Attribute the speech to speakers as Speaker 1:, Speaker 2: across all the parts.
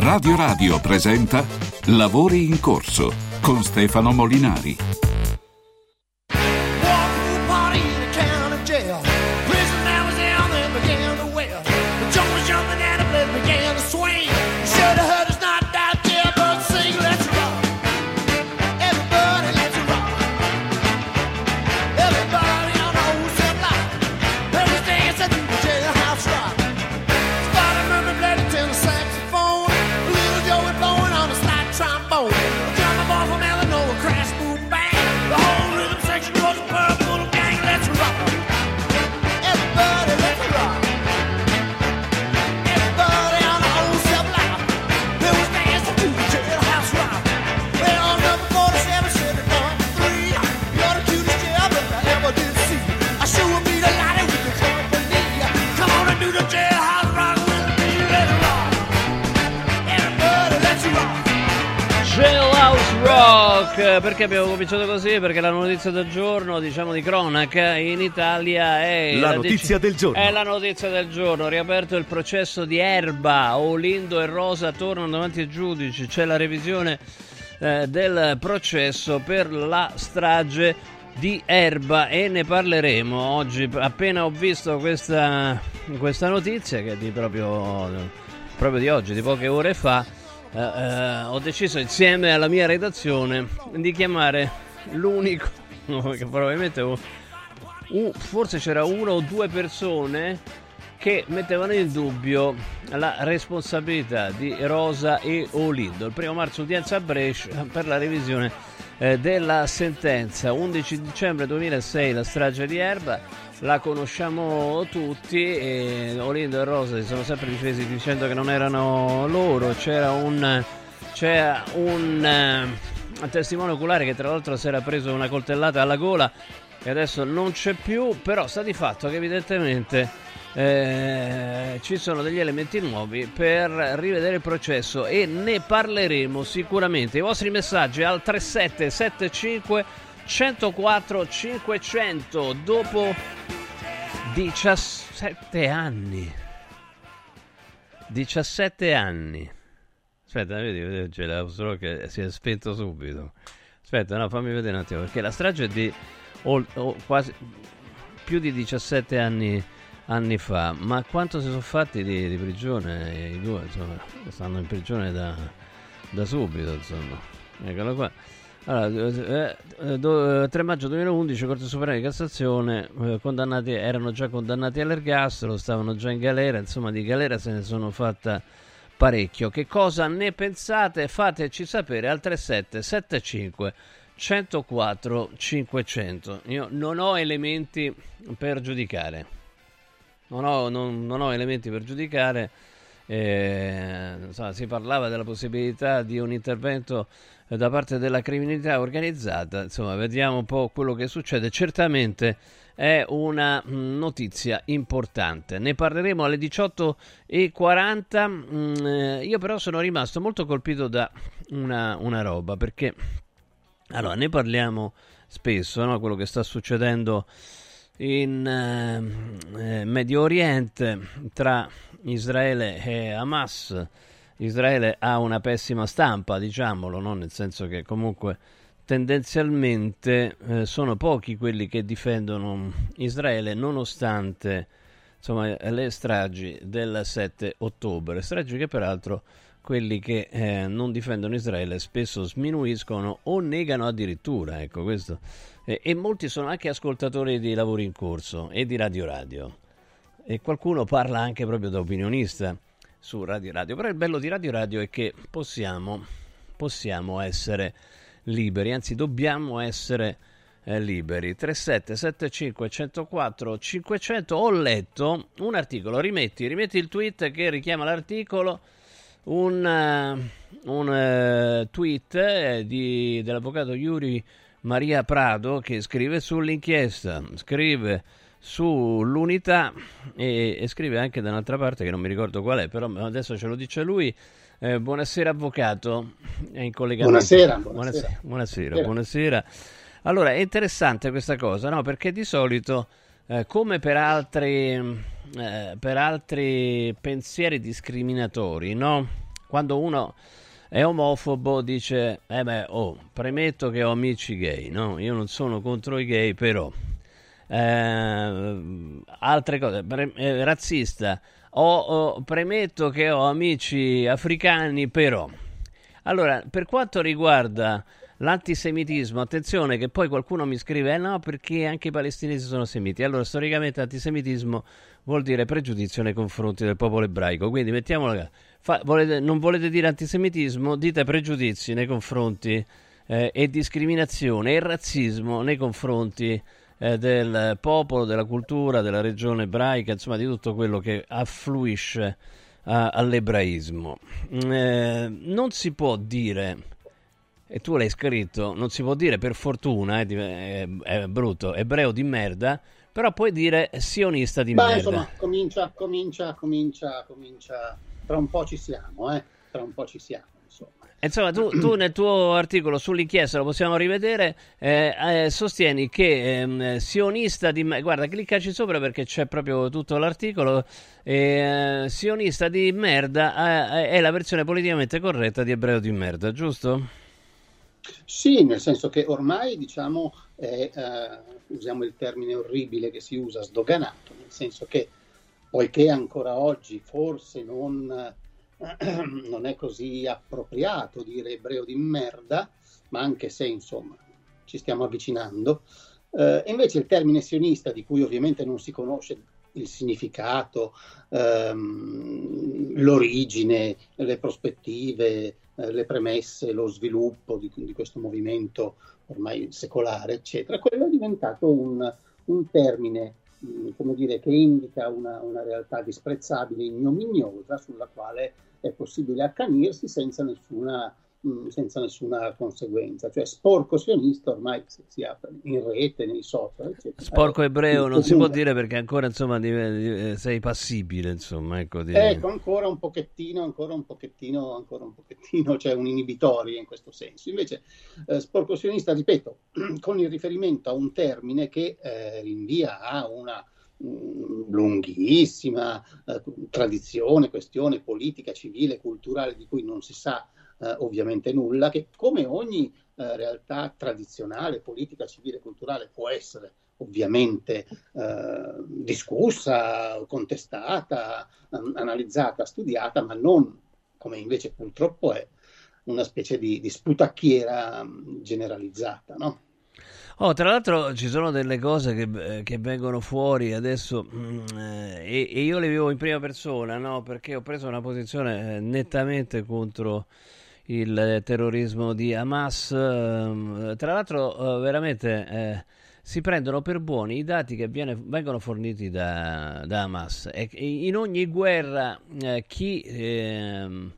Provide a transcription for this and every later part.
Speaker 1: Radio Radio presenta Lavori in corso con Stefano Molinari.
Speaker 2: Perché abbiamo cominciato così? Perché la notizia del giorno, diciamo di cronaca, in Italia è...
Speaker 3: La, la notizia dec- del giorno.
Speaker 2: È la notizia del giorno. Riaperto il processo di Erba, Olindo e Rosa tornano davanti ai giudici. C'è la revisione eh, del processo per la strage di Erba e ne parleremo oggi. Appena ho visto questa, questa notizia, che è di proprio, proprio di oggi, di poche ore fa Uh, uh, ho deciso insieme alla mia redazione di chiamare l'unico, che probabilmente uh, forse c'era una o due persone che mettevano in dubbio la responsabilità di Rosa e Olindo. Il primo marzo udienza a Brescia per la revisione eh, della sentenza. 11 dicembre 2006 la strage di Erba la conosciamo tutti e Olindo e Rosa si sono sempre difesi dicendo che non erano loro, c'era un, c'era un, uh, testimone oculare che tra l'altro si era preso una coltellata alla gola e adesso non c'è più, però sta di fatto che evidentemente eh, ci sono degli elementi nuovi per rivedere il processo e ne parleremo sicuramente. I vostri messaggi al 3775 104 500 dopo 17 anni. 17 anni. Aspetta vedi c'è la solo che si è spento subito. Aspetta no fammi vedere un attimo perché la strage è di oh, oh, quasi più di 17 anni, anni fa. Ma quanto si sono fatti di, di prigione? I due insomma stanno in prigione da, da subito insomma. Eccolo qua allora, eh, eh, 3 maggio 2011 Corte Suprema di Cassazione eh, condannati, erano già condannati all'ergastolo, stavano già in galera, insomma di galera se ne sono fatta parecchio. Che cosa ne pensate? Fateci sapere al 3775 104 500. Io non ho elementi per giudicare. Non ho, non, non ho elementi per giudicare. Eh, insomma, si parlava della possibilità di un intervento da parte della criminalità organizzata. Insomma, vediamo un po' quello che succede. Certamente è una mm, notizia importante. Ne parleremo alle 18.40. Mm, eh, io però sono rimasto molto colpito da una, una roba perché allora ne parliamo spesso, no? quello che sta succedendo in eh, eh Medio Oriente tra Israele e Hamas Israele ha una pessima stampa, diciamolo, no? nel senso che comunque tendenzialmente eh, sono pochi quelli che difendono Israele nonostante insomma, le stragi del 7 ottobre, stragi che peraltro quelli che eh, non difendono Israele spesso sminuiscono o negano addirittura, ecco questo. E, e molti sono anche ascoltatori di lavori in corso e di Radio Radio. E qualcuno parla anche proprio da opinionista su Radio Radio. Però il bello di Radio Radio è che possiamo, possiamo essere liberi, anzi dobbiamo essere eh, liberi. 3775 104 500. Ho letto un articolo, rimetti, rimetti il tweet che richiama l'articolo. Un, uh, un uh, tweet eh, di, dell'avvocato Yuri Maria Prado che scrive sull'inchiesta, scrive sull'unità e, e, scrive anche da un'altra parte che non mi ricordo qual è, però adesso ce lo dice lui. Eh, buonasera avvocato, è in collegamento.
Speaker 4: Buonasera,
Speaker 2: buonasera. Buonasera, buonasera. Allora, è interessante questa cosa, no? Perché di solito, eh, come per altri, eh, per altri pensieri discriminatori, no? quando uno è omofobo dice, eh beh, oh, premetto che ho amici gay, no? Io non sono contro i gay, però... Eh, altre cose, pre- eh, razzista, ho, ho, premetto che ho amici africani, però... Allora, per quanto riguarda l'antisemitismo, attenzione che poi qualcuno mi scrive, eh no, perché anche i palestinesi sono semiti. Allora, storicamente antisemitismo vuol dire pregiudizio nei confronti del popolo ebraico, quindi mettiamola Fa, volete, non volete dire antisemitismo, dite pregiudizi nei confronti eh, e discriminazione e razzismo nei confronti eh, del popolo, della cultura, della regione ebraica, insomma di tutto quello che affluisce a, all'ebraismo. Eh, non si può dire, e tu l'hai scritto, non si può dire per fortuna, è, è, è brutto, ebreo di merda, però puoi dire sionista di
Speaker 3: Beh,
Speaker 2: merda.
Speaker 3: insomma, comincia, comincia, comincia, comincia tra un po' ci siamo, eh? Tra un po' ci siamo. Insomma,
Speaker 2: tu, tu, nel tuo articolo sull'inchiesta, lo possiamo rivedere, eh, eh, sostieni che ehm, sionista di... Guarda, cliccaci sopra perché c'è proprio tutto l'articolo. Eh, sionista di merda eh, è la versione politicamente corretta di ebreo di merda, giusto?
Speaker 3: Sì, nel senso che ormai, diciamo, è, uh, usiamo il termine orribile che si usa, sdoganato, nel senso che poiché ancora oggi forse non, non è così appropriato dire ebreo di merda, ma anche se insomma ci stiamo avvicinando, eh, invece il termine sionista, di cui ovviamente non si conosce il significato, ehm, l'origine, le prospettive, eh, le premesse, lo sviluppo di, di, questo movimento ormai secolare, eccetera, quello è diventato un, un termine Mm, come dire, che indica una, una realtà disprezzabile, ignominiosa, sulla quale è possibile accanirsi senza nessuna Mm, senza nessuna conseguenza. Cioè, sporco sionista ormai si, si apre in rete, nei social, eccetera.
Speaker 2: Sporco ebreo non si può dire perché ancora insomma eh, sei passibile, insomma. Ecco,
Speaker 3: di... ecco, ancora un pochettino, ancora un pochettino, ancora un pochettino, c'è cioè un inibitorio in questo senso. Invece, eh, sporco sionista, ripeto, con il riferimento a un termine che eh, rinvia a una lunghissima eh, tradizione, questione politica, civile, culturale di cui non si sa eh, ovviamente nulla, che come ogni eh, realtà tradizionale, politica, civile, culturale può essere ovviamente eh, discussa, contestata, um, analizzata, studiata, ma non come invece purtroppo è una specie di, di sputacchiera generalizzata. No?
Speaker 2: Oh, tra l'altro ci sono delle cose che, eh, che vengono fuori adesso mm, eh, e, e, io le vivo in prima persona, no? Perché ho preso una posizione eh, nettamente contro il terrorismo di Hamas. Ehm, tra l'altro, eh, veramente eh, si prendono per buoni i dati che viene, vengono forniti da, da, Hamas. E in ogni guerra eh, chi, ehm,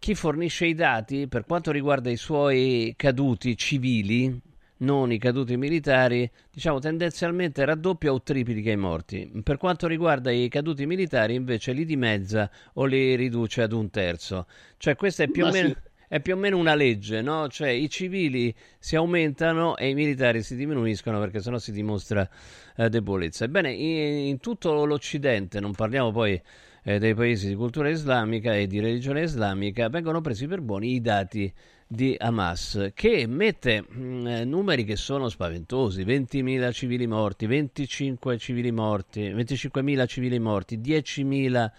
Speaker 2: chi fornisce i dati per quanto riguarda i suoi caduti civili, non i caduti militari, diciamo tendenzialmente raddoppia o triplica i morti. Per quanto riguarda i caduti militari, invece li dimezza o li riduce ad un terzo. Cioè, questo è più Ma o meno. Sì è più o meno una legge, no? Cioè i civili si aumentano e i militari si diminuiscono perché sennò si dimostra eh, debolezza. Ebbene, in, in, tutto l'Occidente, non parliamo poi eh, dei paesi di cultura islamica e di religione islamica, vengono presi per buoni i dati di Hamas, che mette mh, mm, eh, numeri che sono spaventosi, 20.000 civili morti, 25 civili morti, 25.000 civili morti, 10.000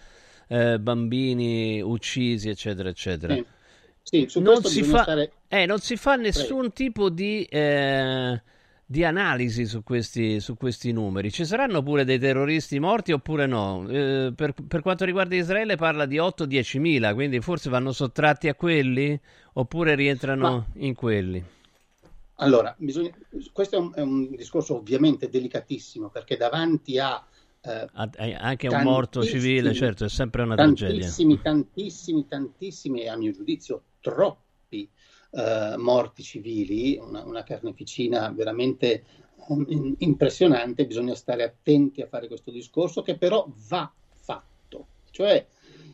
Speaker 2: eh, bambini uccisi, eccetera, eccetera. Sì.
Speaker 3: Sì,
Speaker 2: non, si fa, stare... eh, non si fa nessun Prego. tipo di, eh, di analisi su questi, su questi, numeri. Ci saranno pure dei terroristi morti oppure no? Eh, per, per, quanto riguarda Israele parla di 8-10 mila, quindi forse vanno sottratti a quelli oppure rientrano Ma... in quelli.
Speaker 3: Allora, bisogna... questo è un, è un discorso ovviamente delicatissimo perché davanti a
Speaker 2: eh, anche un morto civile, certo, è sempre una
Speaker 3: tantissimi,
Speaker 2: tragedia.
Speaker 3: Tantissimi, tantissimi, tantissimi, e a mio giudizio troppi eh, morti civili, una, una, carneficina veramente um, impressionante, bisogna stare attenti a fare questo discorso che però va fatto. Cioè,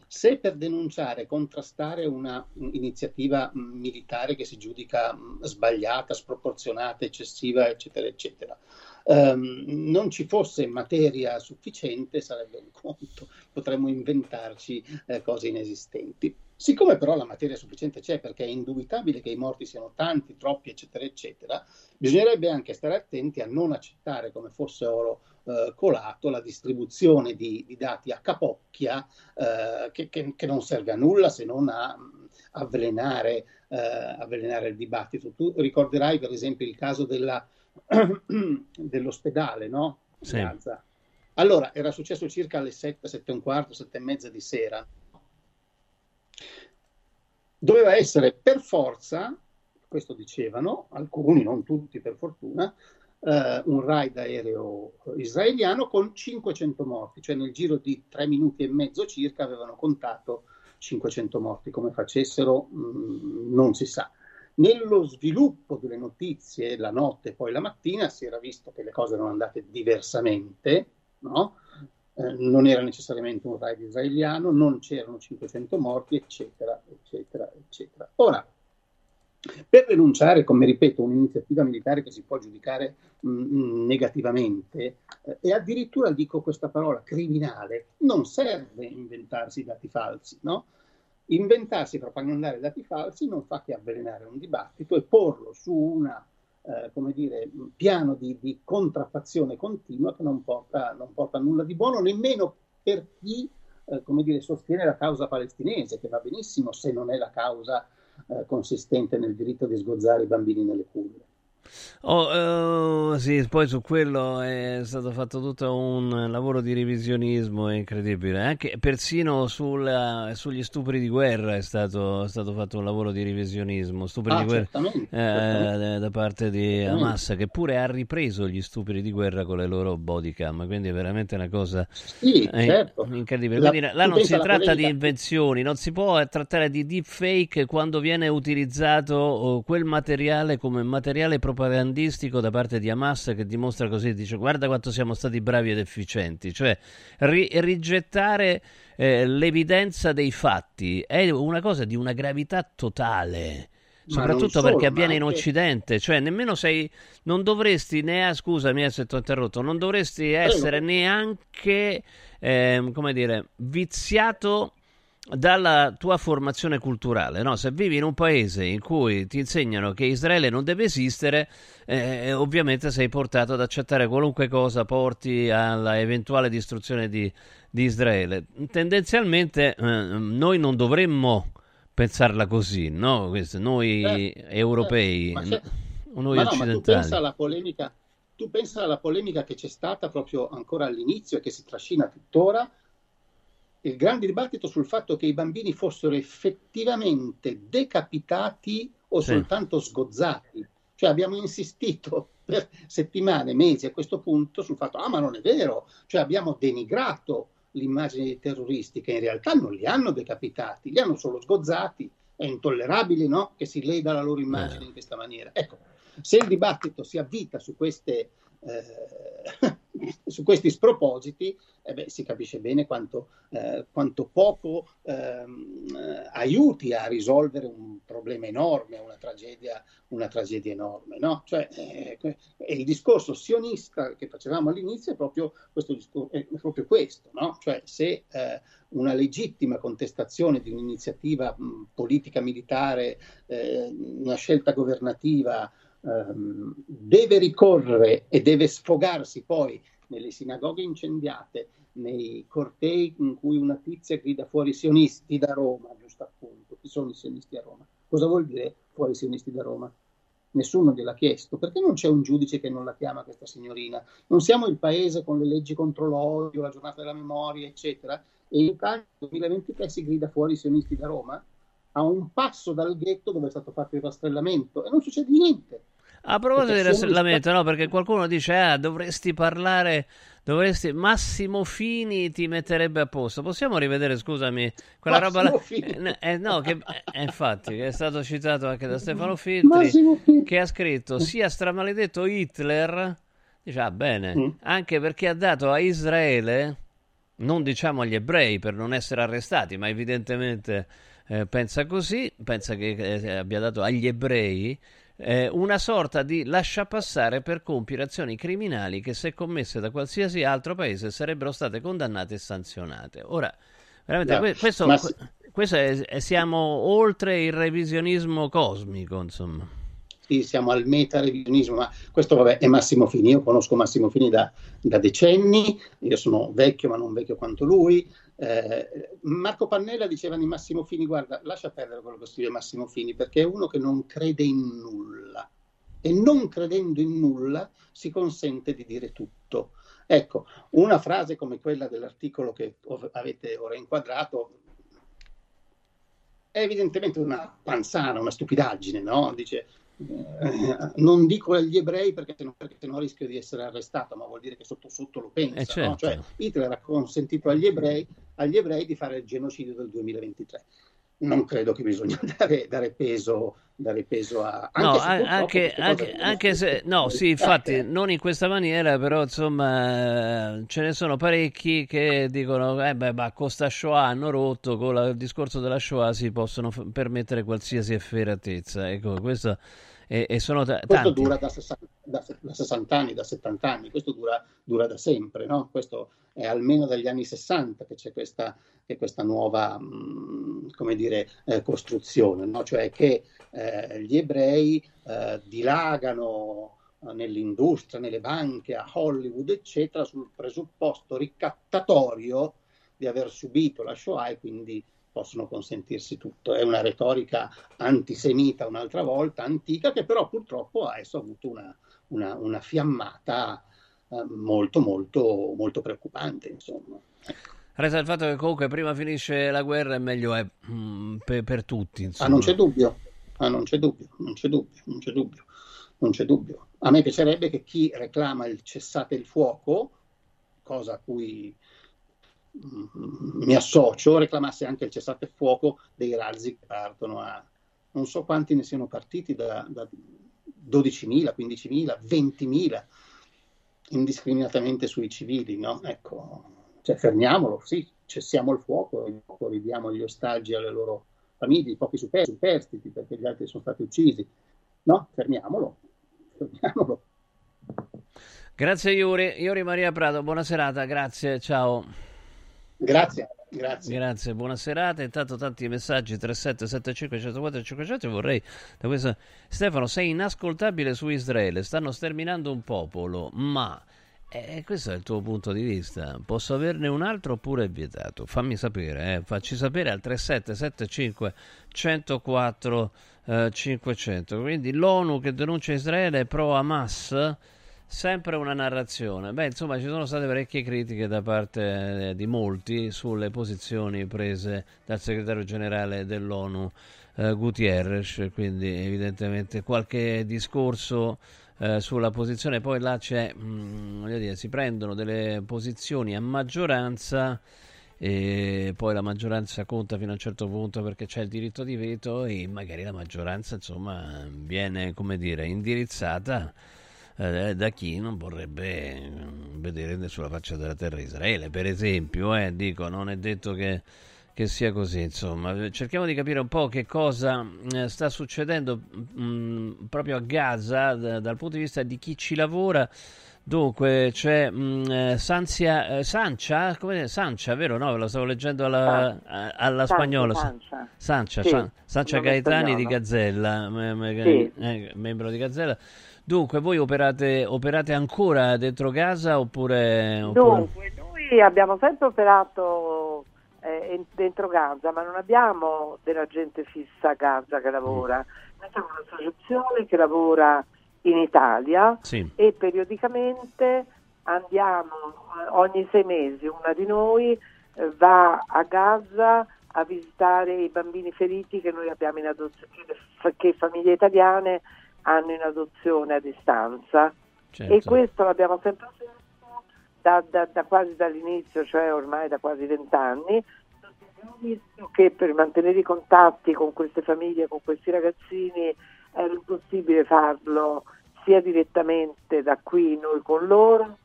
Speaker 3: se per denunciare, contrastare un'iniziativa militare che si giudica sbagliata, sproporzionata, eccessiva, eccetera, eccetera, um, non ci fosse materia sufficiente sarebbe un conto, potremmo inventarci eh, cose inesistenti. Siccome però la materia sufficiente c'è perché è indubitabile che i morti siano tanti, troppi, eccetera, eccetera, bisognerebbe anche stare attenti a non accettare come fosse oro eh, colato la distribuzione di, di, dati a capocchia eh, che, che, che, non serve a nulla se non a avvelenare, eh, avvelenare il dibattito. Tu ricorderai per esempio il caso della, dell'ospedale, no?
Speaker 2: Sì.
Speaker 3: Allora, era successo circa alle 7, 7 e un quarto, 7 e mezza di sera doveva essere per forza, questo dicevano, alcuni, non tutti per fortuna, eh, un raid aereo israeliano con 500 morti, cioè nel giro di tre minuti e mezzo circa avevano contato 500 morti, come facessero mh, mm, non si sa. Nello sviluppo delle notizie la notte e poi la mattina si era visto che le cose erano andate diversamente, no? Eh, non era necessariamente un raid israeliano, non c'erano 500 morti, eccetera, eccetera, eccetera. Ora, per denunciare, come ripeto, un'iniziativa militare che si può giudicare mh, mm, negativamente, eh, e addirittura dico questa parola criminale, non serve inventarsi dati falsi, no? Inventarsi propagandare dati falsi non fa che avvelenare un dibattito e porlo su una eh, come dire, piano di, di, contraffazione continua che non porta, non porta, a nulla di buono, nemmeno per chi eh, come dire, sostiene la causa palestinese, che va benissimo se non è la causa eh, consistente nel diritto di sgozzare i bambini nelle culle.
Speaker 2: Oh, uh, sì, poi su quello è stato fatto tutto un lavoro di revisionismo incredibile. Anche persino sulla, sugli stupri di guerra è stato, è stato, fatto un lavoro di revisionismo. Stupri
Speaker 3: ah,
Speaker 2: di guerra
Speaker 3: eh,
Speaker 2: da parte di Hamas, che pure ha ripreso gli stupri di guerra con le loro bodycam. Quindi è veramente una cosa
Speaker 3: sì, certo.
Speaker 2: incredibile. La, quindi là non si tratta di invenzioni, non si può trattare di deepfake quando viene utilizzato oh, quel materiale come materiale propagandistico propagandistico da parte di Hamas che dimostra così, dice guarda quanto siamo stati bravi ed efficienti, cioè ri- rigettare eh, l'evidenza dei fatti è una cosa di una gravità totale. Soprattutto solo, perché avviene anche... in Occidente, cioè nemmeno sei, non dovresti ne, scusami se ti ho interrotto, non dovresti essere Prego. neanche, eh, come dire, viziato dalla tua formazione culturale. No? Se vivi in un paese in cui ti insegnano che Israele non deve esistere, eh, ovviamente sei portato ad accettare qualunque cosa porti alla eventuale distruzione di, di Israele. Tendenzialmente eh, noi non dovremmo pensarla così, no? Questo, noi eh, europei,
Speaker 3: eh, noi ma occidentali. No, tu pensa alla polemica tu pensa alla polemica che c'è stata proprio ancora all'inizio e che si trascina tuttora il grande dibattito sul fatto che i bambini fossero effettivamente decapitati o sì. soltanto sgozzati. Cioè abbiamo insistito per settimane, mesi a questo punto sul fatto, ah ma non è vero, cioè abbiamo denigrato l'immagine dei terroristi che in realtà non li hanno decapitati, li hanno solo sgozzati. È intollerabile no? che si leda la loro immagine eh. in questa maniera. Ecco, se il dibattito si avvita su queste eh, su questi spropositi eh beh, si capisce bene quanto, eh, quanto poco ehm, eh, aiuti a risolvere un problema enorme, una tragedia, una tragedia enorme. No? Cioè, eh, il discorso sionista che facevamo all'inizio è proprio questo, è proprio questo no? cioè, se eh, una legittima contestazione di un'iniziativa mh, politica militare, eh, una scelta governativa, ehm, deve ricorrere e deve sfogarsi poi nelle sinagoghe incendiate, nei cortei in cui una tizia grida fuori sionisti da Roma, giusto appunto, chi sono i sionisti a Roma? Cosa vuol dire fuori sionisti da Roma? Nessuno gliel'ha chiesto, perché non c'è un giudice che non la chiama questa signorina? Non siamo il paese con le leggi contro l'odio, la giornata della memoria, eccetera, e in Italia nel 2023 si grida fuori sionisti da Roma, a un passo dal ghetto dove è stato fatto il rastrellamento e non succede niente.
Speaker 2: A proposito di rastrellamento, no, perché qualcuno dice, ah, dovresti parlare, dovresti, Massimo Fini ti metterebbe a posto. Possiamo rivedere, scusami, quella Massimo roba là? Eh, no, che, eh, infatti, che è stato citato anche da Stefano Filtri, che ha scritto, sia stramaledetto Hitler, dice, ah, bene, mm. anche perché ha dato a Israele, non diciamo agli ebrei per non essere arrestati, ma evidentemente eh, pensa così, pensa che eh, abbia dato agli ebrei eh, una sorta di lasciapassare per compiere azioni criminali che se commesse da qualsiasi altro paese sarebbero state condannate e sanzionate. Ora, veramente, no, questo...
Speaker 3: Ma,
Speaker 2: questo è, siamo oltre il revisionismo cosmico, insomma.
Speaker 3: Sì, siamo al meta-revisionismo, ma questo vabbè, è Massimo Fini, io conosco Massimo Fini da, da decenni, io sono vecchio ma non vecchio quanto lui, eh, Marco Pannella diceva di Massimo Fini, guarda, lascia perdere quello che scrive Massimo Fini, perché è uno che non crede in nulla e non credendo in nulla si consente di dire tutto. Ecco, una frase come quella dell'articolo che avete ora inquadrato è evidentemente una panzana, una stupidaggine, no? Dice, eh, non dico agli ebrei perché perché sennò rischio di essere arrestato, ma vuol dire che sotto sotto lo pensa. Eh certo. no? Cioè, Hitler ha consentito agli ebrei, agli ebrei di fare il genocidio del 2023 non credo che bisogna dare, dare, peso, dare peso, a...
Speaker 2: Anche no, se anche, anche, anche se... No, sì, infatti, non in questa maniera, però insomma ce ne sono parecchi che dicono, eh beh, ma con sta Shoah hanno rotto, con la, il discorso della Shoah si possono f- permettere qualsiasi efferatezza. Ecco, questo e, e sono t-
Speaker 3: questo dura da 60, da, da 60, anni, da 70 anni, questo dura, dura da sempre, no? questo è almeno dagli anni 60 che c'è questa, che questa nuova mh, mm, come dire, eh, costruzione, no? cioè che eh, gli ebrei eh, dilagano eh, nell'industria, nelle banche, a Hollywood, eccetera, sul presupposto ricattatorio di aver subito la Shoah e quindi possono consentirsi tutto. È una retorica antisemita un'altra volta, antica, che però purtroppo adesso ha avuto una, una, una fiammata eh, molto, molto, molto preoccupante. Insomma.
Speaker 2: Resta il fatto che comunque prima finisce la guerra e meglio è mh, mm, per, per, tutti. Insomma.
Speaker 3: Ah, non c'è dubbio, ah, non c'è dubbio, non c'è dubbio, non c'è dubbio, non c'è dubbio. A me piacerebbe che chi reclama il cessate il fuoco, cosa a cui mi associo, reclamasse anche il cessate fuoco dei razzi che partono a non so quanti ne siano partiti da, da 12.000, 15.000, 20.000 indiscriminatamente sui civili, no? Ecco, cioè fermiamolo, sì, cessiamo il fuoco, ridiamo gli ostaggi alle loro famiglie, i pochi superstiti perché gli altri sono stati uccisi. No, fermiamolo, fermiamolo.
Speaker 2: Grazie Iuri, Iuri Maria Prato, buona serata, grazie, ciao.
Speaker 3: Grazie. Grazie.
Speaker 2: Grazie, buona serata. Intanto tanti messaggi 3775 104 500. Vorrei da questo Stefano, sei inascoltabile su Israele, stanno sterminando un popolo, ma eh, questo è il tuo punto di vista. Posso averne un altro oppure è vietato? Fammi sapere, eh. facci sapere al 3775 104 eh, 500. Quindi l'ONU che denuncia Israele è pro Hamas Sempre una narrazione. Beh, insomma, ci sono state parecchie critiche da parte eh, di molti sulle posizioni prese dal segretario generale dell'ONU eh, Gutierrez, quindi evidentemente qualche discorso eh, sulla posizione. Poi là c'è, mh, mm, dire, si prendono delle posizioni a maggioranza e poi la maggioranza conta fino a un certo punto perché c'è il diritto di veto e magari la maggioranza, insomma, viene, come dire, indirizzata eh, da chi non vorrebbe mm, vedere sulla faccia della terra Israele, per esempio, eh, dico, non è detto che, che, sia così, insomma, cerchiamo di capire un po' che cosa eh, sta succedendo mh, mm, proprio a Gaza d- dal punto di vista di chi ci lavora. Dunque c'è mh, mm, eh, Sanzia, eh, Sancia, come Sancia, vero? No, lo stavo leggendo alla, ah. alla spagnola. Sancia, Sancia, sì, Sancia Gaetani di Gazzella, me, me, sì. eh, membro di Gazzella. Dunque, voi operate, operate ancora dentro Gaza oppure,
Speaker 4: oppure... Dunque, noi abbiamo sempre operato eh, dentro Gaza, ma non abbiamo della gente fissa a Gaza che lavora. Mm. Noi siamo un'associazione che lavora in Italia sì. e periodicamente andiamo eh, ogni sei mesi, una di noi eh, va a Gaza a visitare i bambini feriti che noi abbiamo in adozione, che famiglie italiane hanno in adozione a distanza certo. e questo l'abbiamo sempre fatto da, da, da, quasi dall'inizio, cioè ormai da quasi vent'anni, visto che per mantenere i contatti con queste famiglie, con questi ragazzini, era impossibile farlo sia direttamente da qui noi con loro,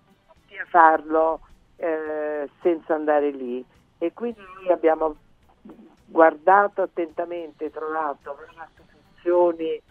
Speaker 4: sia farlo eh, senza andare lì. E quindi noi abbiamo guardato attentamente, trovato associazioni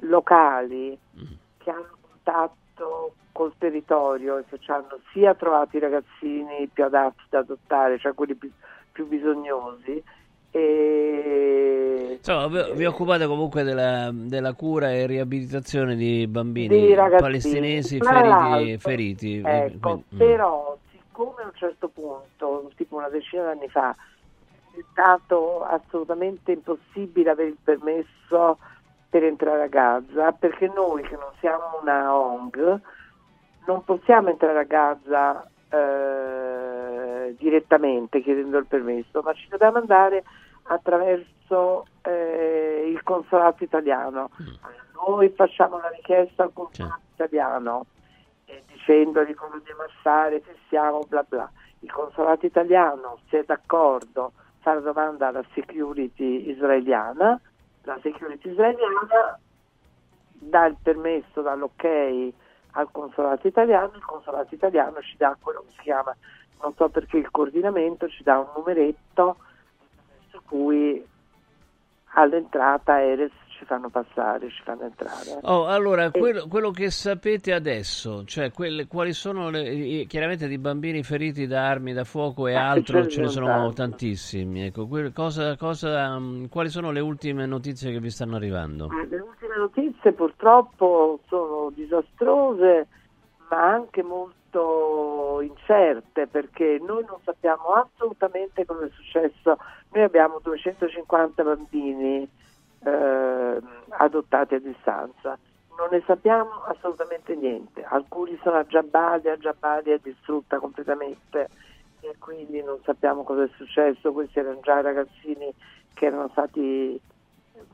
Speaker 4: locali mm. che hanno contatto col territorio e che ci hanno sia trovato i ragazzini più adatti da adottare, cioè quelli più, più bisognosi, e
Speaker 2: Insomma, vi occupate comunque della, della, cura e riabilitazione di bambini palestinesi feriti, feriti.
Speaker 4: Ecco, mm. però siccome a un certo punto, tipo una decina di anni fa, è stato assolutamente impossibile avere il permesso per entrare a Gaza, perché noi che non siamo una ONG non possiamo entrare a Gaza eh, direttamente chiedendo il permesso, ma ci dobbiamo andare attraverso eh, il consolato italiano. Mm. Noi facciamo la richiesta al consolato italiano eh, dicendogli come a fare, se siamo, bla bla. Il consolato italiano si è d'accordo, fa la domanda alla security israeliana, la security israeliana dà il permesso, dà l'ok al consolato italiano, il consolato italiano ci dà quello che si chiama, non so perché il coordinamento ci dà un numeretto su cui all'entrata Eres ci fanno passare, ci fanno entrare.
Speaker 2: Oh, allora, quello, quello, che sapete adesso, cioè quelle, quali sono le, chiaramente di bambini feriti da armi da fuoco e ah, altro, ce ne sono tanto. tantissimi. Ecco, que, cosa, cosa, um, quali sono le ultime notizie che vi stanno arrivando?
Speaker 4: Eh, le ultime notizie purtroppo sono disastrose, ma anche molto incerte, perché noi non sappiamo assolutamente cosa è successo. Noi abbiamo 250 bambini eh, adottati a distanza. Non ne sappiamo assolutamente niente. Alcuni sono a Giabalia, Giabalia è distrutta completamente e quindi non sappiamo cosa è successo. Questi erano già ragazzini che erano stati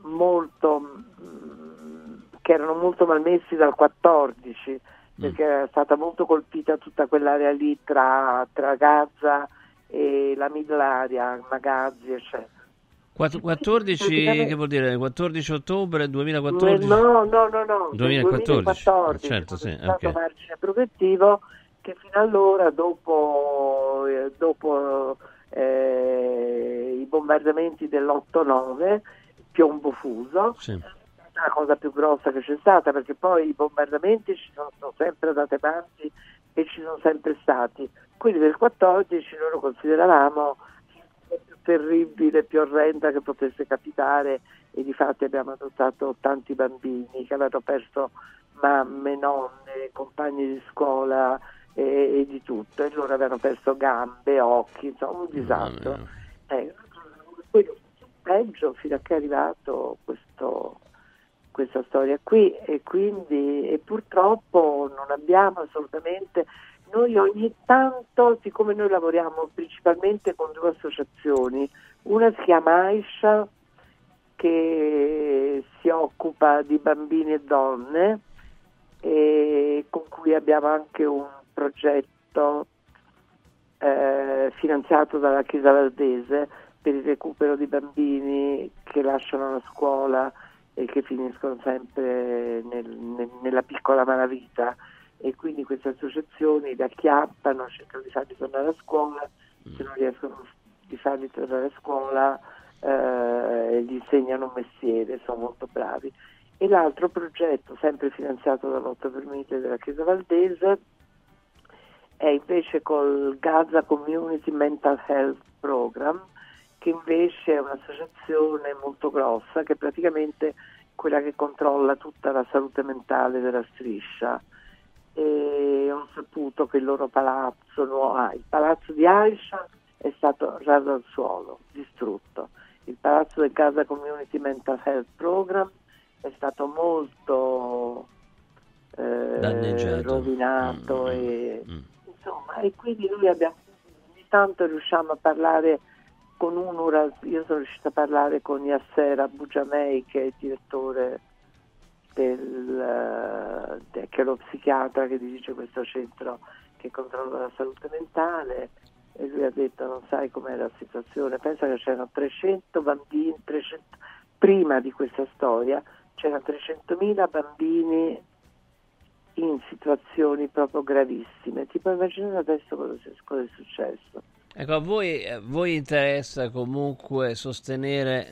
Speaker 4: molto, mm, che erano molto malmessi dal 14 perché mm. era stata molto colpita tutta quell'area lì tra, tra Gaza e la Middle Area, Magazzi, eccetera.
Speaker 2: 14, che vuol dire? 14 ottobre 2014?
Speaker 4: No, no, no, no.
Speaker 2: 2014, 2014 certo, sì.
Speaker 4: È okay. margine progressivo che fino allora, dopo, eh, dopo eh, i bombardamenti dell'8-9, piombo fuso, sì. la cosa più grossa che c'è stata, perché poi i bombardamenti ci sono, sono sempre andati avanti e ci sono sempre stati. Quelli del 14 noi lo consideravamo terribile, più orrenda che potesse capitare e di fatti abbiamo adottato tanti bambini che avevano perso mamme, nonne, compagni di scuola e, e di tutto. E loro avevano perso gambe, occhi, insomma un disastro. Eh, peggio fino a che è arrivato questo, questa storia qui. E quindi e purtroppo non abbiamo assolutamente noi ogni tanto, siccome noi lavoriamo principalmente con due associazioni, una si chiama Aisha che si occupa di bambini e donne e con cui abbiamo anche un progetto eh, finanziato dalla Chiesa Valdese per il recupero di bambini che lasciano la scuola e che finiscono sempre nel, nel, nella piccola malavita e quindi queste associazioni li acchiappano, cercano di farli tornare a scuola, se non riescono di farli tornare a scuola eh, gli insegnano un mestiere, sono molto bravi. E l'altro progetto, sempre finanziato dall'Otto per Mite della Chiesa Valdese, è invece col Gaza Community Mental Health Program, che invece è un'associazione molto grossa, che è praticamente quella che controlla tutta la salute mentale della striscia ho saputo che il loro palazzo, il palazzo di Aisha è stato raso al suolo, distrutto. Il palazzo del Casa Community Mental Health Program è stato molto eh, rovinato mm, mm e, mm. Insomma, e quindi noi abbiamo ogni tanto riusciamo a parlare con uno, io sono riuscita a parlare con Yasser Abu Jamei che è il direttore del, de, che è lo psichiatra che dirige questo centro che controlla la salute mentale e lui ha detto non sai com'è la situazione, pensa che c'erano 300 bambini, 300, prima di questa storia c'erano 300.000 bambini in situazioni proprio gravissime, ti puoi immaginare adesso cosa, cosa è successo?
Speaker 2: Ecco, a voi, a voi interessa comunque sostenere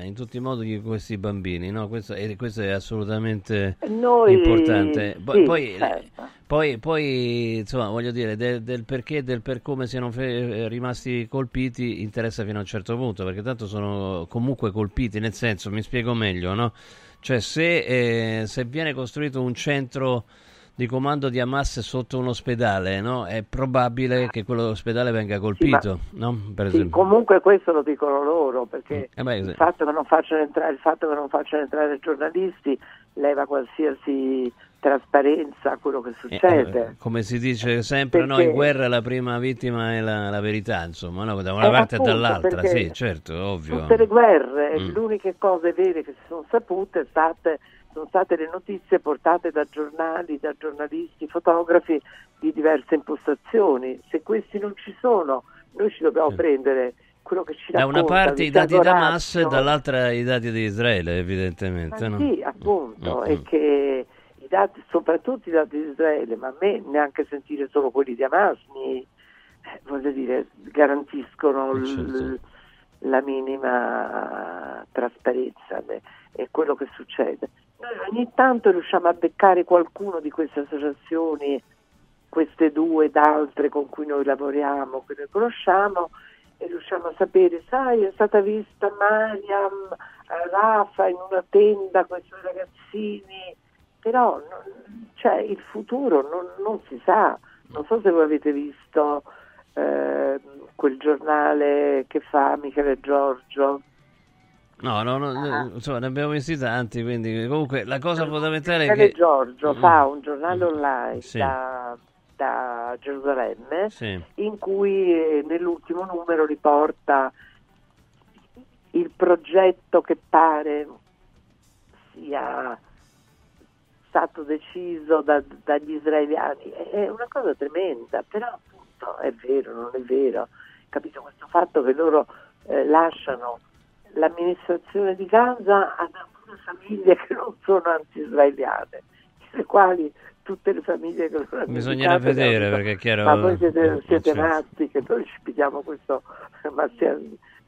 Speaker 2: eh, in tutti i modi questi bambini, no? Questo, e questo è assolutamente
Speaker 4: Noi,
Speaker 2: importante. Poi,
Speaker 4: sì,
Speaker 2: poi,
Speaker 4: certo.
Speaker 2: poi, poi, insomma, voglio dire, del, del perché e del per come siano fe- rimasti colpiti interessa fino a un certo punto, perché tanto sono comunque colpiti, nel senso, mi spiego meglio, no? Cioè, se, eh, se viene costruito un centro di comando di Hamas sotto un ospedale, no? È probabile che quell'ospedale venga colpito,
Speaker 4: Sì,
Speaker 2: no? Per
Speaker 4: Sì,
Speaker 2: esempio.
Speaker 4: comunque questo lo dicono loro, perché
Speaker 2: Eh beh, sì.
Speaker 4: il, fatto che non facciano entrare, il fatto che non facciano entrare giornalisti leva qualsiasi trasparenza a quello che
Speaker 2: Eh,
Speaker 4: succede.
Speaker 2: eh, come si dice sempre, no, in
Speaker 4: Perché-
Speaker 2: guerra la prima vittima è la, la verità, insomma, no? da una
Speaker 4: Eh,
Speaker 2: parte e dall'altra,
Speaker 4: perché
Speaker 2: sì, certo, ovvio.
Speaker 4: Tutte le guerre,
Speaker 2: Mm.
Speaker 4: le uniche cose vere che si sono sapute state, sono state le notizie portate da giornali, da giornalisti, fotografi di diverse impostazioni. Se questi non ci sono, noi ci dobbiamo
Speaker 2: Sì.
Speaker 4: prendere quello che ci
Speaker 2: Da
Speaker 4: racconta
Speaker 2: una parte i dati da Hamas e dall'altra i dati di Israele, evidentemente. No?
Speaker 4: sì, appunto,
Speaker 2: Mm,
Speaker 4: e
Speaker 2: mm.
Speaker 4: che i dati, soprattutto i dati di Israele, ma a me neanche sentire solo quelli di Hamas mi, eh, voglio dire, garantiscono l-
Speaker 2: Certo.
Speaker 4: la minima trasparenza e quello che succede. Noi ogni tanto riusciamo a beccare qualcuno di queste associazioni, queste due ed altre con cui noi lavoriamo, che noi conosciamo, e riusciamo a sapere, sai, è stata vista Mariam eh, Rafa in una tenda con i suoi ragazzini, però cioè, il futuro non, non si sa. Non so se voi avete visto eh, quel giornale che fa Michele Giorgio.
Speaker 2: No, no, no,
Speaker 4: Ah.
Speaker 2: eh, insomma, ne abbiamo visti tanti, quindi comunque la cosa fondamentale è che...
Speaker 4: Giorgio
Speaker 2: Mm.
Speaker 4: fa un giornale
Speaker 2: Mm.
Speaker 4: online
Speaker 2: Sì.
Speaker 4: da, da Gerusalemme
Speaker 2: Sì.
Speaker 4: in cui eh, nell'ultimo numero riporta il progetto che pare sia stato deciso da- dagli israeliani. È una cosa tremenda, però appunto è vero, non è vero. Capito questo fatto che loro eh, lasciano l'amministrazione di Gaza ad alcune famiglie che non sono anti-israeliane, le quali tutte le famiglie che loro hanno
Speaker 2: Bisognerà vedere, perché è chiaro-
Speaker 4: Ma voi siete, siete matti che noi ci pigliamo questo, ma, sia-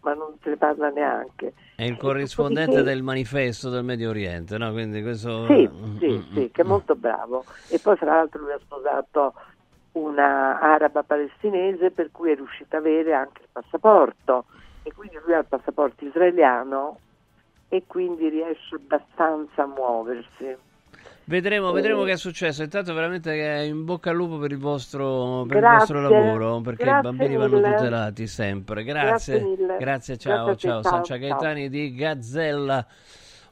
Speaker 4: ma non se ne parla neanche.
Speaker 2: È il corrispondente
Speaker 4: dopodiché-
Speaker 2: del manifesto del Medio Oriente, no? Quindi questo...
Speaker 4: Sì,
Speaker 2: Mm,
Speaker 4: sì,
Speaker 2: mm,
Speaker 4: sì, che è
Speaker 2: mm.
Speaker 4: molto bravo. E poi fra l'altro lui ha sposato una araba palestinese per cui è riuscita a avere anche il passaporto e quindi lui ha il passaporto israeliano e quindi riesce abbastanza a muoversi.
Speaker 2: Vedremo,
Speaker 4: Eh.
Speaker 2: vedremo che è successo. Intanto veramente in bocca al lupo per il vostro, per il vostro lavoro, perché i bambini vanno
Speaker 4: mille.
Speaker 2: tutelati sempre. Grazie,
Speaker 4: Grazie
Speaker 2: grazie, ciao,
Speaker 4: Grazie
Speaker 2: ciao,
Speaker 4: ciao,
Speaker 2: Sancia Gaetani di Gazzella.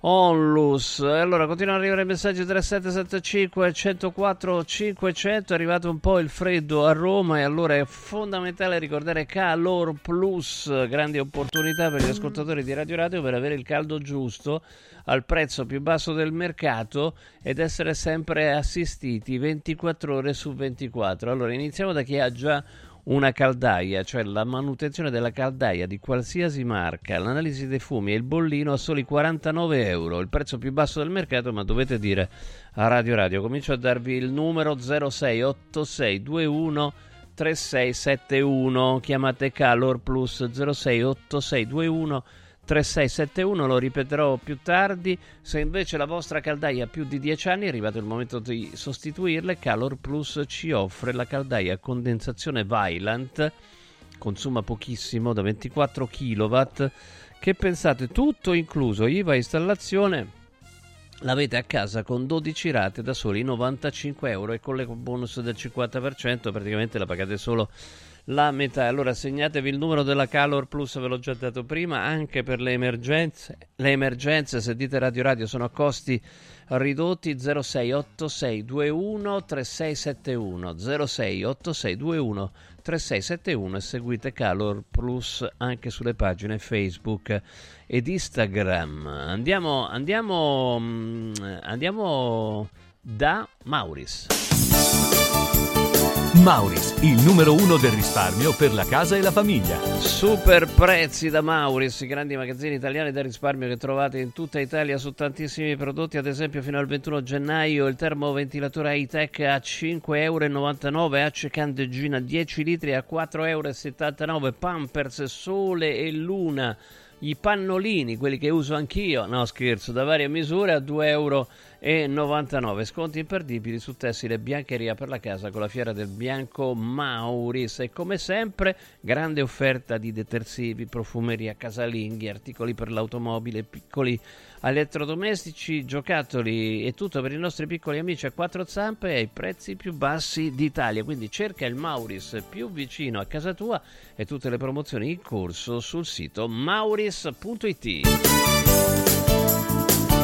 Speaker 2: Onlus, allora continuano ad arrivare messaggi 3775 104 500 è arrivato un po' il freddo a Roma e allora è fondamentale ricordare Calor Plus, grandi opportunità per gli ascoltatori di Radio Radio per avere il caldo giusto al prezzo più basso del mercato ed essere sempre assistiti 24 ore su 24. Allora iniziamo da chi ha già una caldaia, cioè la manutenzione della caldaia di qualsiasi marca, l'analisi dei fumi e il bollino a soli 49 euro, il prezzo più basso del mercato, ma dovete dire a Radio Radio. Comincio a darvi il numero 068621 3671, chiamate Calor Plus 068621 3671, lo ripeterò più tardi. Se invece la vostra caldaia ha più di 10 anni, è arrivato il momento di sostituirle. Calor Plus ci offre la caldaia a condensazione Vylant, consuma pochissimo, da 24 kW, che pensate tutto incluso, IVA installazione. L'avete a casa con 12 rate da soli 95 euro e con le bonus del 50% praticamente la pagate solo la metà. Allora segnatevi il numero della Calor Plus, ve l'ho già dato prima, anche per le emergenze. Le emergenze, se dite Radio Radio, sono a costi ridotti 068621 3671 068621 3671 e seguite Calor Plus anche sulle pagine Facebook ed Instagram. Andiamo, andiamo, mm, andiamo da Mauris.
Speaker 5: Mauris, il numero uno del risparmio per la casa e la famiglia.
Speaker 2: Super prezzi da Mauris, i grandi magazzini italiani del risparmio che trovate in tutta Italia su tantissimi prodotti, ad esempio fino al 21 gennaio il termoventilatore high-tech a 5,99 euro, Ace Candeggina 10 litri a 4,79 euro, Pampers Sole e Luna i pannolini, quelli che uso anch'io, no scherzo, da varie misure a 2,99 euro. Sconti imperdibili su tessile biancheria per la casa con la fiera del bianco Mauris. E come sempre, grande offerta di detersivi, profumeria, casalinghi, articoli per l'automobile, piccoli elettrodomestici, giocattoli e tutto per i nostri piccoli amici a quattro zampe ai prezzi più bassi d'Italia. Quindi cerca il Mauris più vicino a casa tua e tutte le promozioni in corso sul sito mauris.it.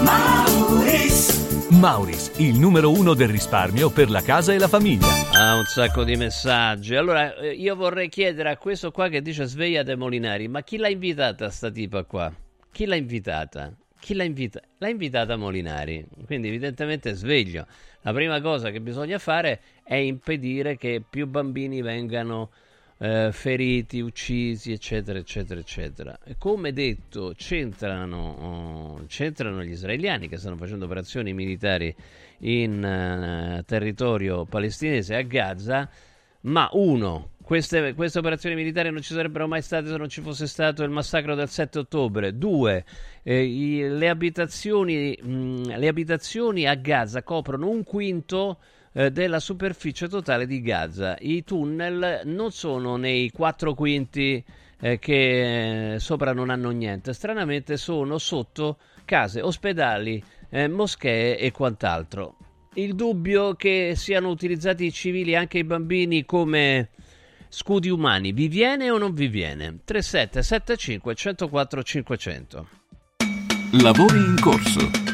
Speaker 5: Mauris. Mauris, il numero uno del risparmio per la casa e la famiglia.
Speaker 2: Ah, un sacco di messaggi. Allora, eh, io vorrei chiedere a questo qua che dice sveglia dei Molinari, ma chi l'ha invitata sta tipa qua? Chi l'ha invitata? Chi l'ha invitata? L'ha invitata Molinari, quindi evidentemente sveglio. La prima cosa che bisogna fare è impedire che più bambini vengano eh, feriti, uccisi, eccetera, eccetera, eccetera. Come detto, c'entrano, oh, c'entrano, gli israeliani che stanno facendo operazioni militari in uh, territorio palestinese a Gaza, ma uno, queste, queste, operazioni militari non ci sarebbero mai state se non ci fosse stato il massacro del 7 ottobre. Due, eh, i, le, abitazioni, mh, le, abitazioni, a Gaza coprono un quinto eh, della superficie totale di Gaza. I tunnel non sono nei quattro quinti eh, che eh, sopra non hanno niente, stranamente sono sotto case, ospedali, eh, moschee e quant'altro. Il dubbio che siano utilizzati i civili, anche i bambini, come scudi umani, vi viene o non vi viene? 3775 104 500.
Speaker 1: Lavori in corso.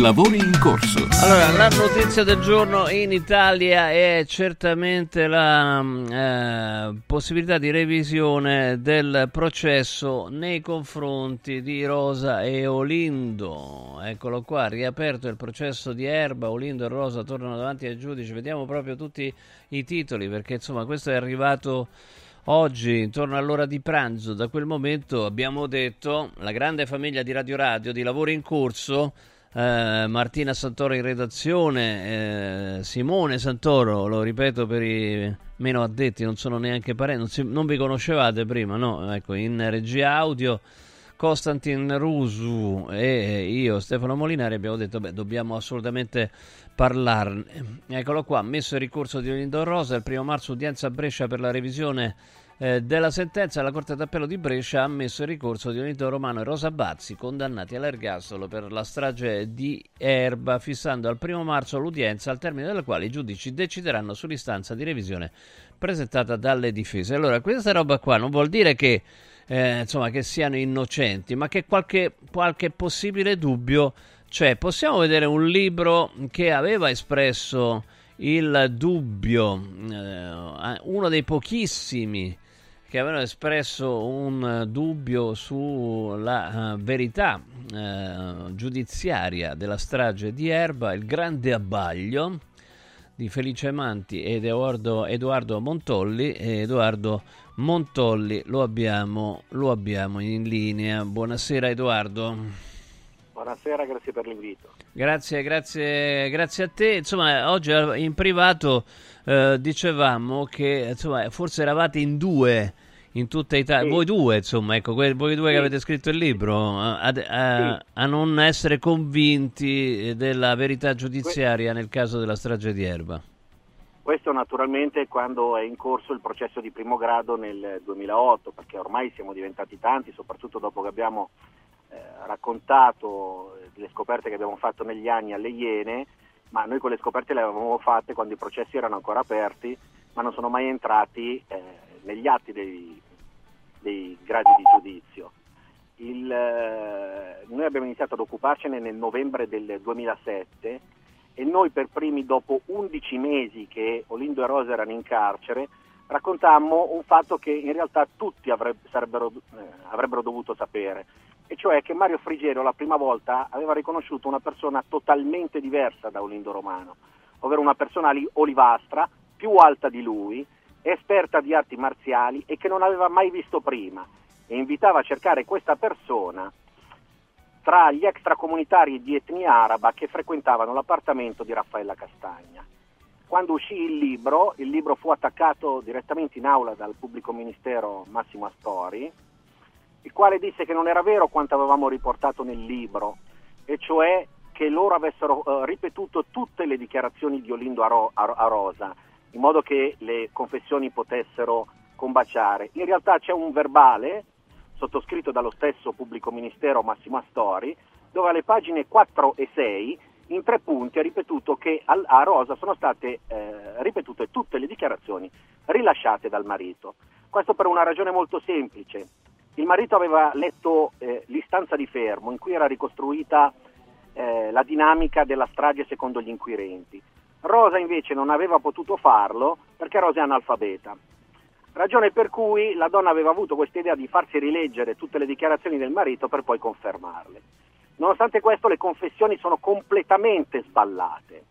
Speaker 1: Lavori in corso.
Speaker 2: Allora, la notizia del giorno in Italia è certamente la eh, possibilità di revisione del processo nei confronti di Rosa e Olindo. Eccolo qua, riaperto il processo di Erba, Olindo e Rosa tornano davanti ai giudici. Vediamo proprio tutti i titoli perché insomma questo è arrivato oggi intorno all'ora di pranzo. Da quel momento abbiamo detto la grande famiglia di Radio Radio di lavori in corso eh, Martina Santoro in redazione, eh, Simone Santoro, lo ripeto per i meno addetti, non sono neanche parenti, non, si, non vi conoscevate prima, no? Ecco, in regia audio. Costantin Rusu e io, Stefano Molinari, abbiamo detto: beh, dobbiamo assolutamente parlarne. Eccolo qua, messo il ricorso di Olindo Rosa, il primo marzo udienza a Brescia per la revisione eh, della sentenza, la Corte d'Appello di Brescia ha ammesso il ricorso di Onito Romano e Rosa Bazzi, condannati all'ergastolo per la strage di Erba, fissando al primo marzo l'udienza, al termine della quale i giudici decideranno sull'istanza di revisione presentata dalle difese. Allora, questa roba qua non vuol dire che, eh, insomma, che siano innocenti, ma che qualche, qualche possibile dubbio c'è. Possiamo vedere un libro che aveva espresso il dubbio, eh, uno dei pochissimi che avevano espresso un dubbio sulla uh, verità uh, giudiziaria della strage di Erba, il grande abbaglio di Felice Manti ed Edoardo, Edoardo Montolli. E Edoardo Montolli lo abbiamo, lo abbiamo in linea. Buonasera Edoardo.
Speaker 6: Buonasera, grazie per l'invito.
Speaker 2: Grazie, grazie, grazie a te. Insomma, oggi in privato eh, dicevamo che insomma, forse eravate in due in tutta Italia, sì. voi due, insomma, ecco, voi due sì. che avete scritto il libro, a, a, sì. a, non essere convinti della verità giudiziaria nel caso della strage di Erba.
Speaker 6: Questo naturalmente quando è in corso il processo di primo grado nel 2008, perché ormai siamo diventati tanti, soprattutto dopo che abbiamo eh, raccontato le scoperte che abbiamo fatto negli anni alle Iene, ma noi quelle scoperte le avevamo fatte quando i processi erano ancora aperti, ma non sono mai entrati eh, negli atti dei, dei gradi di giudizio. Il, eh, noi abbiamo iniziato ad occuparcene nel novembre del 2007 e noi per primi, dopo 11 mesi che Olindo e Rosa erano in carcere, raccontammo un fatto che in realtà tutti avrebbe, eh, avrebbero dovuto sapere, e cioè che Mario Frigerio la prima volta aveva riconosciuto una persona totalmente diversa da Olindo Romano, ovvero una persona olivastra, più alta di lui, esperta di arti marziali e che non aveva mai visto prima e invitava a cercare questa persona tra gli extracomunitari di etnia araba che frequentavano l'appartamento di Raffaella Castagna. Quando uscì il libro, il libro fu attaccato direttamente in aula dal pubblico ministero Massimo Astori, il quale disse che non era vero quanto avevamo riportato nel libro, e cioè che loro avessero uh, ripetuto tutte le dichiarazioni di Olindo a, Ro- a Rosa, in modo che le confessioni potessero combaciare. In realtà c'è un verbale sottoscritto dallo stesso pubblico ministero Massimo Astori, dove alle pagine 4 e 6 in tre punti ha ripetuto che a Rosa sono state eh, ripetute tutte le dichiarazioni rilasciate dal marito. Questo per una ragione molto semplice. Il marito aveva letto eh, l'istanza di fermo in cui era ricostruita eh, la dinamica della strage secondo gli inquirenti. Rosa invece non aveva potuto farlo perché Rosa è analfabeta. Ragione per cui la donna aveva avuto questa idea di farsi rileggere tutte le dichiarazioni del marito per poi confermarle. Nonostante questo le confessioni sono completamente sballate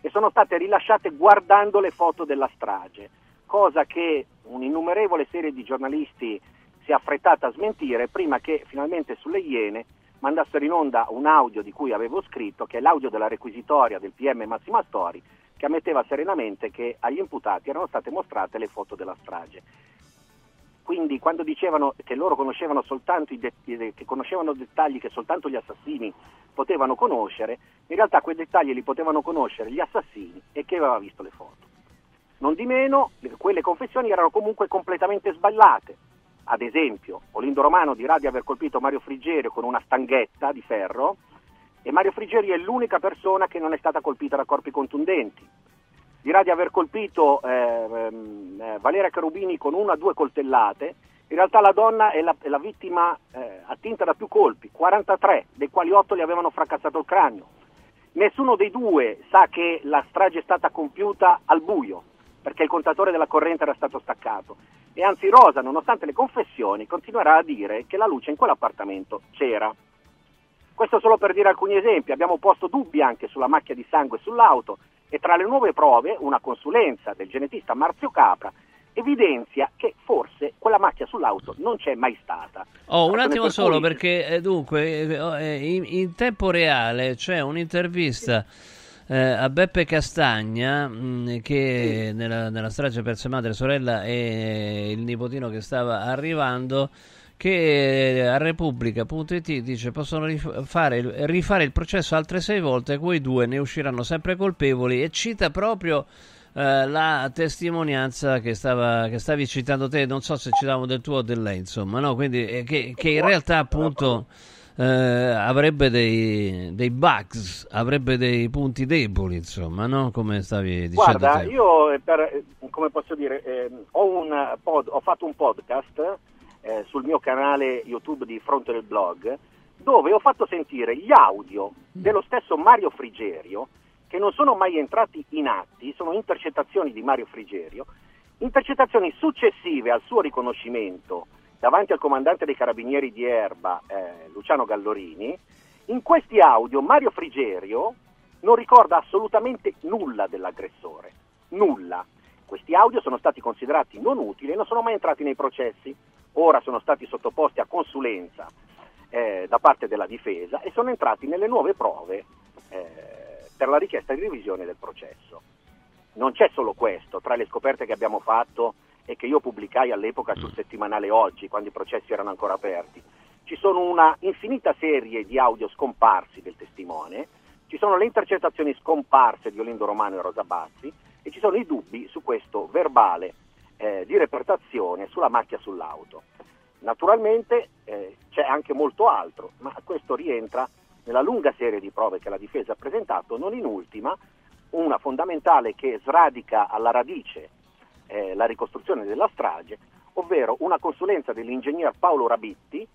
Speaker 6: e sono state rilasciate guardando le foto della strage, cosa che un'innumerevole serie di giornalisti si è affrettata a smentire prima che finalmente sulle Iene mandassero in onda un audio di cui avevo scritto, che è l'audio della requisitoria del PM Massimo Astori, che ammetteva serenamente che agli imputati erano state mostrate le foto della strage. Quindi quando dicevano che loro conoscevano soltanto i de- che conoscevano dettagli che soltanto gli assassini potevano conoscere, in realtà quei dettagli li potevano conoscere gli assassini e chi aveva visto le foto. Non di meno, quelle confessioni erano comunque completamente sballate. Ad esempio, Olindo Romano dirà di aver colpito Mario Frigerio con una stanghetta di ferro, e Mario Frigeri è l'unica persona che non è stata colpita da corpi contundenti. Dirà di aver colpito eh, ehm, eh, Valeria Carubini con una o due coltellate, in realtà la donna è la, è la vittima eh, attinta da più colpi, 43, dei quali 8 le avevano fracassato il cranio. Nessuno dei due sa che la strage è stata compiuta al buio, perché il contatore della corrente era stato staccato. E anzi Rosa, nonostante le confessioni, continuerà a dire che la luce in quell'appartamento c'era. Questo solo per dire alcuni esempi, abbiamo posto dubbi anche sulla macchia di sangue sull'auto e tra le nuove prove una consulenza del genetista Marzio Capra evidenzia che forse quella macchia sull'auto non c'è mai stata.
Speaker 2: Oh, un attimo solo cui... perché eh, dunque eh, eh, in, in, tempo reale c'è un'intervista eh, a Beppe Castagna mh, mm, che sì. nella, nella strage perse madre, sorella e il nipotino che stava arrivando che eh, a Repubblica.it dice possono rifare, rifare il processo altre sei volte, quei due ne usciranno sempre colpevoli e cita proprio eh, la testimonianza che, stava, che, stavi citando te, non so se citavamo del tuo o del lei, insomma, no? Quindi eh, che, che, in realtà appunto eh, avrebbe dei, dei, bugs, avrebbe dei punti deboli, insomma, no? Come stavi dicendo
Speaker 6: Guarda,
Speaker 2: te.
Speaker 6: io eh, per, eh, come posso dire, eh, ho, pod, ho fatto un podcast eh, sul mio canale YouTube di Fronte del Blog, dove ho fatto sentire gli audio dello stesso Mario Frigerio, che non sono mai entrati in atti, sono intercettazioni di Mario Frigerio, intercettazioni successive al suo riconoscimento davanti al comandante dei carabinieri di Erba, eh, Luciano Gallorini. In questi audio Mario Frigerio non ricorda assolutamente nulla dell'aggressore, nulla. Questi audio sono stati considerati non utili e non sono mai entrati nei processi ora sono stati sottoposti a consulenza eh, da parte della difesa e sono entrati nelle nuove prove eh, per la richiesta di revisione del processo. Non c'è solo questo, tra le scoperte che abbiamo fatto e che io pubblicai all'epoca sul settimanale Oggi, quando i processi erano ancora aperti, ci sono una infinita serie di audio scomparsi del testimone, ci sono le intercettazioni scomparse di Olindo Romano e Rosa Bazzi e ci sono i dubbi su questo verbale eh, di reportazione sulla macchia sull'auto. Naturalmente eh, c'è anche molto altro, ma questo rientra nella lunga serie di prove che la difesa ha presentato, non in ultima una fondamentale che sradica alla radice eh, la ricostruzione della strage, ovvero una consulenza dell'ingegner Paolo Rabitti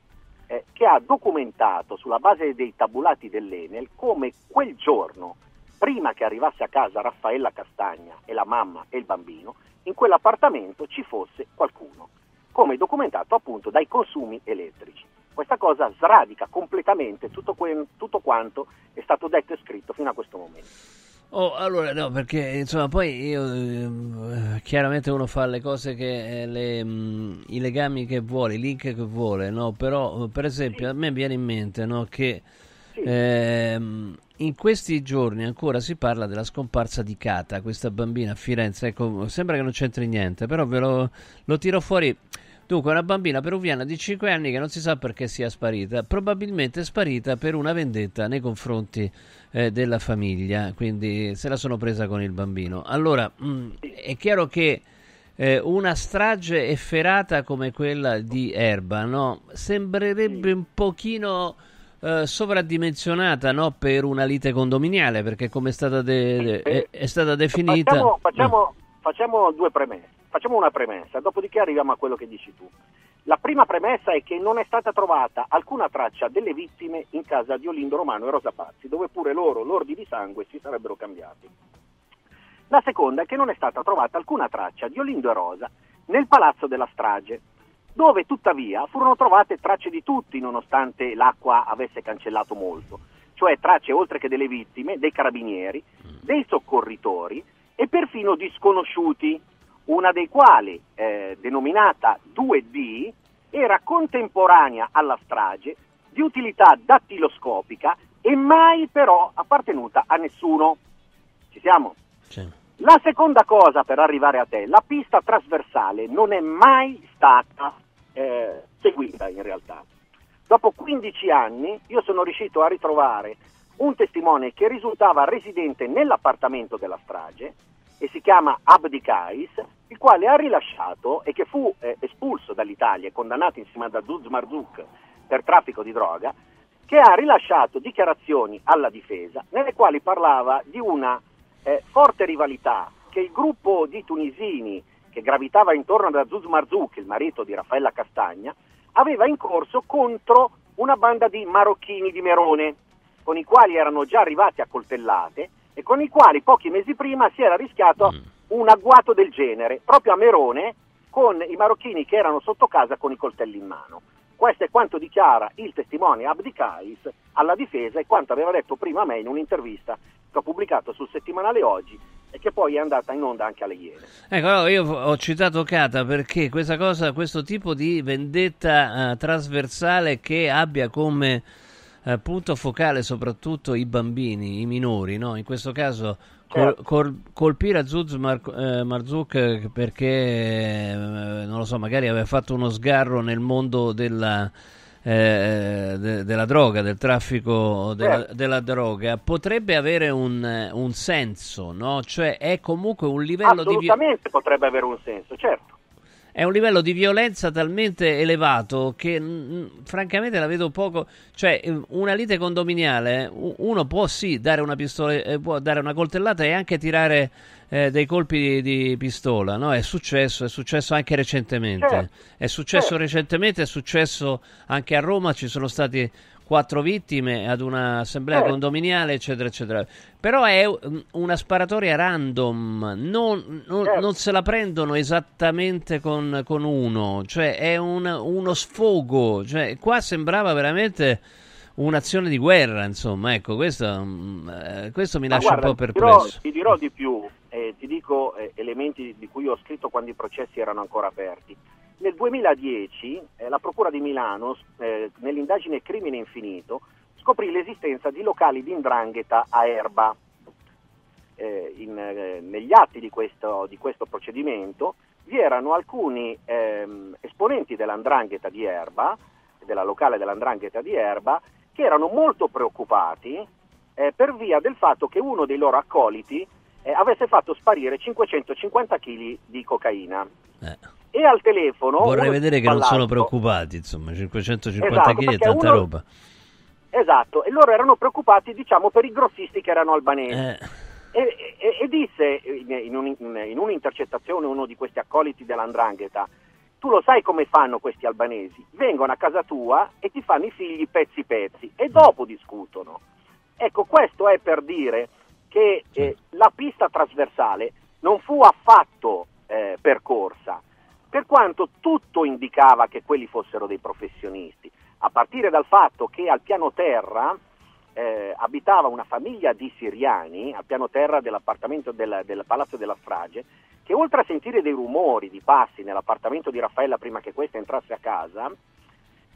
Speaker 6: eh, che ha documentato sulla base dei tabulati dell'Enel come quel giorno, prima che arrivasse a casa Raffaella Castagna e la mamma e il bambino, in quell'appartamento ci fosse qualcuno, come documentato appunto dai consumi elettrici. questa cosa sradica completamente tutto, que- tutto quanto è stato detto e scritto fino a questo momento.
Speaker 2: Oh, allora no, perché insomma poi io eh, chiaramente uno fa le cose che eh, le, mh, i legami che vuole, i link che vuole, no? Però per esempio a me viene in mente no, che ehm, in questi giorni ancora si parla della scomparsa di Cata, questa bambina a Firenze, ecco, sembra che non c'entri niente, però ve lo, lo tiro fuori. Dunque, una bambina peruviana di 5 anni che non si sa perché sia sparita, probabilmente è sparita per una vendetta nei confronti eh, della famiglia, quindi se la sono presa con il bambino. Allora, mh, è chiaro che eh, una strage efferata come quella di Erba, no? Sembrerebbe un pochino eh, sovradimensionata no? per una lite condominiale, perché come è stata, de- è, è stata definita...
Speaker 6: Facciamo, facciamo, facciamo due premesse. Facciamo una premessa, dopodiché arriviamo a quello che dici tu. La prima premessa è che non è stata trovata alcuna traccia delle vittime in casa di Olindo Romano e Rosa Pazzi, dove pure loro, l'ordi di sangue, si sarebbero cambiati. La seconda è che non è stata trovata alcuna traccia di Olindo e Rosa nel palazzo della strage, dove tuttavia furono trovate tracce di tutti, nonostante l'acqua avesse cancellato molto, cioè tracce oltre che delle vittime, dei carabinieri, dei soccorritori e perfino di sconosciuti, una dei quali, eh, denominata 2D, era contemporanea alla strage, di utilità dattiloscopica e mai però appartenuta a nessuno. Ci siamo?
Speaker 2: Sì.
Speaker 6: La seconda cosa per arrivare a te, la pista trasversale non è mai stata eh, seguita in realtà. Dopo 15 anni io sono riuscito a ritrovare un testimone che risultava residente nell'appartamento della strage e si chiama Abdi Kais, il quale ha rilasciato e che fu eh, espulso dall'Italia e condannato insieme ad Azuz Marzouk per traffico di droga, che ha rilasciato dichiarazioni alla difesa nelle quali parlava di una eh, forte rivalità che il gruppo di tunisini che gravitava intorno ad Azuz Marzouk, il marito di Raffaella Castagna, aveva in corso contro una banda di marocchini di Merone, con i quali erano già arrivati a coltellate e con i quali pochi mesi prima si era rischiato un agguato del genere, proprio a Merone, con i marocchini che erano sotto casa con i coltelli in mano. Questo è quanto dichiara il testimone Abdi Kais alla difesa e quanto aveva detto prima a me in un'intervista che ho pubblicato sul settimanale Oggi e che poi è andata in onda anche alle Iene.
Speaker 2: Ecco, io ho citato Cata perché questa cosa, questo tipo di vendetta uh, trasversale che abbia come uh, punto focale soprattutto i bambini, i minori, no? in questo caso col, col, colpire Azuz Mar- eh, Marzouk perché, eh, non lo so, magari aveva fatto uno sgarro nel mondo della... Eh, de- della droga, del traffico della,
Speaker 6: Eh.
Speaker 2: della droga, potrebbe avere un, un senso, no? Cioè è comunque un livello di
Speaker 6: Assolutamente potrebbe avere un senso, certo.
Speaker 2: È un livello di violenza talmente elevato che mh, francamente la vedo poco. Cioè, una lite condominiale, uno può sì dare una pistola, eh, può dare una coltellata e anche tirare eh, dei colpi di, di pistola, no? È successo, è successo anche recentemente.
Speaker 6: Certo.
Speaker 2: È successo
Speaker 6: Certo.
Speaker 2: recentemente, è successo anche a Roma, ci sono stati quattro vittime ad un'assemblea
Speaker 6: Certo.
Speaker 2: condominiale, eccetera, eccetera. Però è una sparatoria random, non, non-
Speaker 6: Certo.
Speaker 2: non se la prendono esattamente con, con uno, cioè è un- uno sfogo. Cioè, qua sembrava veramente un'azione di guerra, insomma, ecco, questo, mm, eh, questo mi lascia
Speaker 6: guarda,
Speaker 2: un po'
Speaker 6: ti dirò,
Speaker 2: perplesso.
Speaker 6: ti dirò di più, eh, ti dico eh, elementi di cui ho scritto quando i processi erano ancora aperti. Nel 2010 eh, la Procura di Milano, eh, nell'indagine Crimine Infinito, scoprì l'esistenza di locali di indrangheta a Erba. Eh, in, eh, negli atti di questo, di questo procedimento vi erano alcuni ehm, esponenti dell'andrangheta di Erba, della locale dell'andrangheta di Erba, che erano molto preoccupati eh, per via del fatto che uno dei loro accoliti eh, avesse fatto sparire 550 kg di cocaina. E al telefono...
Speaker 2: Vorrei vedere che non sono preoccupati, insomma, 550
Speaker 6: Esatto,
Speaker 2: kg è tanta
Speaker 6: uno-
Speaker 2: roba.
Speaker 6: Esatto, e loro erano preoccupati, diciamo, per i grossisti che erano albanesi.
Speaker 2: Eh,
Speaker 6: E, e- e disse in, in un- in un'intercettazione uno di questi accoliti dell'andrangheta, tu lo sai come fanno questi albanesi? Vengono a casa tua e ti fanno i figli pezzi pezzi e dopo discutono. Ecco, questo è per dire che eh, la pista trasversale non fu affatto eh, percorsa, per quanto tutto indicava che quelli fossero dei professionisti. a partire dal fatto che al piano terra eh, abitava una famiglia di siriani, al piano terra dell'appartamento del, del Palazzo della Strage, che oltre a sentire dei rumori di passi nell'appartamento di Raffaella prima che questa entrasse a casa,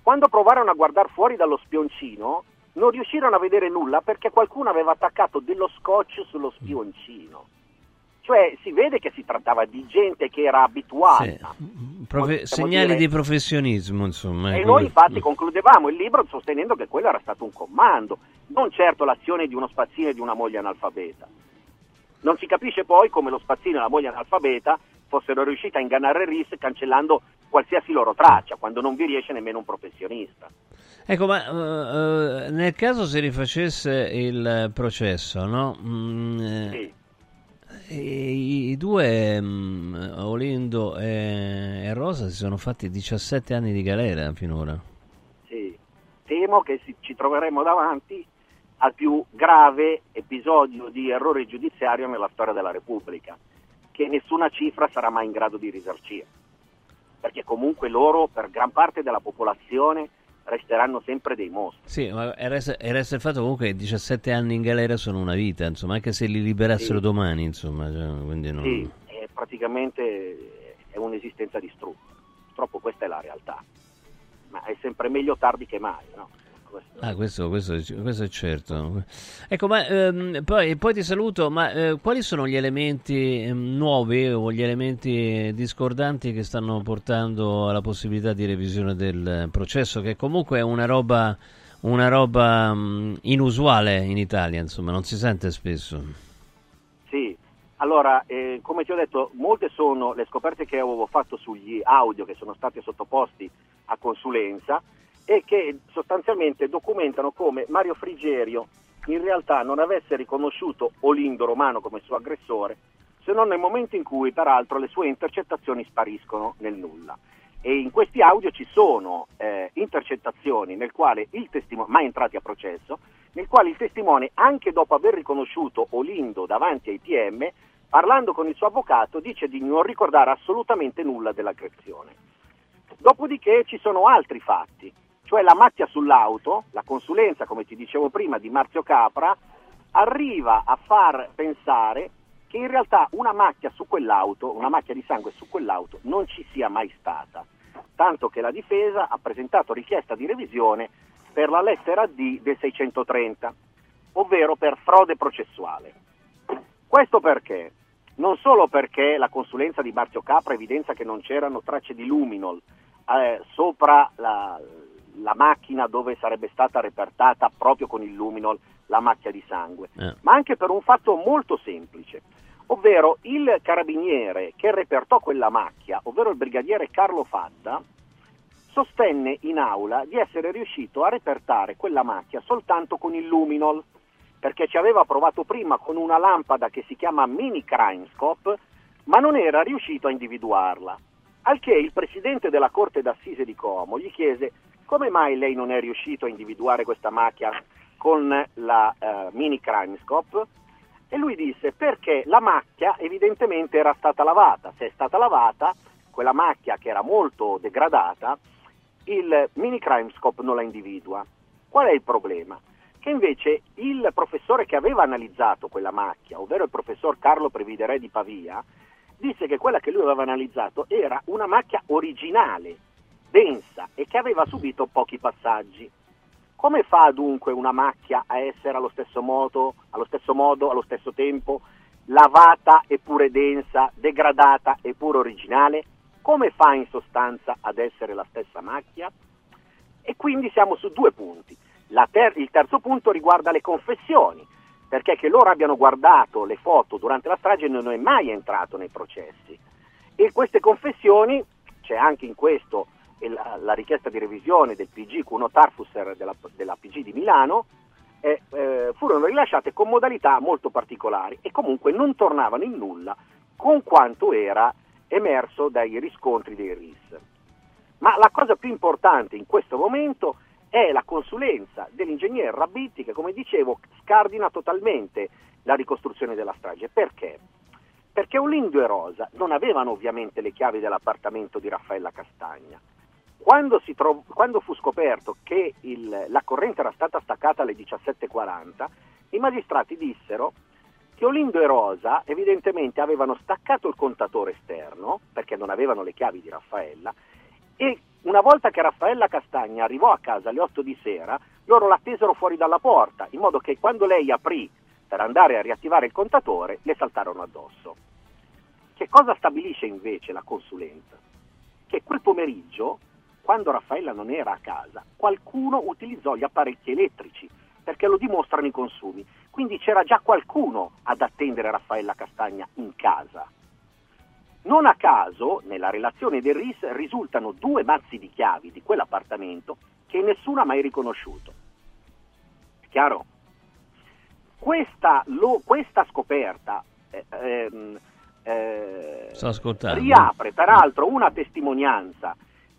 Speaker 6: quando provarono a guardare fuori dallo spioncino, non riuscirono a vedere nulla perché qualcuno aveva attaccato dello scotch sullo spioncino. Cioè si vede che si trattava di gente che era abituata.
Speaker 2: Profe- segnali
Speaker 6: dire-
Speaker 2: di professionismo, insomma.
Speaker 6: E
Speaker 2: ecco.
Speaker 6: noi infatti concludevamo il libro sostenendo che quello era stato un comando, non certo l'azione di uno spazzino e di una moglie analfabeta. Non si capisce poi come lo spazzino e la moglie analfabeta fossero riusciti a ingannare RIS cancellando qualsiasi loro traccia, quando non vi riesce nemmeno un professionista.
Speaker 2: Ecco, ma eh, eh, nel caso si rifacesse il processo, no? Mm, eh, i, due, mm, Olindo e, e Rosa, si sono fatti 17 anni di galera finora.
Speaker 6: Sì. Temo che si- ci troveremo davanti al più grave episodio di errore giudiziario nella storia della Repubblica, che nessuna cifra sarà mai in grado di risarcire, perché comunque loro, per gran parte della popolazione, resteranno sempre dei mostri.
Speaker 2: Sì, ma resta, resta il fatto comunque che 17 anni in galera sono una vita, insomma, anche se li liberassero
Speaker 6: Sì.
Speaker 2: domani, insomma. cioè, non-
Speaker 6: Sì, è praticamente è un'esistenza distrutta. Purtroppo questa è la realtà. Ma è sempre meglio tardi che mai, no? Questo-
Speaker 2: Ah, questo, questo, questo è certo. Ecco, ma ehm, poi, poi ti saluto, ma eh, quali sono gli elementi ehm, nuovi o gli elementi discordanti che stanno portando alla possibilità di revisione del processo, che comunque è una roba, una roba mh, inusuale in Italia, insomma, non si sente spesso.
Speaker 6: Sì, allora, eh, come ti ho detto, molte sono le scoperte che avevo fatto sugli audio che sono stati sottoposti a consulenza e che sostanzialmente documentano come Mario Frigerio in realtà non avesse riconosciuto Olindo Romano come suo aggressore, se non nel momento in cui, peraltro, le sue intercettazioni spariscono nel nulla. E in questi audio ci sono eh, intercettazioni nel quale il testimone, mai entrati a processo, nel quale il testimone, anche dopo aver riconosciuto Olindo davanti ai PM, parlando con il suo avvocato, dice di non ricordare assolutamente nulla dell'aggressione. Dopodiché ci sono altri fatti, cioè la macchia sull'auto, la consulenza, come ti dicevo prima, di Marzio Capra, arriva a far pensare che in realtà una macchia su quell'auto, una macchia di sangue su quell'auto, non ci sia mai stata. Tanto che la difesa ha presentato richiesta di revisione per la lettera D del 630, ovvero per frode processuale. Questo perché? Non solo perché la consulenza di Marzio Capra evidenzia che non c'erano tracce di luminol eh, sopra la, la macchina dove sarebbe stata repertata proprio con il luminol la macchia di sangue,
Speaker 2: Eh.
Speaker 6: ma anche per un fatto molto semplice, ovvero il carabiniere che repertò quella macchia, ovvero il brigadiere Carlo Fadda, sostenne in aula di essere riuscito a repertare quella macchia soltanto con il luminol, perché ci aveva provato prima con una lampada che si chiama Mini Crime Scope, ma non era riuscito a individuarla. Al che il presidente della Corte d'Assise di Como gli chiese come mai lei non è riuscito a individuare questa macchia con la eh, Mini Crime Scope? E lui disse perché la macchia evidentemente era stata lavata. Se è stata lavata, quella macchia che era molto degradata, il Mini Crime Scope non la individua. Qual è il problema? Che invece il professore che aveva analizzato quella macchia, ovvero il professor Carlo Previdere di Pavia, disse che quella che lui aveva analizzato era una macchia originale, densa e che aveva subito pochi passaggi. Come fa dunque una macchia a essere allo stesso modo, allo stesso, modo, allo stesso tempo, lavata eppure densa, degradata eppure originale? Come fa in sostanza ad essere la stessa macchia? E quindi siamo su due punti. Ter- il terzo punto riguarda le confessioni, perché che loro abbiano guardato le foto durante la strage non è mai entrato nei processi. E queste confessioni, c'è anche in questo la, la richiesta di revisione del PG Cuno Tarfusser della, della PG di Milano, eh, eh, furono rilasciate con modalità molto particolari e comunque non tornavano in nulla con quanto era emerso dai riscontri dei RIS. Ma la cosa più importante in questo momento è la consulenza dell'ingegner Rabitti che, come dicevo, scardina totalmente la ricostruzione della strage. Perché? Perché Olindo e Rosa non avevano ovviamente le chiavi dell'appartamento di Raffaella Castagna, Quando, trov- quando fu scoperto che il, la corrente era stata staccata alle 17.40, i magistrati dissero che Olindo e Rosa evidentemente avevano staccato il contatore esterno, perché non avevano le chiavi di Raffaella, e una volta che Raffaella Castagna arrivò a casa alle 8 di sera, loro l'attesero fuori dalla porta, in modo che quando lei aprì per andare a riattivare il contatore, le saltarono addosso. Che cosa stabilisce invece la consulenza? Che quel pomeriggio, quando Raffaella non era a casa, qualcuno utilizzò gli apparecchi elettrici, perché lo dimostrano i consumi. Quindi c'era già qualcuno ad attendere Raffaella Castagna in casa. Non a caso, nella relazione del RIS risultano due mazzi di chiavi di quell'appartamento che nessuno ha mai riconosciuto. È chiaro? Questa, lo, questa scoperta eh, ehm, eh, riapre peraltro una testimonianza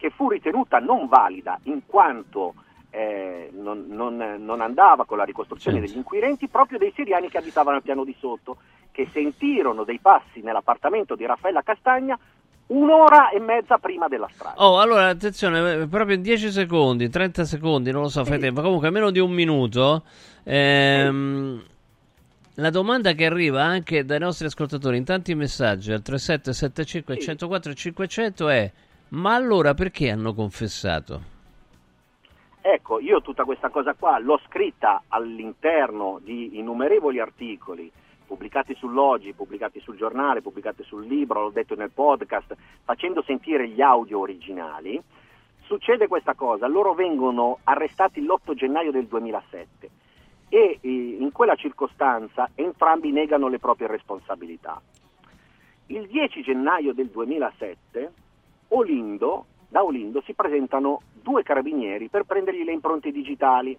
Speaker 6: che fu ritenuta non valida in quanto eh, non, non, non, andava con la ricostruzione degli inquirenti proprio dei siriani che abitavano al piano di sotto, che sentirono dei passi nell'appartamento di Raffaella Castagna un'ora e mezza prima della strada.
Speaker 2: Oh, allora attenzione, eh, proprio in 10 secondi, 30 secondi, non lo so, fai tempo, comunque meno di un minuto. Ehm, la domanda che arriva anche dai nostri ascoltatori in tanti messaggi al 3775 104 500 è: ma allora perché hanno confessato?
Speaker 6: Ecco, io tutta questa cosa qua l'ho scritta all'interno di innumerevoli articoli pubblicati sull'Oggi, pubblicati sul giornale, pubblicati sul libro, l'ho detto nel podcast, facendo sentire gli audio originali. Succede questa cosa, loro vengono arrestati l'8 gennaio del 2007 e in quella circostanza entrambi negano le proprie responsabilità. Il 10 gennaio del 2007 Olindo da Olindo si presentano due carabinieri per prendergli le impronte digitali.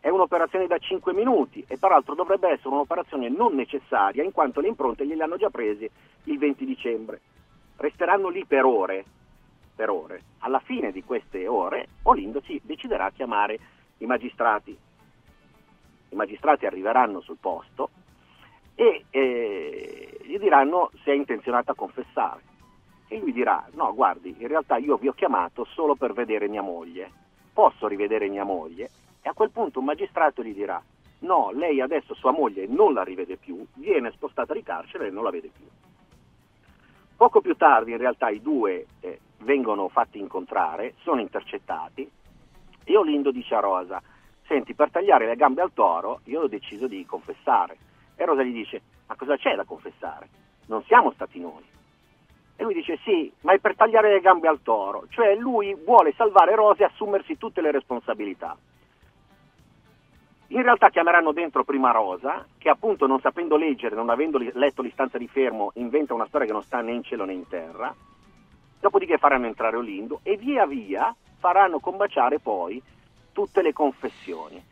Speaker 6: È un'operazione da 5 minuti e peraltro dovrebbe essere un'operazione non necessaria in quanto le impronte gliele hanno già prese il 20 dicembre. Resteranno lì per ore, per ore. Alla fine di queste ore Olindo ci deciderà a chiamare i magistrati. I magistrati arriveranno sul posto e eh, gli diranno se è intenzionato a confessare e lui dirà no guardi in realtà io vi ho chiamato solo per vedere mia moglie, posso rivedere mia moglie? E a quel punto un magistrato gli dirà no, lei adesso sua moglie non la rivede più, viene spostata di carcere e non la vede più. Poco più tardi in realtà i due eh, vengono fatti incontrare, sono intercettati e Olindo dice a Rosa senti per tagliare le gambe al toro io ho deciso di confessare e Rosa gli dice ma cosa c'è da confessare? Non siamo stati noi. E lui dice sì, ma è per tagliare le gambe al toro, cioè lui vuole salvare Rose e assumersi tutte le responsabilità. In realtà chiameranno dentro prima Rosa, che appunto non sapendo leggere, non avendo letto l'istanza di fermo, inventa una storia che non sta né in cielo né in terra, dopodiché faranno entrare Olindo e via via faranno combaciare poi tutte le confessioni.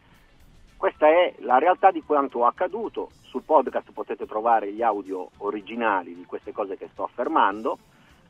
Speaker 6: Questa è la realtà di quanto accaduto, sul podcast potete trovare gli audio originali di queste cose che sto affermando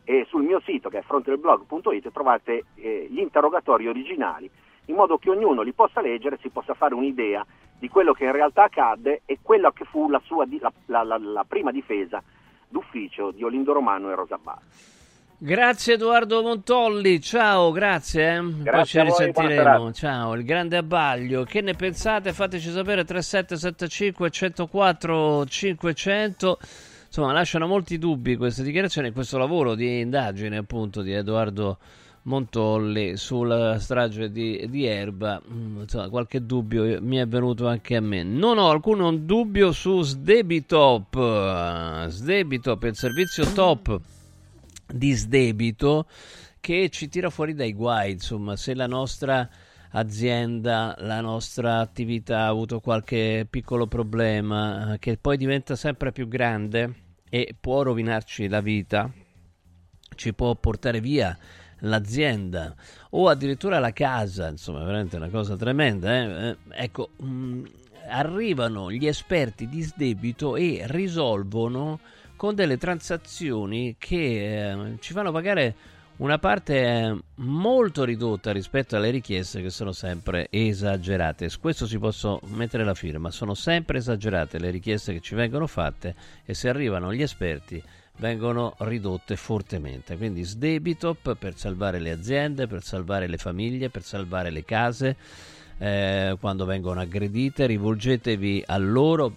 Speaker 6: e sul mio sito che è frontelblog.it trovate eh, gli interrogatori originali in modo che ognuno li possa leggere e si possa fare un'idea di quello che in realtà accadde e quella che fu la, sua, la, la, la prima difesa d'ufficio di Olindo Romano e Rosa Bassi.
Speaker 2: Grazie Edoardo Montolli, ciao, grazie. Eh. grazie Poi ci risentiremo. Ciao, il grande abbaglio. Che ne pensate? Fateci sapere 3775 104 500. Insomma, lasciano molti dubbi queste dichiarazioni e questo lavoro di indagine appunto di Edoardo Montolli sulla strage di, di Erba. Mm, insomma, qualche dubbio mi è venuto anche a me. Non ho alcun dubbio su Sdebitop. Sdebitop, il servizio top disdebito che ci tira fuori dai guai, insomma, se la nostra azienda, la nostra attività ha avuto qualche piccolo problema che poi diventa sempre più grande e può rovinarci la vita, ci può portare via l'azienda o addirittura la casa, insomma, veramente una cosa tremenda. Eh? eh ecco, mh, mm, arrivano gli esperti di sdebito e risolvono con delle transazioni che eh, ci fanno pagare una parte molto ridotta rispetto alle richieste che sono sempre esagerate. Su questo si può mettere la firma, sono sempre esagerate le richieste che ci vengono fatte e se arrivano gli esperti vengono ridotte fortemente. Quindi Sdebitop per salvare le aziende, per salvare le famiglie, per salvare le case. Eh, quando vengono aggredite, rivolgetevi a loro.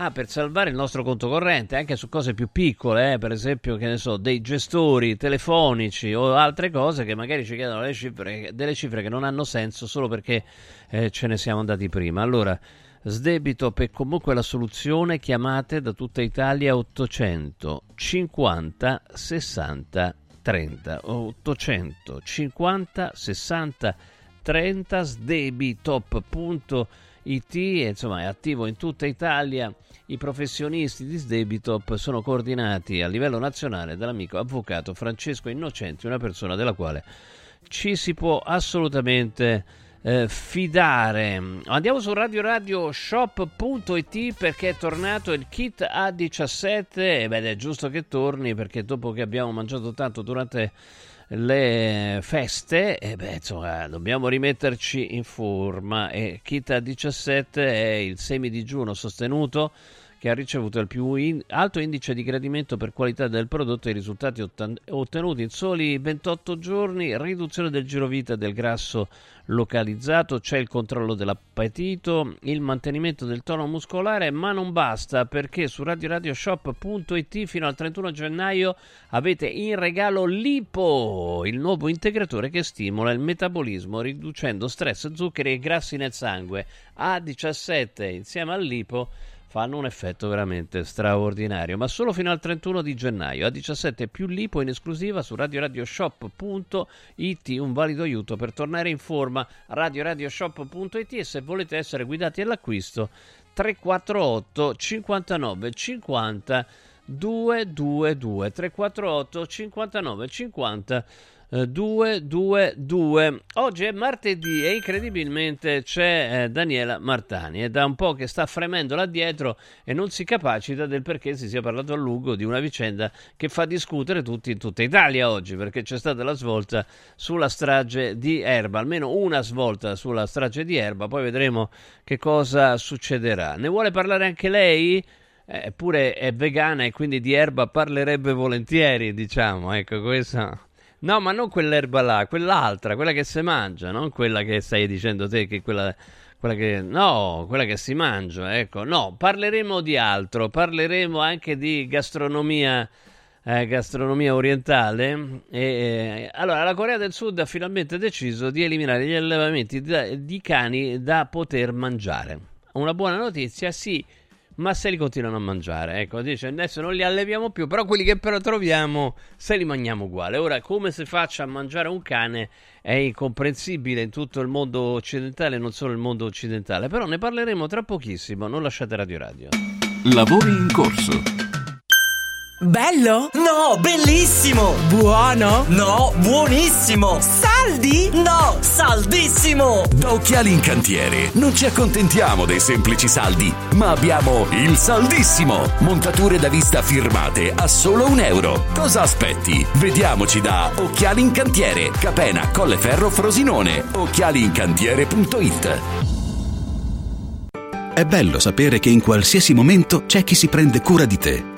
Speaker 2: Ah, per salvare il nostro conto corrente, anche su cose più piccole, eh, per esempio, che ne so, dei gestori telefonici o altre cose che magari ci chiedono delle cifre, delle cifre che non hanno senso solo perché eh, ce ne siamo andati prima. Allora, sdebito per comunque la soluzione, chiamate da tutta Italia 850 60 30 850 60 30 sdebitop.it insomma è attivo in tutta Italia i professionisti di Sdebitop sono coordinati a livello nazionale dall'amico avvocato Francesco Innocenti una persona della quale ci si può assolutamente eh, fidare. Andiamo su radioradioshop.it perché è tornato il kit A17 e beh è giusto che torni perché dopo che abbiamo mangiato tanto durante le feste e beh insomma dobbiamo rimetterci in forma. E kit A17 è il semidigiuno sostenuto che ha ricevuto il più in- alto indice di gradimento per qualità del prodotto e i risultati ottan- ottenuti in soli 28 giorni, riduzione del girovita del grasso localizzato, c'è il controllo dell'appetito, il mantenimento del tono muscolare, ma non basta perché su radioradioshop.it fino al 31 gennaio avete in regalo Lipo, il nuovo integratore che stimola il metabolismo riducendo stress, zuccheri e grassi nel sangue. A17 insieme al Lipo fanno un effetto veramente straordinario, ma solo fino al 31 di gennaio. A 17 più lipo in esclusiva su radioradioshop.it, un valido aiuto per tornare in forma. radioradioshop.it e se volete essere guidati all'acquisto 348 59 50 222 348 59 50 222. Oggi è martedì e incredibilmente c'è eh, Daniela Martani. È da un po' che sta fremendo là dietro e non si capacita del perché si sia parlato a lungo di una vicenda che fa discutere tutti in tutta Italia oggi, perché c'è stata la svolta sulla strage di Erba, almeno una svolta sulla strage di Erba, poi vedremo che cosa succederà. Ne vuole parlare anche lei? Eppure è vegana e quindi di erba parlerebbe volentieri, diciamo. Ecco, questa No, ma non quell'erba là, quell'altra, quella che si mangia, non quella che stai dicendo te che quella, quella che no, quella che si mangia, ecco. No, parleremo di altro, parleremo anche di gastronomia eh, gastronomia orientale. E, eh, allora, la Corea del Sud ha finalmente deciso di eliminare gli allevamenti di, di cani da poter mangiare. Una buona notizia, sì, ma se li continuano a mangiare. Ecco, dice adesso non li alleviamo più, però quelli che però troviamo se li mangiamo uguali. Ora, come si faccia a mangiare un cane è incomprensibile in tutto il mondo occidentale, non solo il mondo occidentale, però ne parleremo tra pochissimo, non lasciate Radio Radio.
Speaker 1: Lavori in corso.
Speaker 7: Bello? No, bellissimo! Buono? No, buonissimo! Saldi? No, saldissimo!
Speaker 8: Da Occhiali in Cantiere non ci accontentiamo dei semplici saldi, ma abbiamo il saldissimo! Montature da vista firmate a solo un euro. Cosa aspetti? Vediamoci da Occhiali in Cantiere, Capena, Colleferro, Frosinone. Occhialiincantiere.it
Speaker 5: È bello sapere che in qualsiasi momento c'è chi si prende cura di te.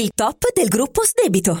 Speaker 9: il top del gruppo Sdebito.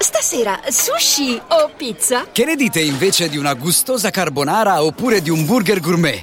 Speaker 10: Stasera sushi o pizza?
Speaker 11: Che ne dite invece di una gustosa carbonara oppure di un burger gourmet?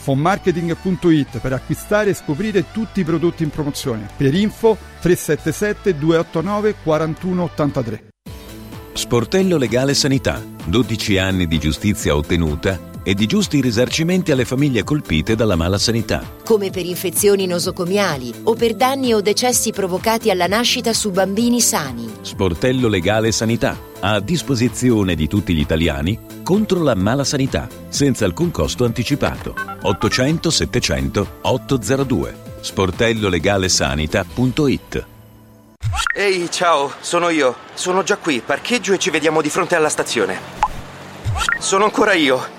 Speaker 12: fonmarketing.it per acquistare e scoprire tutti i prodotti in promozione. Per info 377 289 4183.
Speaker 13: Sportello Legale Sanità. 12 anni di giustizia ottenuta e di giusti risarcimenti alle famiglie colpite dalla mala sanità.
Speaker 14: come per infezioni nosocomiali o per danni o decessi provocati alla nascita su bambini sani.
Speaker 13: Sportello Legale Sanità. A disposizione di tutti gli italiani contro la mala sanità, senza alcun costo anticipato. 800 700 802. Sportellolegalesanita.it
Speaker 15: Ehi, ciao, sono io. Sono già qui, parcheggio e ci vediamo di fronte alla stazione. Sono ancora io.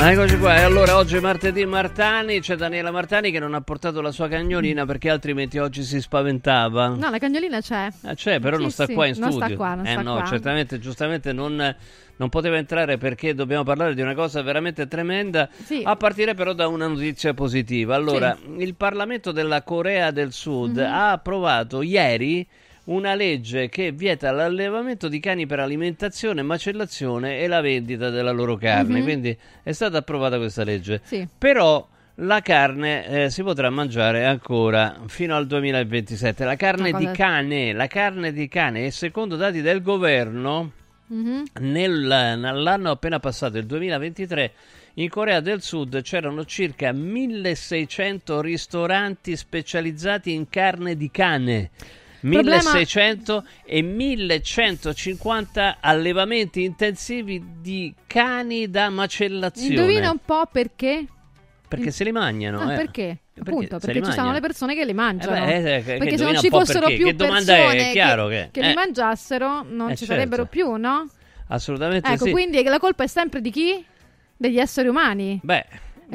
Speaker 2: Eccoci qua, e allora oggi è martedì Martani, c'è Daniela Martani che non ha portato la sua cagnolina perché altrimenti oggi si spaventava.
Speaker 16: No, la cagnolina c'è.
Speaker 2: Ah, c'è, però
Speaker 16: Sì,
Speaker 2: non sta
Speaker 16: sì,
Speaker 2: qua in
Speaker 16: non
Speaker 2: studio.
Speaker 16: sta qua, non
Speaker 2: eh
Speaker 16: sta
Speaker 2: no,
Speaker 16: qua.
Speaker 2: certamente, giustamente non, non poteva entrare perché dobbiamo parlare di una cosa veramente tremenda,
Speaker 16: Sì.
Speaker 2: a partire però da una notizia positiva. Allora, il Parlamento della Corea del Sud
Speaker 16: Mhm.
Speaker 2: ha approvato ieri una legge che vieta l'allevamento di cani per alimentazione, macellazione e la vendita della loro carne.
Speaker 16: Mhm.
Speaker 2: Quindi è stata approvata questa legge.
Speaker 16: Sì.
Speaker 2: Però la carne eh, si potrà mangiare ancora fino al 2027. La carne di cane, la carne di cane, e secondo dati del governo,
Speaker 16: Mhm.
Speaker 2: nel- nell'anno appena passato, il 2023, in Corea del Sud c'erano circa 1600 ristoranti specializzati in carne di cane.
Speaker 16: Problema-
Speaker 2: 1600 e 1150 allevamenti intensivi di cani da macellazione.
Speaker 16: Indovina un po' perché?
Speaker 2: Perché se li mangiano.
Speaker 16: Ah,
Speaker 2: eh.
Speaker 16: perché? Appunto, perché
Speaker 2: li
Speaker 16: ci
Speaker 2: mangiano.
Speaker 16: le persone che li mangiano.
Speaker 2: Eh beh, eh,
Speaker 16: perché se non ci fossero
Speaker 2: perché.
Speaker 16: più
Speaker 2: Che
Speaker 16: persone che,
Speaker 2: che-
Speaker 16: li
Speaker 2: eh.
Speaker 16: mangiassero, non
Speaker 2: Eh,
Speaker 16: ci sarebbero
Speaker 2: certo.
Speaker 16: più, no?
Speaker 2: Assolutamente
Speaker 16: Ecco,
Speaker 2: sì.
Speaker 16: quindi la colpa è sempre di chi? Degli esseri umani.
Speaker 2: Beh,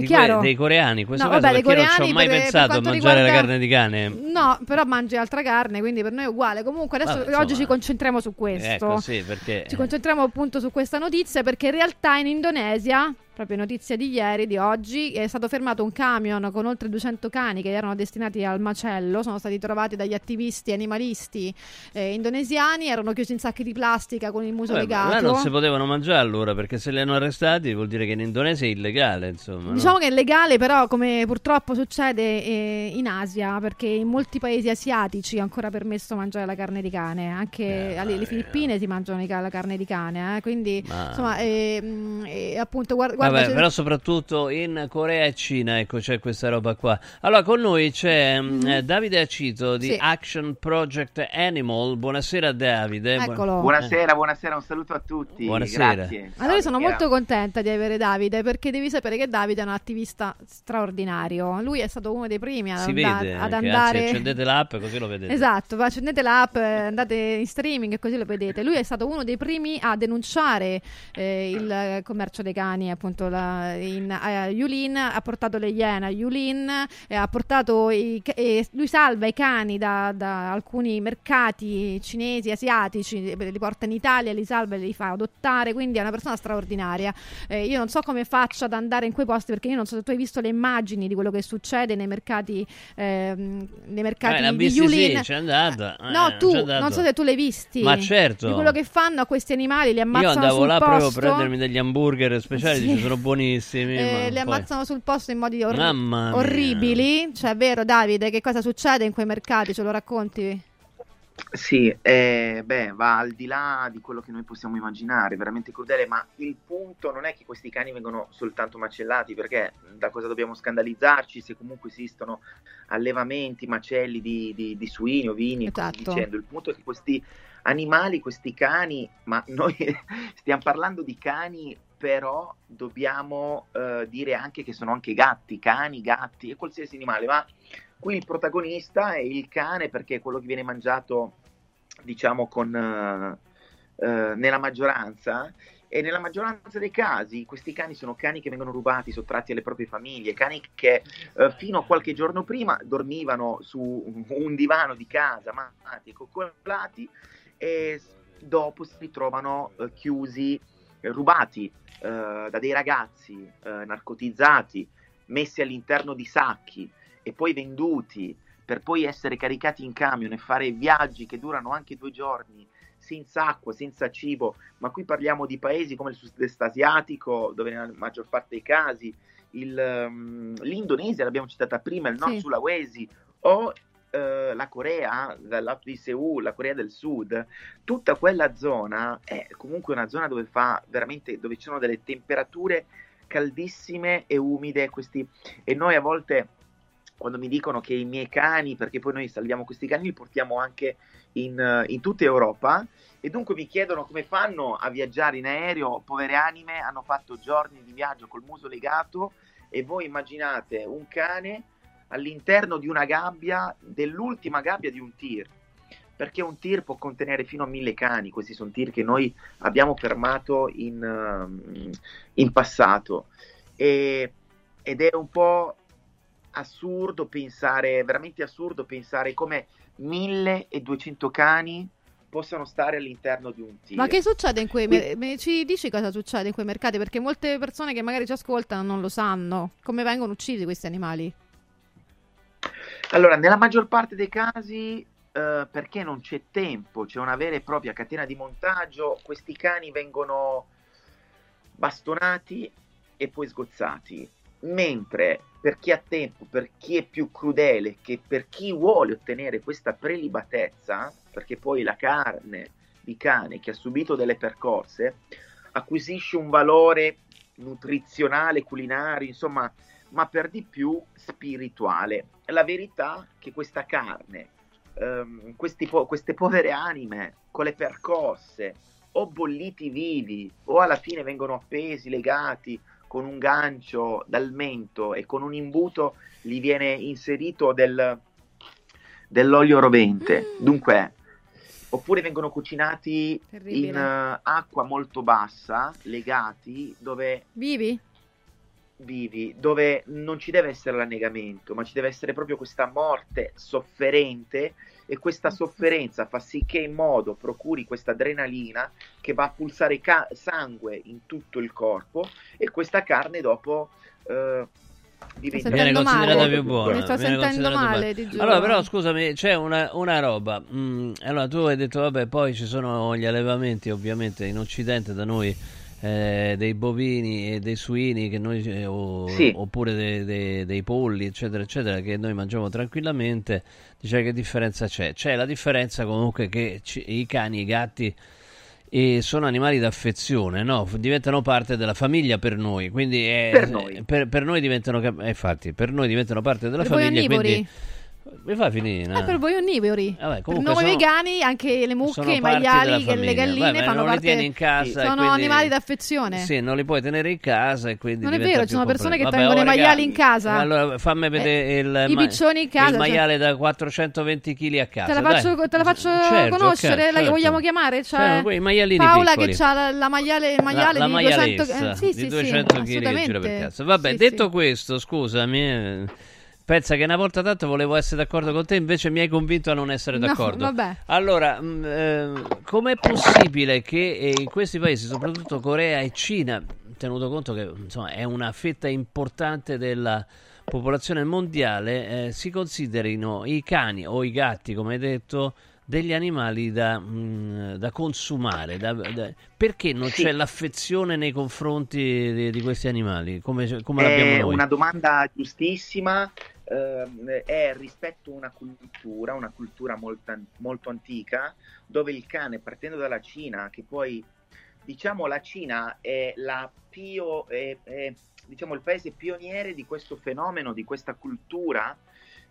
Speaker 2: di
Speaker 16: chiaro?
Speaker 2: dei coreani, questo
Speaker 16: No,
Speaker 2: caso
Speaker 16: vabbè,
Speaker 2: io non ci ho
Speaker 16: coreani
Speaker 2: mai
Speaker 16: per- per
Speaker 2: pensato a
Speaker 16: quanto
Speaker 2: mangiare la
Speaker 16: riguarda-
Speaker 2: carne di cane.
Speaker 16: No, però mangi altra carne, quindi per noi è uguale. Comunque adesso
Speaker 2: Vabbè,
Speaker 16: oggi ci concentriamo su questo.
Speaker 2: Ecco, sì, perché
Speaker 16: Ci concentriamo appunto su questa notizia perché in realtà in Indonesia proprio notizia di ieri, di oggi, è stato fermato un camion con oltre 200 cani che erano destinati al macello, sono stati trovati dagli attivisti animalisti eh, indonesiani, erano chiusi in sacchi di plastica con il muso
Speaker 2: ma
Speaker 16: legato.
Speaker 2: non si potevano mangiare allora perché se li hanno arrestati vuol dire che in Indonesia è illegale, insomma. no?
Speaker 16: Diciamo che è legale, però, come purtroppo succede eh, in Asia, perché in molti paesi asiatici è ancora permesso mangiare la carne di cane, anche alle le Filippine si mangiano la carne di cane, eh, quindi
Speaker 2: Ma-
Speaker 16: insomma, eh, mh, eh, appunto, guarda, guarda, c'è-
Speaker 2: però soprattutto in Corea e Cina, ecco, c'è questa roba qua. Allora, con noi c'è mm, eh, Davide Acito di
Speaker 16: Sì.
Speaker 2: Action Project Animal. Buonasera Davide.
Speaker 16: Eccolo.
Speaker 17: Buonasera, buonasera, un saluto a tutti.
Speaker 2: Buonasera.
Speaker 17: Grazie.
Speaker 16: Allora io sono molto contenta di avere Davide perché devi sapere che Davide è un attivista straordinario. Lui è stato uno dei primi ad,
Speaker 2: Si
Speaker 16: anda-
Speaker 2: vede,
Speaker 16: ad andare.
Speaker 2: anzi, accendete l'app così lo vedete.
Speaker 16: Esatto, va- accendete l'app, eh, andate in streaming e così lo vedete. Lui è stato uno dei primi a denunciare eh, il commercio dei cani, appunto la- in a Yulin, ha portato le iene a Yulin, e ha portato i, ca- e lui salva i cani da, da alcuni mercati cinesi, asiatici, li porta in Italia, li salva e li fa adottare, quindi è una persona straordinaria. Eh, io non so come faccia ad andare in quei posti perché io non so se tu hai visto le immagini di quello che succede nei mercati, ehm, nei mercati
Speaker 2: Eh, l'ha
Speaker 16: di Yulin.
Speaker 2: sì, c'è andato. eh,
Speaker 16: No, tu,
Speaker 2: c'è andato.
Speaker 16: non so se tu l'hai visti.
Speaker 2: Ma certo.
Speaker 16: Di quello che fanno a questi animali, li
Speaker 2: Io
Speaker 16: ammazzano
Speaker 2: andavo
Speaker 16: sul
Speaker 2: là
Speaker 16: posto.
Speaker 2: proprio a prendermi degli hamburger speciali,
Speaker 16: Sì.
Speaker 2: Sono buonissimi.
Speaker 16: eh,
Speaker 2: ma
Speaker 16: li
Speaker 2: poi-
Speaker 16: ammazzano sul posto in modi
Speaker 2: mia.
Speaker 16: orribili. Cioè, vero, Davide, che cosa succede in quei mercati? Ce lo racconti?
Speaker 17: Sì, eh, beh, va al di là di quello che noi possiamo immaginare, veramente crudele, ma il punto non è che questi cani vengono soltanto macellati, perché da cosa dobbiamo scandalizzarci se comunque esistono allevamenti, macelli di, di- di suini, ovini così
Speaker 16: Esatto.
Speaker 17: dicendo. Il punto è che questi animali, questi cani, ma noi stiamo parlando di cani, però dobbiamo eh, dire anche che sono anche gatti, cani, gatti e qualsiasi animale, ma qui il protagonista è il cane perché è quello che viene mangiato, diciamo, con, eh, eh, nella maggioranza. E nella maggioranza dei casi questi cani sono cani che vengono rubati, sottratti alle proprie famiglie, cani che eh, fino a qualche giorno prima dormivano su un divano di casa, amati coccolati, e dopo si ritrovano eh, chiusi, rubati eh, da dei ragazzi eh, narcotizzati, messi all'interno di sacchi e poi venduti per poi essere caricati in camion e fare viaggi che durano anche due giorni senza acqua, senza cibo, ma qui parliamo di paesi come il sud-est asiatico, dove nella maggior parte dei casi il, ehm, l'Indonesia, l'abbiamo citata prima, il Nord
Speaker 16: Sì.
Speaker 17: Sulawesi o eh, la Corea, dal lato di Seoul, la Corea del Sud, tutta quella zona è comunque una zona dove fa veramente, dove ci sono delle temperature caldissime e umide, questi, e noi a volte quando mi dicono che i miei cani, perché poi noi salviamo questi cani, li portiamo anche in, in tutta Europa e dunque mi chiedono come fanno a viaggiare in aereo, povere anime, hanno fatto giorni di viaggio col muso legato e voi immaginate un cane all'interno di una gabbia, dell'ultima gabbia di un tir, perché un tir può contenere fino a mille cani, questi sono tir che noi abbiamo fermato in, ehm, in passato e- ed è un po' assurdo pensare, veramente assurdo pensare come 1200 cani possano stare all'interno di un tir.
Speaker 16: Ma che succede in quei
Speaker 17: Qui-
Speaker 16: mer- me- Ci dici cosa succede in quei mercati? Perché molte persone che magari ci ascoltano non lo sanno. Come vengono uccisi questi animali?
Speaker 17: Allora, nella maggior parte dei casi, eh, perché non c'è tempo, c'è una vera e propria catena di montaggio, questi cani vengono bastonati e poi sgozzati. Mentre per chi ha tempo, per chi è più crudele, che per chi vuole ottenere questa prelibatezza, perché poi la carne di cane che ha subito delle percosse acquisisce un valore nutrizionale, culinario, insomma, ma per di più spirituale. La verità è che questa carne, ehm, po- queste povere anime con le percosse o bolliti vivi o alla fine vengono appesi, legati con un gancio dal mento e con un imbuto gli viene inserito del- dell'olio rovente. Dunque, oppure vengono cucinati
Speaker 16: Terribile.
Speaker 17: in eh, acqua molto bassa, legati, dove
Speaker 16: Vivi?
Speaker 17: Vivi, dove non ci deve essere l'annegamento, ma ci deve essere proprio questa morte sofferente e questa sofferenza fa sì che in modo procuri questa adrenalina che va a pulsare ca- sangue in tutto il corpo e questa carne dopo eh, diventa
Speaker 2: viene considerata
Speaker 16: male.
Speaker 2: più buona.
Speaker 16: Mi sto
Speaker 2: viene
Speaker 16: sentendo
Speaker 2: considerata
Speaker 16: male,
Speaker 2: buona. Allora, però, scusami, c'è una, una roba. Mm, allora, tu hai detto, vabbè, poi ci sono gli allevamenti, ovviamente, in Occidente da noi. Eh, dei bovini e dei suini che noi, eh, o-
Speaker 17: Sì.
Speaker 2: oppure dei, dei- dei polli eccetera eccetera che noi mangiamo tranquillamente dice che differenza c'è c'è la differenza comunque che ci- i cani e i gatti e sono animali d'affezione, no? Diventano parte della famiglia per noi, quindi è-
Speaker 17: Per noi.
Speaker 2: per- per noi diventano, eh, infatti, per noi diventano parte della
Speaker 16: Per
Speaker 2: famiglia, quindi mi fa finire.
Speaker 16: Eh, per voi onnivori.
Speaker 2: Vabbè,
Speaker 16: per noi
Speaker 2: sono-
Speaker 16: vegani, anche le mucche, i maiali, le galline
Speaker 2: Vabbè,
Speaker 16: fanno parte.
Speaker 2: in casa
Speaker 16: sono
Speaker 2: quindi-
Speaker 16: animali d'affezione.
Speaker 2: Sì, non li puoi tenere in casa e quindi
Speaker 16: Non è vero, ci sono persone che
Speaker 2: complesso.
Speaker 16: tengono
Speaker 2: Vabbè,
Speaker 16: i maiali in casa.
Speaker 2: Allora fammi vedere il,
Speaker 16: Eh, i
Speaker 2: ma-
Speaker 16: piccioni in casa,
Speaker 2: il
Speaker 16: cioè-
Speaker 2: maiale da 420 kg a casa.
Speaker 16: Te la faccio, te la faccio
Speaker 2: Certo,
Speaker 16: conoscere?
Speaker 2: ok,
Speaker 16: la
Speaker 2: certo.
Speaker 16: vogliamo chiamare? C'è
Speaker 2: Certo, maialini
Speaker 16: Paola
Speaker 2: piccoli.
Speaker 16: che ha la, la maiale, il maiale
Speaker 2: la,
Speaker 16: di
Speaker 2: la
Speaker 16: 200
Speaker 2: maialessa
Speaker 16: eh, sì, sì,
Speaker 2: 200
Speaker 16: sì,
Speaker 2: kg che gira per
Speaker 16: assolutamente.
Speaker 2: casa. Vabbè, detto questo, scusami, eh, pensa che una volta tanto volevo essere d'accordo con te, invece mi hai convinto a non essere
Speaker 16: No,
Speaker 2: d'accordo.
Speaker 16: vabbè.
Speaker 2: Allora, mh, eh, com'è possibile che eh, in questi paesi, soprattutto Corea e Cina, tenuto conto che insomma, è una fetta importante della popolazione mondiale, eh, si considerino i cani o i gatti, come hai detto, degli animali da, mh, da consumare? da- da- perché non
Speaker 17: Sì.
Speaker 2: c'è l'affezione nei confronti di, di questi animali, come, come l'abbiamo
Speaker 17: È
Speaker 2: noi?
Speaker 17: una domanda giustissima, ehm, è rispetto a una cultura, una cultura molto, molto antica, dove il cane, partendo dalla Cina, che poi diciamo la Cina è la pio, è- è, diciamo, il paese pioniere di questo fenomeno, di questa cultura,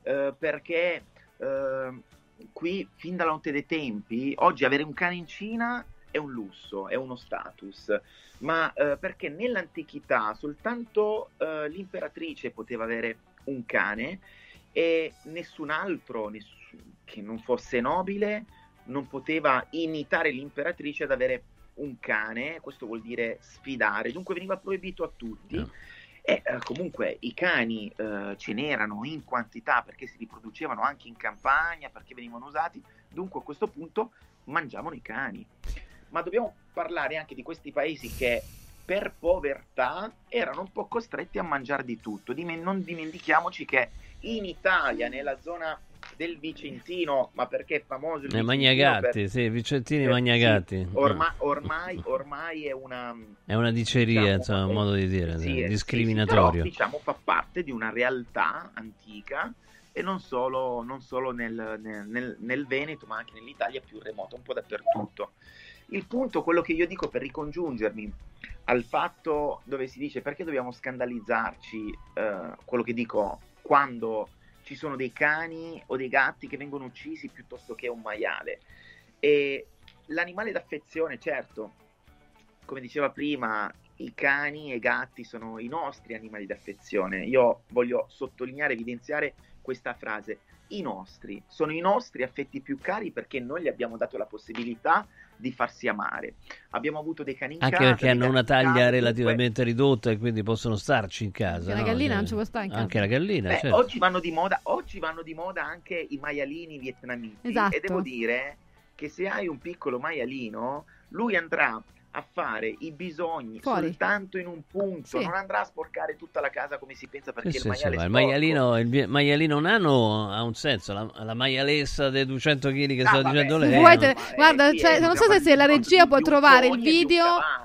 Speaker 17: eh, perché eh, qui fin dalla notte dei tempi, oggi avere un cane in Cina è un lusso, è uno status, ma eh, perché nell'antichità soltanto eh, l'imperatrice poteva avere un cane e nessun altro nessun- che non fosse nobile non poteva imitare l'imperatrice ad avere un cane, questo vuol dire sfidare, dunque veniva proibito a tutti. E eh, comunque i cani eh, ce n'erano in quantità perché si riproducevano anche in campagna, perché venivano usati, dunque a questo punto mangiavano i cani. Ma dobbiamo parlare anche di questi paesi che per povertà erano un po' costretti a mangiare di tutto. Dime- non dimentichiamoci che in Italia, nella zona del Vicentino, ma perché è famoso il
Speaker 2: Eh? Magnagatti,
Speaker 17: per-
Speaker 2: sì, Vicentini
Speaker 17: per-
Speaker 2: Magnagatti.
Speaker 17: sì, orma- ormai, ormai è una...
Speaker 2: È una diceria,
Speaker 17: diciamo,
Speaker 2: insomma, un modo di dire,
Speaker 17: sì, eh, sì,
Speaker 2: discriminatorio.
Speaker 17: però, diciamo fa parte di una realtà antica e non solo, non solo nel, nel- nel- nel Veneto, ma anche nell'Italia più remota, un po' dappertutto. Il punto, quello che io dico per ricongiungermi al fatto dove si dice perché dobbiamo scandalizzarci, eh, quello che dico quando ci sono dei cani o dei gatti che vengono uccisi piuttosto che un maiale. E l'animale d'affezione, certo, come diceva prima, i cani e i gatti sono i nostri animali d'affezione. Io voglio sottolineare, evidenziare questa frase. I nostri sono i nostri affetti più cari perché noi gli abbiamo dato la possibilità di farsi amare. Abbiamo avuto dei cani in
Speaker 2: Anche
Speaker 17: casa,
Speaker 2: perché hanno una taglia
Speaker 17: casa,
Speaker 2: relativamente ridotta e quindi possono starci in casa.
Speaker 16: Anche la
Speaker 2: no?
Speaker 16: gallina
Speaker 2: Cioè,
Speaker 16: non ci può stare in casa.
Speaker 2: Anche la gallina,
Speaker 17: Beh,
Speaker 2: certo.
Speaker 17: oggi, vanno di moda, oggi vanno di moda anche i maialini vietnamiti
Speaker 16: Esatto.
Speaker 17: e devo dire che se hai un piccolo maialino, lui andrà a fare i bisogni
Speaker 16: Fuori.
Speaker 17: soltanto in un punto,
Speaker 16: Sì.
Speaker 17: non andrà a sporcare tutta la casa come si pensa perché
Speaker 2: Sì,
Speaker 17: il
Speaker 2: sì, sì,
Speaker 17: maiale
Speaker 2: ma
Speaker 17: è
Speaker 2: il maialino, il maialino nano ha un senso, la, la maialessa dei 200 kg che
Speaker 17: Ah, vabbè,
Speaker 2: dicendo lei.
Speaker 16: Vuoi
Speaker 2: no?
Speaker 16: guarda,
Speaker 17: sì,
Speaker 16: cioè,
Speaker 17: eh,
Speaker 16: non so se, se la regia può trovare il video.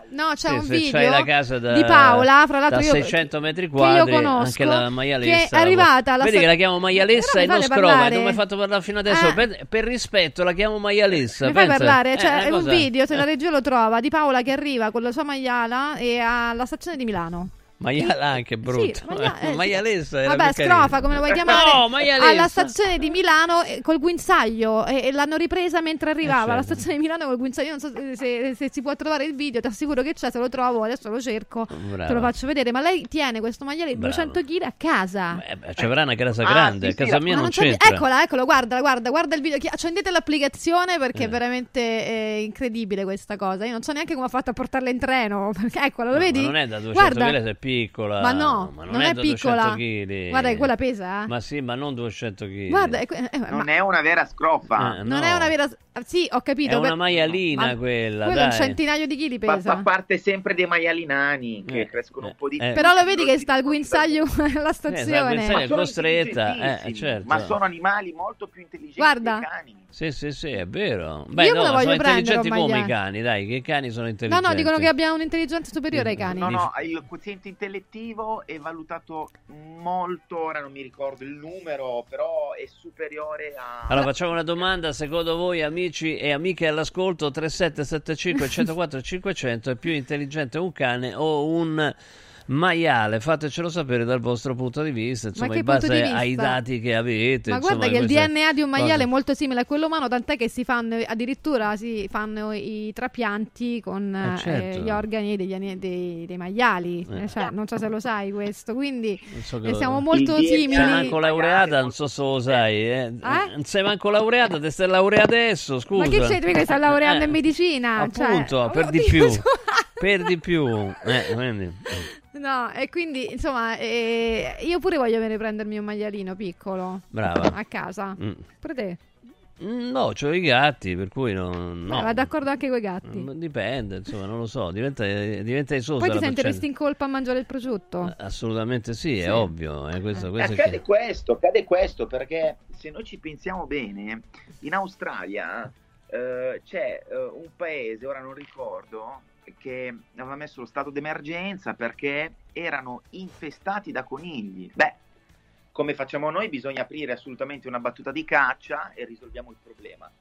Speaker 16: No, c'è
Speaker 2: Sì,
Speaker 16: un video
Speaker 2: la casa da-
Speaker 16: di Paola, fra l'altro
Speaker 2: da
Speaker 16: io,
Speaker 2: 600 metri
Speaker 16: che
Speaker 2: quadri,
Speaker 16: io conosco,
Speaker 2: anche la maialessa.
Speaker 16: che è arrivata alla
Speaker 2: Vedi
Speaker 16: sta-
Speaker 2: che la chiamo maialessa
Speaker 16: Però
Speaker 2: e non scroma,
Speaker 16: parlare.
Speaker 2: non mi hai fatto parlare fino adesso.
Speaker 16: Eh.
Speaker 2: Per, rispetto la chiamo maialessa.
Speaker 16: Mi fai parlare?
Speaker 2: Eh,
Speaker 16: C'è
Speaker 2: una
Speaker 16: un video, se la
Speaker 2: eh,
Speaker 16: regia lo trova, di Paola che arriva con la sua maiala e alla stazione di Milano.
Speaker 2: Maiala anche brutto.
Speaker 16: Sì, maia- eh, sì.
Speaker 2: maialessa era
Speaker 16: Vabbè,
Speaker 2: più
Speaker 16: scrofa, come lo vuoi chiamare?
Speaker 2: No, maialessa.
Speaker 16: alla stazione di Milano eh, col guinzaglio e, e l'hanno ripresa mentre arrivava alla
Speaker 2: certo.
Speaker 16: stazione di Milano col guinzaglio. Io non so se, se si può trovare il video, ti assicuro che c'è, se lo trovo adesso lo cerco,
Speaker 2: Brava.
Speaker 16: te lo faccio vedere. Ma lei tiene questo magliale di
Speaker 2: Brava.
Speaker 16: 200 kg a casa.
Speaker 2: Eh, beh, ci avrà una casa
Speaker 16: Ah,
Speaker 2: grande,
Speaker 16: sì,
Speaker 2: a
Speaker 16: sì,
Speaker 2: casa mia non
Speaker 16: c'è-
Speaker 2: c'entra.
Speaker 16: Eccola, eccolo, guarda, guarda, guarda il video. Accendete l'applicazione perché
Speaker 2: Eh.
Speaker 16: è veramente eh, incredibile questa cosa. Io non so neanche come ha fatto a portarla in treno. Perché eccola, lo
Speaker 2: No,
Speaker 16: vedi?
Speaker 2: ma non è da 200
Speaker 16: Guarda,
Speaker 2: kg, se è piccola.
Speaker 16: Ma no,
Speaker 2: ma
Speaker 16: non
Speaker 2: è,
Speaker 16: è
Speaker 2: da
Speaker 16: piccola.
Speaker 2: 200 kg.
Speaker 16: Guarda che quella pesa, eh.
Speaker 2: Ma sì, ma non 200 kg.
Speaker 16: Guarda, è que- eh, ma-
Speaker 17: Non è una vera scroffa.
Speaker 2: Eh,
Speaker 16: non
Speaker 2: no.
Speaker 16: è una vera... Sì, ho capito.
Speaker 2: È una maialina
Speaker 16: Ma
Speaker 2: quella,
Speaker 16: Quello è un
Speaker 2: dai.
Speaker 16: centinaio di chili pesa.
Speaker 17: fa parte sempre dei maiali nani che
Speaker 2: Eh,
Speaker 17: crescono un po' di
Speaker 2: eh.
Speaker 16: Però lo vedi che sta il guinzaglio alla
Speaker 2: Eh,
Speaker 16: stazione.
Speaker 2: questa è
Speaker 17: sono
Speaker 2: costretta, eh, certo.
Speaker 17: ma sono animali molto più intelligenti
Speaker 16: Guarda.
Speaker 17: dei cani.
Speaker 2: Sì, sì, sì, è vero. Beh,
Speaker 16: Io me
Speaker 2: no,
Speaker 16: lo voglio
Speaker 2: sono
Speaker 16: prendere
Speaker 2: intelligenti come i cani, dai, che i cani sono
Speaker 16: No,
Speaker 2: intelligenti.
Speaker 16: no, dicono che abbia un'intelligenza superiore ai cani.
Speaker 17: No, no, il quoziente intellettivo è valutato molto, ora non mi ricordo il numero, però è superiore a...
Speaker 2: Allora facciamo una domanda, secondo voi amici e amiche all'ascolto 3775 104 500 è più intelligente un cane o un maiale? Fatecelo sapere dal vostro punto di vista, insomma in base ai dati che avete.
Speaker 16: Ma
Speaker 2: insomma,
Speaker 16: guarda che il DNA di un maiale è molto simile a quello umano, tant'è che si fanno addirittura si fanno i trapianti con
Speaker 2: Eh,
Speaker 16: eh,
Speaker 2: certo.
Speaker 16: gli organi degli dei, dei maiali.
Speaker 2: Eh.
Speaker 16: Cioè, non so se lo sai questo, quindi
Speaker 2: so
Speaker 16: eh, siamo molto
Speaker 17: Il
Speaker 16: simili.
Speaker 2: Sei manco laureata, non so se lo sai. Eh? Non sei manco laureata, te stai laureata adesso, scusa.
Speaker 16: Ma che c'entri che sta laureando
Speaker 2: Eh,
Speaker 16: in medicina? Cioè,
Speaker 2: Appunto, per di
Speaker 16: oddio,
Speaker 2: più. Per di più. Eh, quindi-
Speaker 16: No, e quindi insomma, eh, io pure voglio venire a prendermi un maialino piccolo
Speaker 2: Brava.
Speaker 16: a casa.
Speaker 2: Mm.
Speaker 16: Pure te?
Speaker 2: Mm, No, c'ho i gatti, per cui non...
Speaker 16: No.
Speaker 2: no.
Speaker 16: Va d'accordo anche con i gatti.
Speaker 2: Mm, Dipende, insomma, non lo so, diventa, diventa esosa
Speaker 16: Poi ti sentiresti in colpa a mangiare il prosciutto?
Speaker 2: Assolutamente sì,
Speaker 16: Sì.
Speaker 2: è ovvio. eh, questo, questo
Speaker 17: accade
Speaker 2: chiaro.
Speaker 17: questo, accade questo perché se noi ci pensiamo bene, in Australia eh, c'è eh, un paese, ora non ricordo, che aveva messo lo stato d'emergenza perché erano infestati da conigli. Beh, come facciamo noi, bisogna aprire assolutamente una battuta di caccia e risolviamo il problema.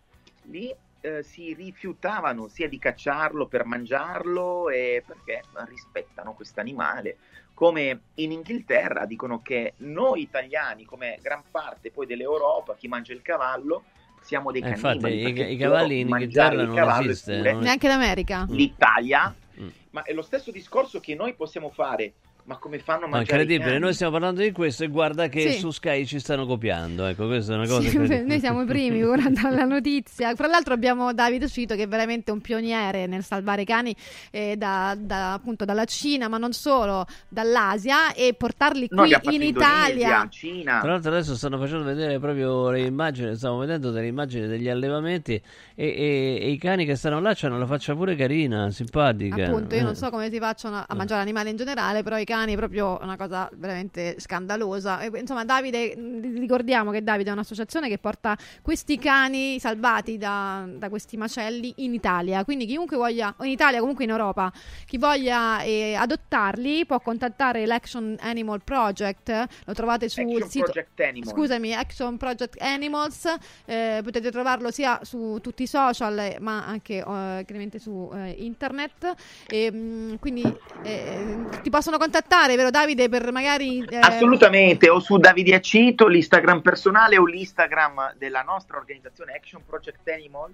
Speaker 17: Lì eh, si rifiutavano sia di cacciarlo per mangiarlo e perché rispettano questo animale. Come in Inghilterra dicono che noi italiani, come gran parte poi dell'Europa, chi mangia il cavallo, siamo dei
Speaker 2: Eh,
Speaker 17: cannibali.
Speaker 2: infatti, i- i cavalli in
Speaker 17: mangiare
Speaker 2: Inghilterra
Speaker 17: il
Speaker 2: non esiste,
Speaker 17: eppure
Speaker 2: non-
Speaker 16: Neanche d'America?
Speaker 17: L'Italia,
Speaker 2: Mm.
Speaker 17: ma è lo stesso discorso che noi possiamo fare, ma come fanno a
Speaker 2: Ma
Speaker 17: mangiare i
Speaker 2: incredibile,
Speaker 17: cani?
Speaker 2: noi stiamo parlando di questo e guarda che
Speaker 16: Sì.
Speaker 2: su Sky ci stanno copiando. Ecco, questa è una cosa
Speaker 16: Sì, noi siamo i primi guardando la notizia. Fra l'altro abbiamo Davide Cito che è veramente un pioniere nel salvare i cani eh, da, da- appunto dalla Cina, ma non solo, dall'Asia e portarli qui
Speaker 17: fatto
Speaker 16: in Italia.
Speaker 17: Cina.
Speaker 2: Tra l'altro adesso stanno facendo vedere proprio le immagini, stiamo vedendo delle immagini degli allevamenti e, e- e i cani che stanno là hanno la faccia pure carina, simpatica.
Speaker 16: Appunto, io non
Speaker 2: Eh.
Speaker 16: so come si facciano a mangiare animali in generale, però i cani è proprio una cosa veramente scandalosa. E, insomma, Davide, ricordiamo che Davide è un'associazione che porta questi cani salvati da, da questi macelli in Italia. Quindi chiunque voglia, o in Italia comunque in Europa, chi voglia eh, adottarli può contattare l'Action Animal Project, lo trovate sul
Speaker 17: Action
Speaker 16: sito...
Speaker 17: Project Animal.
Speaker 16: Scusami, Action Project Animals, eh, potete trovarlo sia su tutti i social eh, ma anche eh, chiaramente su eh, internet. E, mh, quindi eh, ti possono contattare, vero Davide, per magari... eh,
Speaker 17: Assolutamente, o su Davide Acito, l'Instagram personale o l'Instagram della nostra organizzazione Action Project Animal,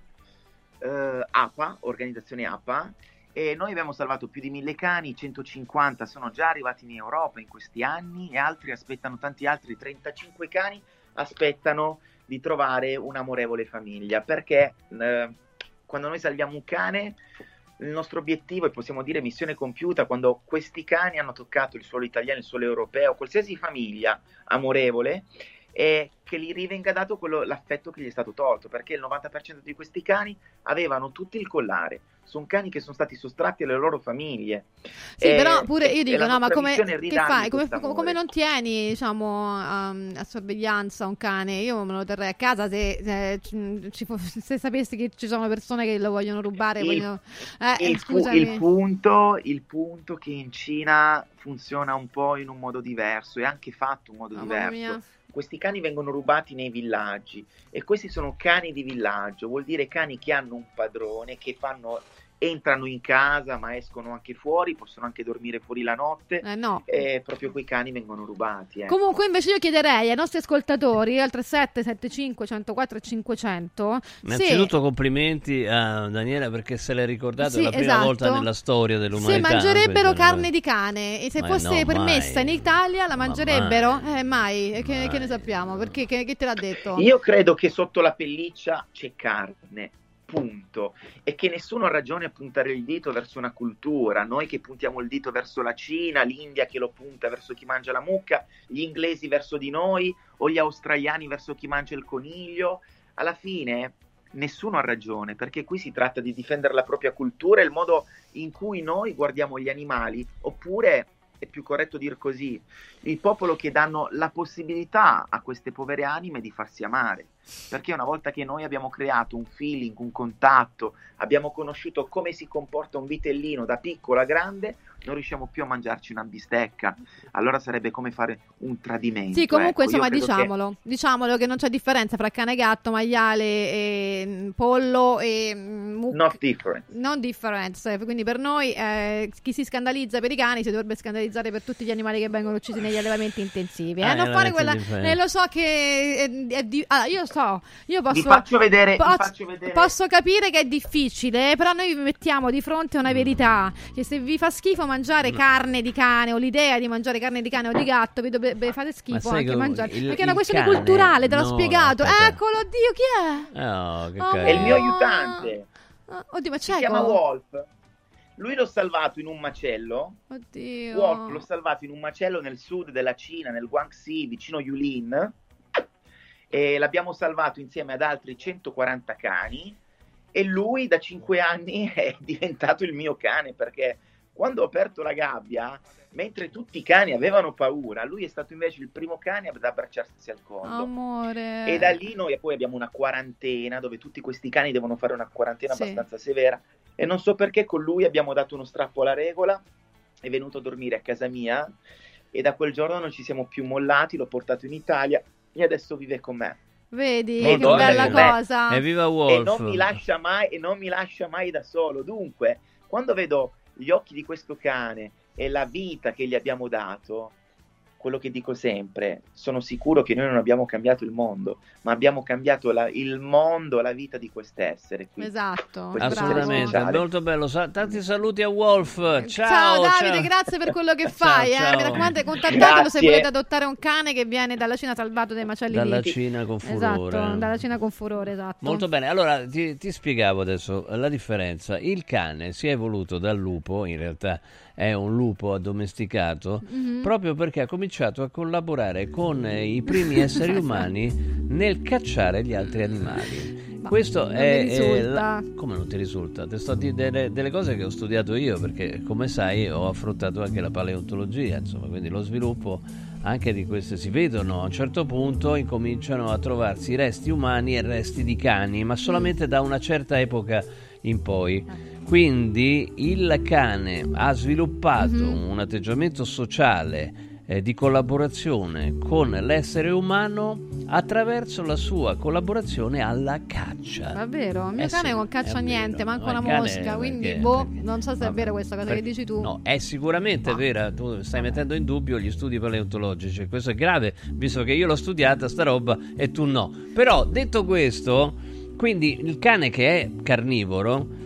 Speaker 17: eh, APA, organizzazione APA, e noi abbiamo salvato più di mille cani, 150 sono già arrivati in Europa in questi anni e altri aspettano, tanti altri, 35 cani aspettano di trovare un'amorevole famiglia, perché eh, quando noi salviamo un cane il nostro obiettivo, e possiamo dire missione compiuta, quando questi cani hanno toccato il suolo italiano, il suolo europeo, qualsiasi famiglia amorevole, è che gli rivenga dato quello, l'affetto che gli è stato tolto, perché il 90% di questi cani avevano tutti il collare, sono cani che sono stati sottratti alle loro famiglie.
Speaker 16: Sì,
Speaker 17: E-
Speaker 16: però pure io dico, no, ma come fai? Come, come non tieni, diciamo, a, a sorveglianza un cane? Io me lo terrei a casa se, se, ci- ci se sapessi che ci sono persone che lo vogliono rubare.
Speaker 17: Il-
Speaker 16: vogliono- Eh,
Speaker 17: il,
Speaker 16: scusami.
Speaker 17: il punto, il punto che in Cina funziona un po' in un modo diverso, è anche fatto in modo
Speaker 16: Mamma
Speaker 17: diverso. Questi cani vengono rubati nei villaggi e questi sono cani di villaggio, vuol dire cani che hanno un padrone, che fanno, entrano in casa ma escono anche fuori, possono anche dormire fuori la notte
Speaker 16: Eh, no.
Speaker 17: e proprio quei cani vengono rubati. ecco.
Speaker 16: Comunque invece io chiederei ai nostri ascoltatori al 3775 104 500
Speaker 2: Innanzitutto complimenti a Daniela perché se l'è ricordato
Speaker 16: Sì,
Speaker 2: è la prima
Speaker 16: esatto.
Speaker 2: volta nella storia
Speaker 16: se
Speaker 2: dell'umanità.
Speaker 16: mangerebbero
Speaker 2: questa
Speaker 16: carne di cane e se
Speaker 2: Ma
Speaker 16: fosse
Speaker 2: no,
Speaker 16: permessa
Speaker 2: mai.
Speaker 16: in Italia la
Speaker 2: Ma
Speaker 16: mangerebbero? eh mai, E che, che ne sappiamo? Perché che, che te l'ha detto?
Speaker 17: Io credo che sotto la pelliccia c'è carne, punto è che nessuno ha ragione a puntare il dito verso una cultura, noi che puntiamo il dito verso la Cina, l'India che lo punta verso chi mangia la mucca, gli inglesi verso di noi o gli australiani verso chi mangia il coniglio, alla fine nessuno ha ragione perché qui si tratta di difendere la propria cultura e il modo in cui noi guardiamo gli animali, oppure è più corretto dire così, il popolo che danno la possibilità a queste povere anime di farsi amare. Perché una volta che noi abbiamo creato un feeling, un contatto, abbiamo conosciuto come si comporta un vitellino da piccolo a grande, non riusciamo più a mangiarci una bistecca. Allora sarebbe come fare un tradimento.
Speaker 16: Sì, comunque
Speaker 17: ecco.
Speaker 16: Insomma
Speaker 17: credo che-
Speaker 16: diciamolo, diciamolo che non c'è differenza fra cane e gatto, maiale e mm, pollo e mm, mucca.
Speaker 17: Not different.
Speaker 16: Non difference, quindi per noi eh, chi si scandalizza per i cani si dovrebbe scandalizzare per tutti gli animali che vengono uccisi negli allevamenti intensivi. Eh?
Speaker 2: Ah,
Speaker 16: non fare quella. eh, lo so che è, è di- allora, io so, io posso.
Speaker 17: Vi faccio vedere, vi
Speaker 16: posso,
Speaker 17: faccio vedere-
Speaker 16: posso capire che è difficile, però noi vi mettiamo di fronte a una verità: che se vi fa schifo mangiare
Speaker 2: Mm.
Speaker 16: carne di cane o l'idea di mangiare carne di cane o di gatto, vi dovrebbe fate schifo
Speaker 2: sai
Speaker 16: anche
Speaker 2: che
Speaker 16: mangiare.
Speaker 2: il-
Speaker 16: perché è una questione
Speaker 2: cane-
Speaker 16: culturale, te l'ho
Speaker 2: no,
Speaker 16: spiegato.
Speaker 2: aspetta.
Speaker 16: Eccolo, Dio, chi è?
Speaker 2: Oh, che
Speaker 16: Oh.
Speaker 17: È il mio aiutante.
Speaker 16: Ah, Oddio, ma
Speaker 17: Si
Speaker 16: c'è
Speaker 17: chiama Wolf. Lui l'ho salvato in un macello.
Speaker 16: Oddio.
Speaker 17: Wolf l'ho salvato in un macello nel sud della Cina, nel Guangxi, vicino Yulin. E l'abbiamo salvato insieme ad altri 140 cani. E lui da 5 anni è diventato il mio cane perché quando ho aperto la gabbia, mentre tutti i cani avevano paura, lui è stato invece il primo cane ad abbracciarsi al collo.
Speaker 16: Amore.
Speaker 17: E da lì noi poi abbiamo una quarantena dove tutti questi cani devono fare una quarantena
Speaker 16: Sì.
Speaker 17: abbastanza severa. E non so perché con lui abbiamo dato uno strappo alla regola, è venuto a dormire a casa mia e da quel giorno non ci siamo più mollati, l'ho portato in Italia e adesso vive con me.
Speaker 16: Vedi
Speaker 17: E
Speaker 16: che bella
Speaker 17: e beh,
Speaker 16: cosa.
Speaker 2: Evviva
Speaker 17: E
Speaker 2: Wolf.
Speaker 17: non mi lascia mai e non mi lascia mai da solo. Dunque, quando vedo gli occhi di questo cane e la vita che gli abbiamo dato, quello che dico sempre, sono sicuro che noi non abbiamo cambiato il mondo, ma abbiamo cambiato la- il mondo, la vita di quest'essere qui.
Speaker 16: Esatto.
Speaker 17: Questo
Speaker 2: Assolutamente,
Speaker 17: speciale.
Speaker 2: molto bello. Sa- tanti saluti a Wolf. Ciao,
Speaker 16: Ciao, Davide,
Speaker 2: ciao.
Speaker 16: grazie per quello che
Speaker 2: Ciao,
Speaker 16: fai. eh.
Speaker 2: ciao.
Speaker 16: Mi raccomando, contattatelo se volete adottare un cane che viene dalla Cina salvato dai macelli
Speaker 2: Dalla
Speaker 16: di-
Speaker 2: Cina con furore.
Speaker 16: Esatto, dalla Cina con furore, esatto.
Speaker 2: Molto bene, allora ti, ti spiegavo adesso la differenza. Il cane si è evoluto dal lupo, in realtà è un lupo addomesticato,
Speaker 16: Mhm.
Speaker 2: proprio perché ha cominciato a collaborare con eh, i primi esseri umani nel cacciare gli altri animali. Questo
Speaker 16: non
Speaker 2: è, è
Speaker 16: risulta.
Speaker 2: la- come non ti risulta? Ti sto a dire delle, delle cose che ho studiato io, perché come sai ho affrontato anche la paleontologia, insomma, quindi lo sviluppo anche di queste si vedono a un certo punto incominciano a trovarsi resti umani e resti di cani, ma solamente da una certa epoca in poi. Quindi il cane ha sviluppato
Speaker 16: Mhm.
Speaker 2: un atteggiamento sociale eh, di collaborazione con l'essere umano attraverso la sua collaborazione alla caccia.
Speaker 16: Davvero? Il mio
Speaker 2: Eh
Speaker 16: cane
Speaker 2: sì,
Speaker 16: non caccia niente, manco
Speaker 2: No,
Speaker 16: una mosca, quindi
Speaker 2: perché-
Speaker 16: boh, non so se è vero questa cosa che
Speaker 2: perché-
Speaker 16: dici tu.
Speaker 2: No, è sicuramente vera, tu stai mettendo in dubbio gli studi paleontologici, questo è grave, visto che io l'ho studiata sta roba e tu no. Però detto questo, quindi il cane che è carnivoro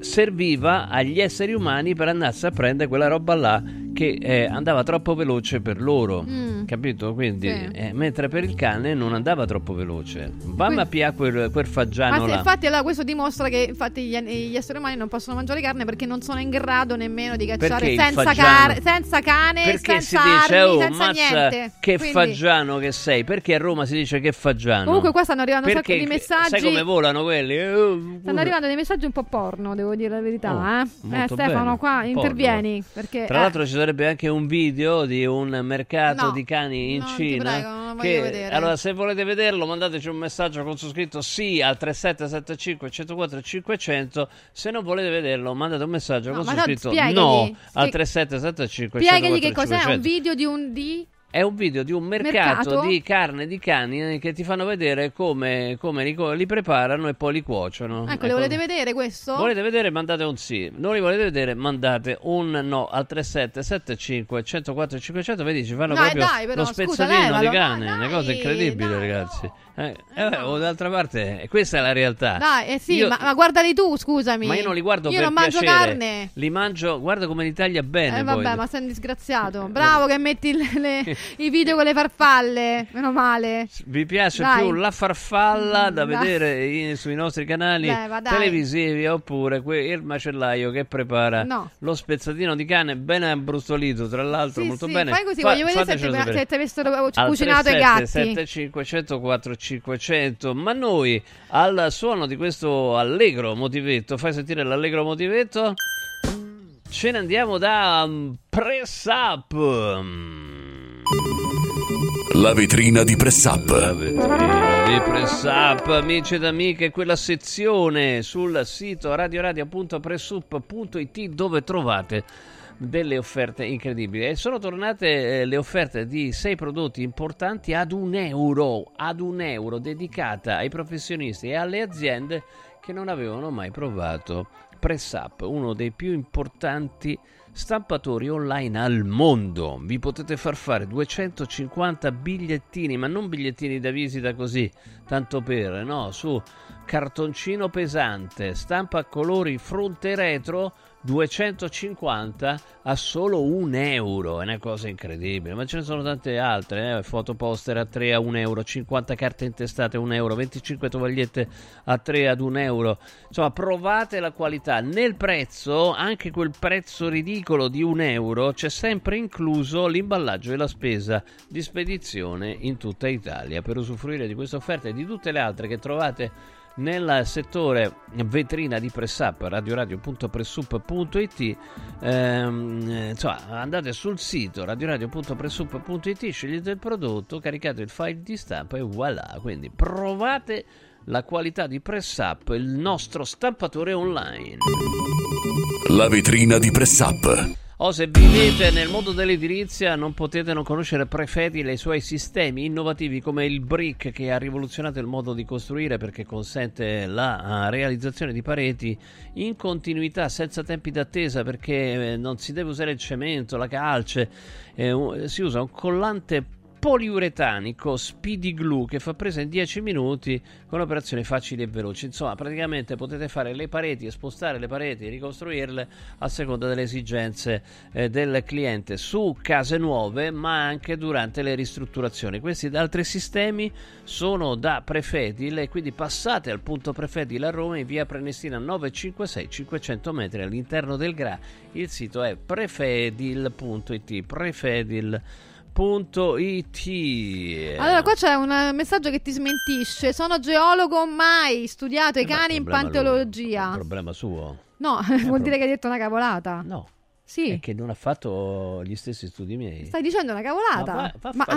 Speaker 2: serviva agli esseri umani per andarsi a prendere quella roba là che eh, andava troppo veloce per loro,
Speaker 16: Mm.
Speaker 2: capito? Quindi,
Speaker 16: Sì.
Speaker 2: eh, mentre per il cane non andava troppo veloce. Vammi a pià quel, quel fagiano
Speaker 16: se-
Speaker 2: là.
Speaker 16: infatti allora questo dimostra che infatti gli, gli esseri umani non possono mangiare carne perché non sono in grado nemmeno di cacciare senza, car- senza cane,
Speaker 2: Perché si
Speaker 16: senza
Speaker 2: dice,
Speaker 16: armi,
Speaker 2: oh,
Speaker 16: senza
Speaker 2: mazza,
Speaker 16: niente.
Speaker 2: che
Speaker 16: Quindi-
Speaker 2: fagiano che sei? Perché a Roma si dice che fagiano?
Speaker 16: Comunque qua stanno arrivando un
Speaker 2: Perché
Speaker 16: sacco di messaggi.
Speaker 2: Sai come volano quelli? Oh,
Speaker 16: Stanno arrivando dei messaggi un po' porno, devo dire la verità.
Speaker 2: Oh,
Speaker 16: eh? Eh, Stefano, qua
Speaker 2: Porno.
Speaker 16: intervieni. Perché,
Speaker 2: Tra
Speaker 16: eh,
Speaker 2: l'altro ci sarebbe anche un video di un mercato
Speaker 16: No,
Speaker 2: di cani in
Speaker 16: no,
Speaker 2: Cina.
Speaker 16: prego, non
Speaker 2: che-
Speaker 16: vedere.
Speaker 2: Allora, se volete vederlo, mandateci un messaggio con su scritto sì al 3775 104 500. Se non volete vederlo, mandate un messaggio
Speaker 16: No,
Speaker 2: con su scritto
Speaker 16: spiegagli.
Speaker 2: no al
Speaker 16: Spie-
Speaker 2: 3775
Speaker 16: spiegagli
Speaker 2: 104
Speaker 16: che cos'è. È
Speaker 2: 500.
Speaker 16: un video di un di.
Speaker 2: È un video di un mercato,
Speaker 16: Mercato?
Speaker 2: di carne di cani eh, che ti fanno vedere come, come li, li preparano e poi li cuociono.
Speaker 16: Ecco, le volete vedere questo?
Speaker 2: Volete vedere? Mandate un sì. Non li volete vedere? Mandate un no al 3775 104 500. Vedi, ci fanno
Speaker 16: Dai,
Speaker 2: proprio
Speaker 16: dai, però,
Speaker 2: lo
Speaker 16: scusa,
Speaker 2: spezzatino
Speaker 16: levalo,
Speaker 2: di cane.
Speaker 16: dai,
Speaker 2: Una cosa incredibile, ragazzi. Eh, eh, o d'altra parte, eh, questa è la realtà.
Speaker 16: Dai, eh sì,
Speaker 2: Io-
Speaker 16: ma, ma guardali tu, scusami.
Speaker 2: ma io non li guardo
Speaker 16: Io
Speaker 2: per
Speaker 16: non mangio
Speaker 2: piacere.
Speaker 16: carne.
Speaker 2: Li mangio, guarda come li taglia bene.
Speaker 16: Eh
Speaker 2: poi.
Speaker 16: vabbè, ma sei un disgraziato. Bravo che metti le, le- i video con le farfalle, meno male.
Speaker 2: Vi piace
Speaker 16: Dai.
Speaker 2: più la farfalla da
Speaker 16: Dai.
Speaker 2: vedere in- sui nostri canali
Speaker 16: dai.
Speaker 2: televisivi oppure que- il macellaio che prepara
Speaker 16: No.
Speaker 2: lo spezzatino di cane ben abbrustolito, tra l'altro
Speaker 16: Sì,
Speaker 2: molto
Speaker 16: sì,
Speaker 2: bene.
Speaker 16: fai così,
Speaker 2: Fa-
Speaker 16: voglio vedere se ti- avessero cucinato i
Speaker 2: 37
Speaker 16: gatti.
Speaker 2: 7500 4500 ma noi al suono di questo allegro motivetto fai sentire l'allegro motivetto ce ne andiamo da um, Press Up
Speaker 8: La vetrina di Press Up.
Speaker 2: di Press Up, amici ed amiche, quella sezione sul sito radioradio.pressup.it dove trovate delle offerte incredibili e sono tornate eh, le offerte di sei prodotti importanti ad un euro ad un euro dedicata ai professionisti e alle aziende che non avevano mai provato Press Up, uno dei più importanti stampatori online al mondo. Vi potete far fare 250 bigliettini, ma non bigliettini da visita così, tanto per, no, su cartoncino pesante, stampa a colori fronte e retro 250 a solo un euro, è una cosa incredibile, ma ce ne sono tante altre, eh? fotoposter a 3 a 1 euro, 50 carte intestate a 1 euro, 25 tovagliette a 3 ad 1 euro, insomma provate la qualità, nel prezzo, anche quel prezzo ridicolo di 1 euro, c'è sempre incluso l'imballaggio e la spesa di spedizione in tutta Italia, per usufruire di questa offerta e di tutte le altre che trovate nel settore vetrina di Press Up, radioradio.pressup.it ehm, eh, andate sul sito radioradio.pressup.it scegliete il prodotto caricate il file di stampa e voilà. Quindi provate la qualità di Press Up il nostro stampatore online.
Speaker 8: La vetrina di Press
Speaker 2: O se vivete nel mondo dell'edilizia non potete non conoscere Prefedil e i suoi sistemi innovativi come il brick che ha rivoluzionato il modo di costruire perché consente la eh, realizzazione di pareti in continuità senza tempi d'attesa perché eh, non si deve usare il cemento, la calce, eh, si usa un collante poliuretanico Speedy Glue che fa presa in 10 minuti con operazioni facili e veloci. Insomma, praticamente potete fare le pareti e spostare le pareti ricostruirle a seconda delle esigenze eh, del cliente su case nuove, ma anche durante le ristrutturazioni. Questi altri sistemi sono da Prefedil e quindi passate al punto Prefedil a Roma in via Prenestina 956 500 metri all'interno del GRA. Il sito è prefedil.it. Prefedil It.
Speaker 16: Allora, qua c'è un eh, messaggio che ti smentisce. Sono geologo, mai studiato i cani in paleontologia.
Speaker 2: Un problema suo.
Speaker 16: No, vuol dire che hai detto una cavolata.
Speaker 2: No.
Speaker 16: Sì.
Speaker 2: È che non ha fatto gli stessi studi miei.
Speaker 16: Stai dicendo una cavolata.
Speaker 2: Ma
Speaker 16: Ma,
Speaker 2: va- vaffanculo.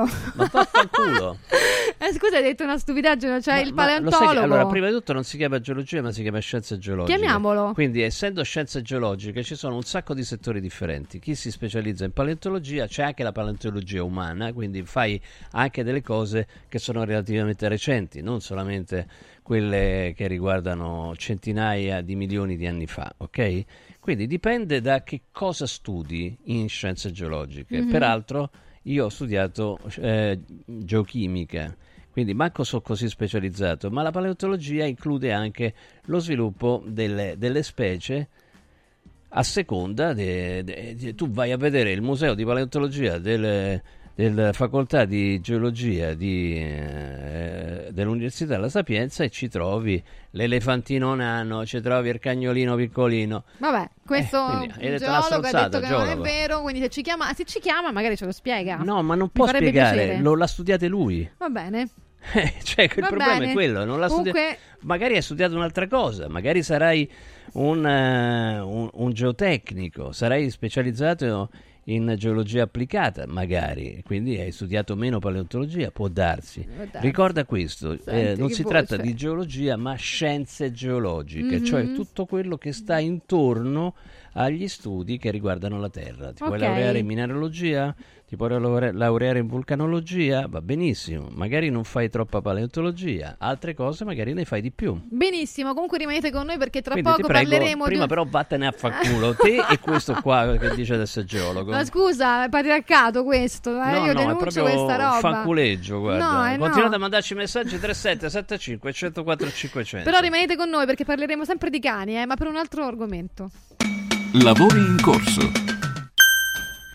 Speaker 16: ammettilo.
Speaker 2: Ma vaffanculo.
Speaker 16: eh, scusa, hai detto una stupidaggine. Cioè, il
Speaker 2: Ma lo sai che-
Speaker 16: paleontologo.
Speaker 2: allora, prima di tutto non si chiama geologia, ma si chiama scienze geologiche.
Speaker 16: Chiamiamolo.
Speaker 2: Quindi, essendo scienze geologiche, ci sono un sacco di settori differenti. Chi si specializza in paleontologia, c'è anche la paleontologia umana, quindi fai anche delle cose che sono relativamente recenti, non solamente quelle che riguardano centinaia di milioni di anni fa, ok? Quindi dipende da che cosa studi in scienze geologiche.
Speaker 18: Mhm.
Speaker 2: Peraltro, io ho studiato eh, geochimica, quindi manco so così specializzato, ma la paleontologia include anche lo sviluppo delle, delle specie a seconda de- de- de- tu vai a vedere il museo di paleontologia delle, della facoltà di geologia di, eh, dell'Università La Sapienza e ci trovi l'elefantino nano, ci trovi il cagnolino piccolino.
Speaker 16: Vabbè, questo
Speaker 2: Eh, quindi
Speaker 16: geologo ha detto che non è
Speaker 2: geologo.
Speaker 16: vero. Quindi se ci chiama, se ci chiama, magari ce lo spiega.
Speaker 2: No, ma non può spiegare, lo, l'ha studiato lui.
Speaker 16: Va bene.
Speaker 2: cioè, il
Speaker 16: Va
Speaker 2: problema
Speaker 16: bene.
Speaker 2: è quello, non l'ha
Speaker 16: Comunque-
Speaker 2: studiato. Magari hai studiato un'altra cosa, magari sarai un, eh, un- un geotecnico, sarai specializzato in geologia applicata, magari, quindi hai studiato meno paleontologia, può darsi.
Speaker 16: Può darsi.
Speaker 2: Ricorda questo,
Speaker 16: Senti
Speaker 2: eh, non si tratta di geologia, ma scienze geologiche,
Speaker 16: Mhm.
Speaker 2: cioè tutto quello che sta intorno agli studi che riguardano la Terra. Ti puoi
Speaker 16: Ok.
Speaker 2: laureare in mineralogia? Ti puoi laure- laureare in vulcanologia? Va benissimo. Magari non fai troppa paleontologia, altre cose magari ne fai di più.
Speaker 16: Benissimo, comunque rimanete con noi perché tra
Speaker 2: Quindi
Speaker 16: poco
Speaker 2: prego,
Speaker 16: parleremo
Speaker 2: prima
Speaker 16: di...
Speaker 2: però vattene a fanculo te e questo qua che dice di essere geologo.
Speaker 16: Ma scusa, è patriarcato questo, eh?
Speaker 2: No,
Speaker 16: io
Speaker 2: no,
Speaker 16: denuncio
Speaker 2: proprio
Speaker 16: questa roba.
Speaker 2: fanculeggio, guarda.
Speaker 16: No, eh, no.
Speaker 2: Continuate a mandarci messaggi 3775 104 500.
Speaker 16: Però rimanete con noi perché parleremo sempre di cani, eh, ma per un altro argomento.
Speaker 1: Lavori in corso.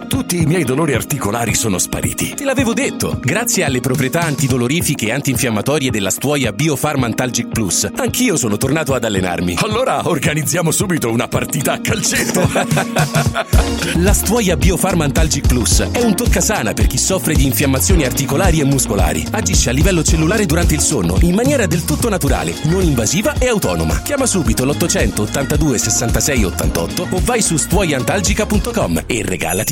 Speaker 19: tutti i miei dolori articolari sono spariti. Te l'avevo detto. Grazie alle proprietà antidolorifiche e antinfiammatorie della stuoia Biofarmantalgic Plus, anch'io sono tornato ad allenarmi. Allora organizziamo subito una partita a calcetto. la stuoia Biofarmantalgic Plus è un toccasana per chi soffre di infiammazioni articolari e muscolari. Agisce a livello cellulare durante il sonno in maniera del tutto naturale, non invasiva e autonoma. Chiama subito l'800 82 66 88 o vai su stuoiantalgica.com e regalati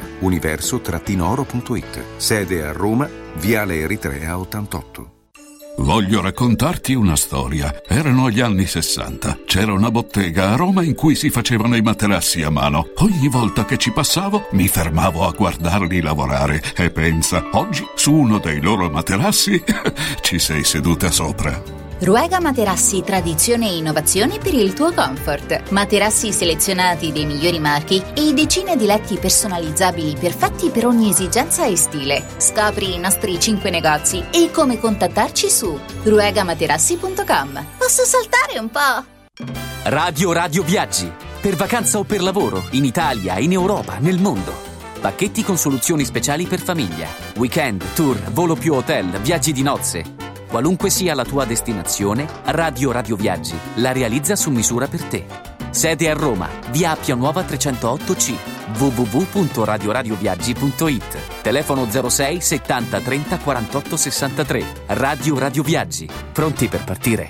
Speaker 20: Universo-oro.it. Sede a Roma, Viale Eritrea 88.
Speaker 8: Voglio raccontarti una storia. Erano gli anni 60. C'era una bottega a Roma in cui si facevano i materassi a mano. Ogni volta che ci passavo mi fermavo a guardarli lavorare e pensa, oggi su uno dei loro materassi ci sei seduta sopra.
Speaker 21: Ruega Materassi Tradizione e Innovazione per il tuo comfort. Materassi selezionati dei migliori marchi e decine di letti personalizzabili perfetti per ogni esigenza e stile. Scopri i nostri 5 negozi e come contattarci su ruegamaterassi.com. Posso saltare un po'?
Speaker 22: Radio Radio Viaggi. Per vacanza o per lavoro, in Italia, in Europa, nel mondo. Pacchetti con soluzioni speciali per famiglia. Weekend, tour, volo più hotel, viaggi di nozze. Qualunque sia la tua destinazione, Radio Radio Viaggi la realizza su misura per te. Sede a Roma, via Appia Nuova 308C, www.radioradioviaggi.it. Telefono 06 70 30 48 63. Radio Radio Viaggi. Pronti per partire?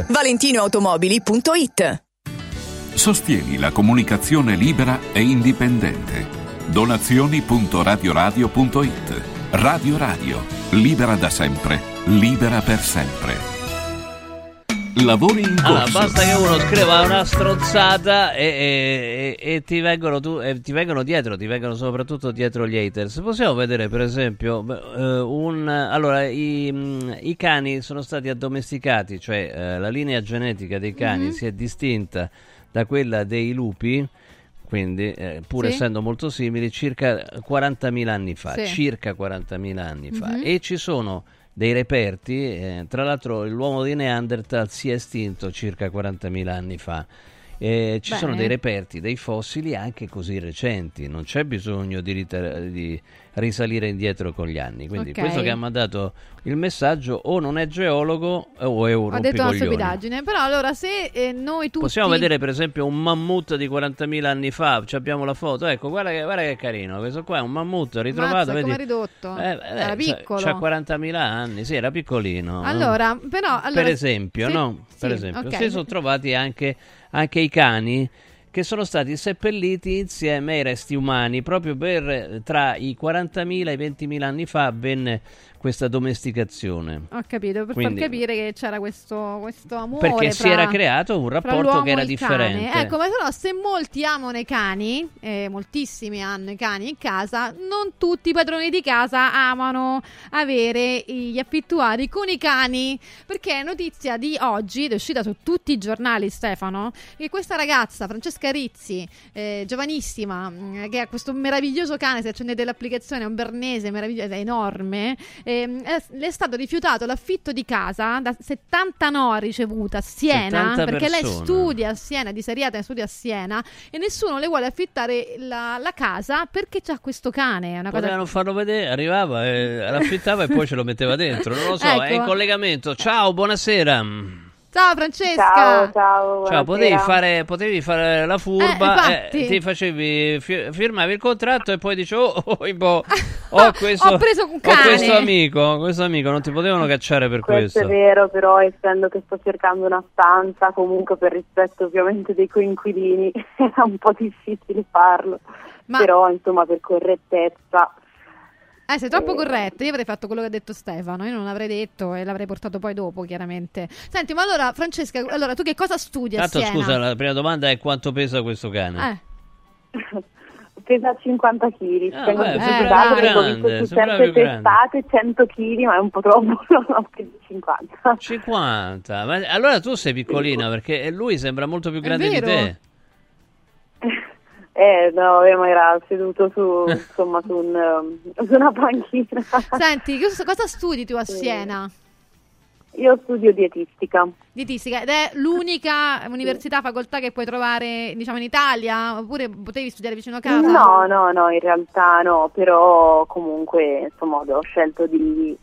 Speaker 9: ValentinoAutomobili.it
Speaker 8: Sostieni la comunicazione libera e indipendente. Donazioni.radioradio.it Radio Radio, libera da sempre, libera per sempre.
Speaker 1: Lavori in
Speaker 2: Allora,
Speaker 1: corso.
Speaker 2: basta che uno scriva una stronzata e, e- e- e ti, vengono tu- e ti vengono dietro, ti vengono soprattutto dietro gli haters. Possiamo vedere, per esempio, eh, un, allora, i, mh, i cani sono stati addomesticati, cioè eh, la linea genetica dei cani
Speaker 16: Mhm.
Speaker 2: si è distinta da quella dei lupi. Quindi, eh, pur
Speaker 16: Sì.
Speaker 2: essendo molto simili, circa 40.000 anni fa,
Speaker 16: Sì.
Speaker 2: circa 40.000 anni fa.
Speaker 16: Mhm.
Speaker 2: E ci sono dei reperti, eh, tra l'altro l'uomo di Neanderthal si è estinto circa 40.000 anni fa. Eh, ci sono
Speaker 16: Bene.
Speaker 2: dei reperti, dei fossili anche così recenti, non c'è bisogno di, riter- di risalire indietro con gli anni. Quindi
Speaker 16: Ok.
Speaker 2: questo che ha mandato il messaggio o non è geologo o è un
Speaker 16: Ha detto una stupidaggine. Però allora se eh, noi tutti...
Speaker 2: Possiamo vedere per esempio un mammut di 40.000 anni fa, ci abbiamo la foto, ecco guarda che, guarda che carino, questo qua è un mammut ritrovato,
Speaker 16: Mazza,
Speaker 2: vedi?
Speaker 16: ridotto.
Speaker 2: Eh, eh,
Speaker 16: Era piccolo.
Speaker 2: C'ha 40.000 anni, sì, era piccolino.
Speaker 16: Allora, però... allora-
Speaker 2: per esempio,
Speaker 16: sì,
Speaker 2: no? Per
Speaker 16: sì,
Speaker 2: esempio,
Speaker 16: ok.
Speaker 2: si sono trovati anche, anche i cani che sono stati seppelliti insieme ai resti umani proprio per tra i 40.000 e i 20.000 anni fa avvenne questa domesticazione.
Speaker 16: Ho capito, per
Speaker 2: Quindi-
Speaker 16: far capire che c'era questo, questo amore
Speaker 2: Perché si
Speaker 16: fra-
Speaker 2: era creato un rapporto che era differente.
Speaker 16: cane. Ecco, ma però se molti amano i cani, e moltissimi hanno i cani in casa, non tutti i padroni di casa amano avere gli affittuari con i cani, perché è notizia di oggi, ed è uscita su tutti i giornali Stefano, che questa ragazza, Francesca Rizzi, eh, giovanissima, mh, che ha questo meraviglioso cane, se accendete l'applicazione, è un bernese meraviglioso, è enorme, ehm, è- le è stato rifiutato l'affitto di casa da 70 no ricevuta a Siena
Speaker 2: 70
Speaker 16: perché lei
Speaker 2: persone.
Speaker 16: studia a Siena, di seriata studia a Siena e nessuno le vuole affittare la, la casa perché c'ha questo cane. È una cosa
Speaker 2: Potevano farlo vedere, arrivava, eh, l'affittava e poi ce lo metteva dentro. Non lo so, è
Speaker 16: Ecco.
Speaker 2: in collegamento. Ciao, buonasera.
Speaker 16: Ciao Francesca.
Speaker 23: Ciao, ciao.
Speaker 2: Ciao, potevi fare, potevi fare la furba,
Speaker 16: Eh,
Speaker 2: eh, ti facevi, fi- firmavi il contratto e poi dici, oh, oh, boh, ho, questo,
Speaker 16: Ho preso un
Speaker 2: ho
Speaker 16: cane."
Speaker 2: questo amico, questo amico, non ti potevano cacciare per
Speaker 23: Questo
Speaker 2: questo.
Speaker 23: è vero, però essendo che sto cercando una stanza, comunque per rispetto ovviamente dei coinquilini, era un po' difficile farlo. Però insomma per correttezza
Speaker 16: Eh, sei troppo corretta. Io avrei fatto quello che ha detto Stefano. Io non l'avrei detto e l'avrei portato poi dopo, chiaramente. Senti, ma allora, Francesca, allora tu che cosa studi a
Speaker 2: Tanto
Speaker 16: Siena?
Speaker 2: scusa, la prima domanda è quanto pesa questo cane?
Speaker 16: Eh.
Speaker 23: pesa 50 kg.
Speaker 2: Ah,
Speaker 23: Tengo
Speaker 2: beh, sembrava grande, sembrava più grande.
Speaker 23: testate 100 kg, ma è un po' troppo, non ho più di 50.
Speaker 2: 50, ma allora tu sei piccolina perché lui sembra molto più grande di te.
Speaker 23: Eh, no, eh, ma era seduto su, insomma, su, un, um, su una panchina.
Speaker 16: Senti, cosa, cosa studi tu a Siena?
Speaker 23: Io studio dietistica.
Speaker 16: Dietistica ed è l'unica università, facoltà che puoi trovare, diciamo, in Italia? Oppure potevi studiare vicino a casa?
Speaker 23: No, no, no, in realtà no, però comunque insomma ho scelto di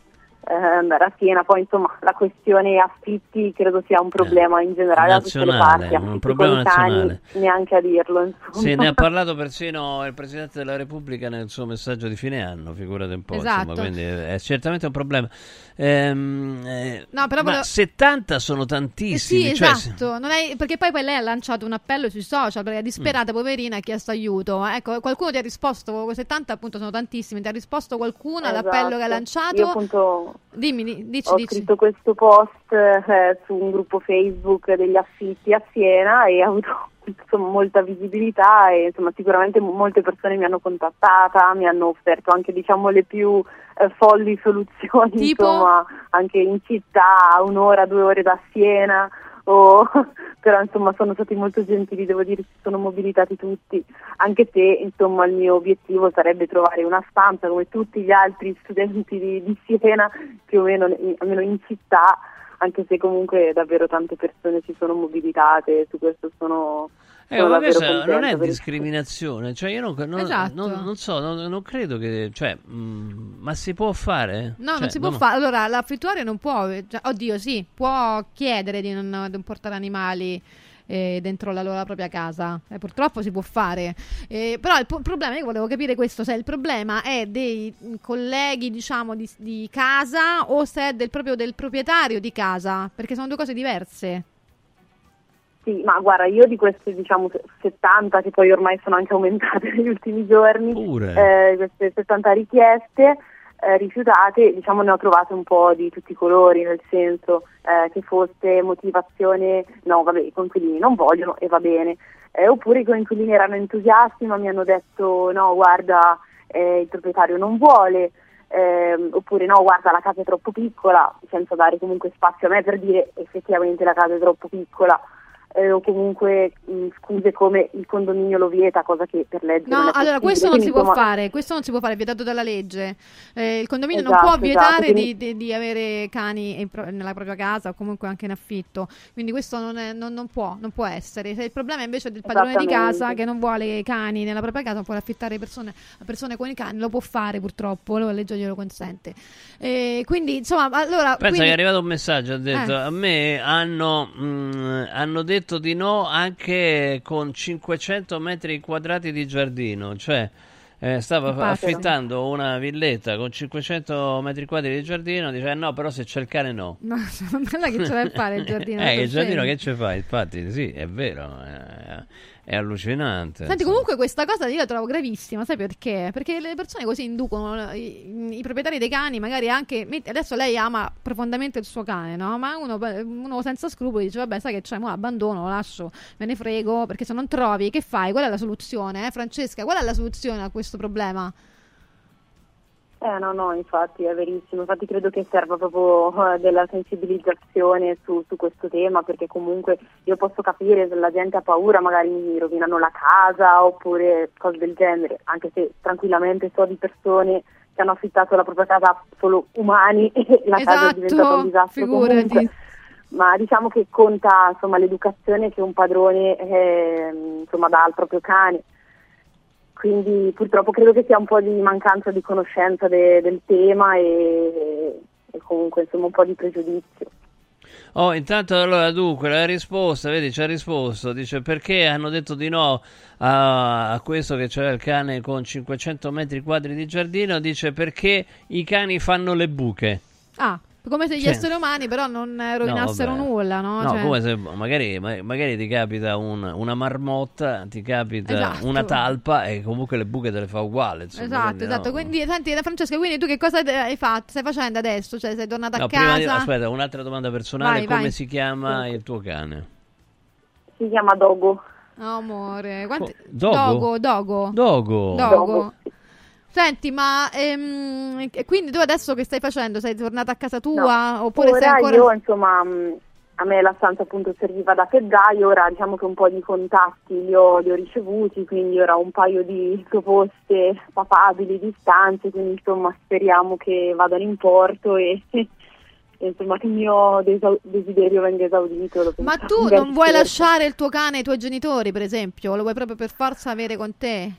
Speaker 23: eh, andare a Siena, poi insomma la questione affitti credo sia un problema in generale da tutte le
Speaker 2: nazionale,
Speaker 23: parti,
Speaker 2: un problema nazionale.
Speaker 23: neanche a dirlo insomma.
Speaker 2: Se ne ha parlato persino il Presidente della Repubblica nel suo messaggio di fine anno, figurate un po',
Speaker 16: Esatto.
Speaker 2: insomma, quindi è certamente un problema. Ehm, eh,
Speaker 16: No, però
Speaker 2: ma
Speaker 16: volevo-
Speaker 2: 70 sono
Speaker 16: Eh
Speaker 2: tantissimi,
Speaker 16: sì,
Speaker 2: cioè,
Speaker 16: esatto, non è- perché poi, poi lei ha lanciato un appello sui social perché è
Speaker 2: Mm.
Speaker 16: disperata, poverina, ha chiesto aiuto. Ecco, qualcuno ti ha risposto, quei 70 appunto sono tantissimi, ti ha risposto qualcuno all'appello che ha
Speaker 23: Esatto.
Speaker 16: lanciato?
Speaker 23: Io appunto
Speaker 16: Dimmi, di- dici,
Speaker 23: ho
Speaker 16: dici.
Speaker 23: scritto questo post eh, su un gruppo Facebook degli affitti a Siena e ha avuto insomma, molta visibilità e insomma, sicuramente mo- molte persone mi hanno contattata, mi hanno offerto anche diciamo, le più eh, folli soluzioni,
Speaker 16: Tipo?
Speaker 23: insomma, anche in città, un'ora, due ore da Siena. O- però insomma sono stati molto gentili, devo dire, si sono mobilitati tutti, anche se insomma il mio obiettivo sarebbe trovare una stanza come tutti gli altri studenti di, di Siena, più o meno in- almeno in città, anche se comunque davvero tante persone si sono mobilitate, su questo sono,
Speaker 2: Eh, ma questa non è discriminazione, cioè io non, non-
Speaker 16: Esatto.
Speaker 2: non- non so, non, non credo che, cioè, mm, ma si può fare?
Speaker 16: No,
Speaker 2: Cioè,
Speaker 16: non si può fare. Allora, l'affittuario non può. cioè, oddio, sì, può chiedere di non, di non portare animali eh, dentro la loro propria casa. Eh, purtroppo si può fare. Eh, però il po- problema, io volevo capire questo: se il problema è dei mm, colleghi, diciamo, di, di casa o se è del, proprio del proprietario di casa, perché sono due cose diverse.
Speaker 23: Sì, ma guarda, io di queste diciamo 70 che poi ormai sono anche aumentate negli ultimi giorni, eh, queste 70 richieste, eh, rifiutate, diciamo ne ho trovate un po' di tutti i colori, nel senso eh, che fosse motivazione, no vabbè i coinquilini non vogliono e va bene, eh, oppure i coinquilini erano entusiasti ma mi hanno detto no guarda eh, il proprietario non vuole, ehm, oppure no guarda la casa è troppo piccola, senza dare comunque spazio a me per dire effettivamente la casa è troppo piccola. Eh, o comunque mh, scuse come il condominio lo vieta, cosa che per legge non
Speaker 16: No,
Speaker 23: è
Speaker 16: allora
Speaker 23: possibile.
Speaker 16: questo non si
Speaker 23: Quindi,
Speaker 16: può
Speaker 23: insomma,
Speaker 16: fare, questo non si può fare, è vietato dalla legge. Eh, il condominio non
Speaker 23: Esatto,
Speaker 16: può
Speaker 23: esatto,
Speaker 16: vietare
Speaker 23: quindi-
Speaker 16: di, di- di avere cani pro- nella propria casa o comunque anche in affitto, quindi questo non, è- non- non può, non può essere. Se il problema invece è del padrone di casa che non vuole cani nella propria casa, può affittare persone, persone con i cani, lo può fare purtroppo, la legge glielo consente. Eh, quindi insomma, allora...
Speaker 2: Pensa
Speaker 16: quindi-
Speaker 2: che è arrivato un messaggio, ha detto,
Speaker 16: Eh.
Speaker 2: a me hanno, mm, hanno detto di no anche con 500 metri quadrati di giardino, cioè eh, stava
Speaker 16: Fatelo.
Speaker 2: affittando una villetta con 500 metri quadri di giardino, dice "Eh, no, però se c'è il cane no.
Speaker 16: No, è che ce l'hai a fare il giardino.
Speaker 2: eh, il giardino che ci fai? Infatti, sì, è vero, è, è allucinante.
Speaker 16: Senti,
Speaker 2: insomma.
Speaker 16: comunque questa cosa io la trovo gravissima, sai perché? Perché le persone così inducono i, i proprietari dei cani, magari anche adesso lei ama profondamente il suo cane, no? Ma uno, uno senza scrupoli dice "Vabbè, sai che c'è, mo abbandono, lo lascio, me ne frego, perché se non trovi, che fai? Qual è la soluzione, eh? Francesca, qual è la soluzione a questo problema?"
Speaker 23: Eh no, no, infatti è verissimo, infatti credo che serva proprio eh, della sensibilizzazione su, su questo tema perché comunque io posso capire se la gente ha paura, magari mi rovinano la casa oppure cose del genere, anche se tranquillamente so di persone che hanno affittato la propria casa solo umani e la casa è
Speaker 16: Esatto,
Speaker 23: diventata un disastro
Speaker 16: figurati.
Speaker 23: comunque. Ma diciamo che conta insomma, l'educazione che un padrone eh, insomma, dà al proprio cane. Quindi purtroppo credo che sia un po' di mancanza di conoscenza de- del tema e, e comunque insomma un po' di pregiudizio.
Speaker 2: Oh, intanto allora dunque la risposta, vedi, ci ha risposto, dice perché hanno detto di no a, a questo che c'era il cane con 500 metri quadri di giardino, dice perché i cani fanno le buche.
Speaker 16: Ah, come se gli
Speaker 2: Cioè-
Speaker 16: esseri umani però non eh, rovinassero
Speaker 2: vabbè.
Speaker 16: nulla, no?
Speaker 2: No,
Speaker 16: Cioè-
Speaker 2: come se magari, ma- magari ti capita un- una marmotta, ti capita
Speaker 16: Esatto.
Speaker 2: una talpa e comunque le buche te le fa uguale. insomma,
Speaker 16: Esatto,
Speaker 2: quindi, no.
Speaker 16: esatto. Quindi, senti, Francesca, quindi tu che cosa hai fatto? Stai facendo adesso? Cioè, sei tornata
Speaker 2: No,
Speaker 16: a
Speaker 2: prima di-
Speaker 16: casa?
Speaker 2: aspetta, un'altra domanda personale,
Speaker 16: Vai,
Speaker 2: come
Speaker 16: vai.
Speaker 2: si chiama il tuo cane?
Speaker 23: Si chiama Dogo.
Speaker 16: No, amore. Quanti...
Speaker 2: Dogo?
Speaker 16: Dogo. Dogo.
Speaker 2: Dogo.
Speaker 16: Dogo. Senti, ma ehm, e quindi tu adesso che stai facendo? Sei tornata a casa tua?
Speaker 23: No,
Speaker 16: Oppure
Speaker 23: ora
Speaker 16: sei ancora...
Speaker 23: io insomma a me la stanza appunto serviva da febbraio, ora diciamo che un po' di contatti li ho, li ho ricevuti, quindi ora un paio di proposte papabili di stanze, quindi insomma speriamo che vadano in porto e, insomma che il mio desiderio venga esaudito.
Speaker 16: Ma tu non vuoi lasciare il tuo cane ai tuoi genitori, per esempio? Lo vuoi proprio per forza avere con te?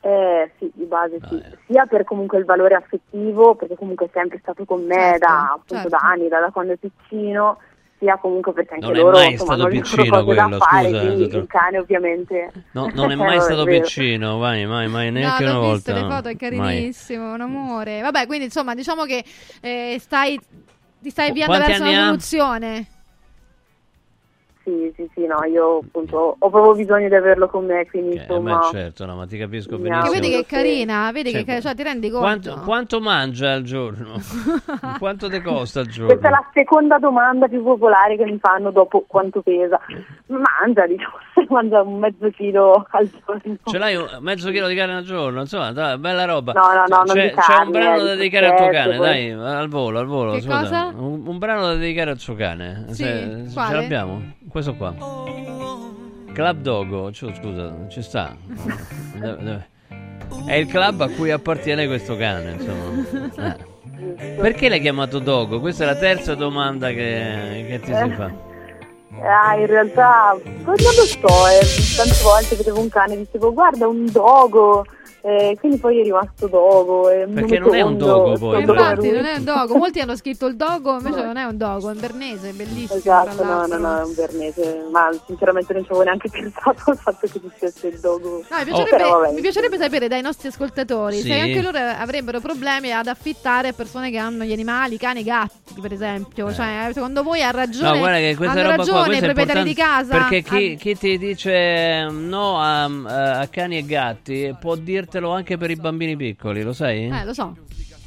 Speaker 23: Eh sì, di base sì, sia per comunque il valore affettivo, perché comunque è sempre stato con me
Speaker 16: Certo,
Speaker 23: da, appunto,
Speaker 16: certo.
Speaker 23: da anni, da, da quando è piccino, sia comunque perché anche
Speaker 2: Non è
Speaker 23: loro
Speaker 2: mai
Speaker 23: insomma,
Speaker 2: stato piccino quello,
Speaker 23: fare,
Speaker 2: scusa, dottor.
Speaker 23: il cane ovviamente...
Speaker 2: No, non è
Speaker 23: Eh,
Speaker 2: mai stato piccino, vai, mai, mai, neanche
Speaker 16: no,
Speaker 2: una
Speaker 16: l'ho
Speaker 2: volta.
Speaker 16: visto le foto, è
Speaker 2: Mai.
Speaker 16: carinissimo, un amore. Vabbè, quindi insomma, diciamo che eh, stai ti stai avviando verso soluzione.
Speaker 23: Sì, sì, sì, no, io appunto ho proprio bisogno di averlo con me, quindi
Speaker 2: Eh,
Speaker 23: insomma...
Speaker 2: beh, certo, no, ma ti capisco
Speaker 23: Mi
Speaker 2: benissimo.
Speaker 16: Che vedi che è carina, vedi
Speaker 2: Cioè,
Speaker 16: che cioè, ti rendi conto?
Speaker 2: Quanto, quanto mangia al giorno? quanto ti costa al giorno?
Speaker 23: Questa è la seconda domanda più popolare che mi fanno dopo quanto pesa. Mangia, diciamo, mangia un mezzo chilo al giorno.
Speaker 2: Ce l'hai un mezzo chilo di carne al giorno? Insomma, dai, bella roba.
Speaker 23: No, no, no, non
Speaker 2: c'è,
Speaker 23: di
Speaker 2: c'è un
Speaker 23: carne,
Speaker 2: brano
Speaker 23: eh,
Speaker 2: da
Speaker 23: di
Speaker 2: dedicare al tuo cane,
Speaker 23: poi.
Speaker 2: dai, al volo, al volo.
Speaker 16: Che cosa?
Speaker 2: Un, un brano da dedicare al suo cane.
Speaker 16: Sì, quale?
Speaker 2: ce l'abbiamo? Questo qua. Club Dogo, cioè, scusa, ci sta. È il club a cui appartiene questo cane, insomma. Eh. Perché l'hai chiamato Dogo? Questa è la terza domanda che, che ti si
Speaker 23: Eh.
Speaker 2: fa.
Speaker 23: Ah, in realtà non lo so, eh, tante volte vedevo un cane e dicevo guarda un dogo, eh, quindi poi è rimasto dogo. È
Speaker 2: Perché non è un dogo poi,
Speaker 16: Infatti non è un dogo, molti hanno scritto il dogo, invece non è un dogo, è un bernese, bellissimo.
Speaker 23: Esatto, no, no, no, è un bernese, ma sinceramente non ci avevo neanche pensato al fatto che ci fosse il dogo.
Speaker 16: No, mi,
Speaker 2: Oh.
Speaker 16: piacerebbe,
Speaker 23: vabbè,
Speaker 16: mi piacerebbe sapere dai nostri ascoltatori
Speaker 2: Sì.
Speaker 16: se anche loro avrebbero problemi ad affittare persone che hanno gli animali, cani, gatti, per esempio. Cioè, secondo voi ha ragione?
Speaker 2: Eh. No, guarda che questa
Speaker 16: hanno
Speaker 2: roba
Speaker 16: ragione
Speaker 2: qua
Speaker 16: i
Speaker 2: questa è
Speaker 16: proprietari di casa?
Speaker 2: Perché chi,
Speaker 16: Ah,
Speaker 2: chi ti dice no a, a cani e gatti può dirtelo anche per i bambini piccoli, lo sai?
Speaker 16: Eh, lo so.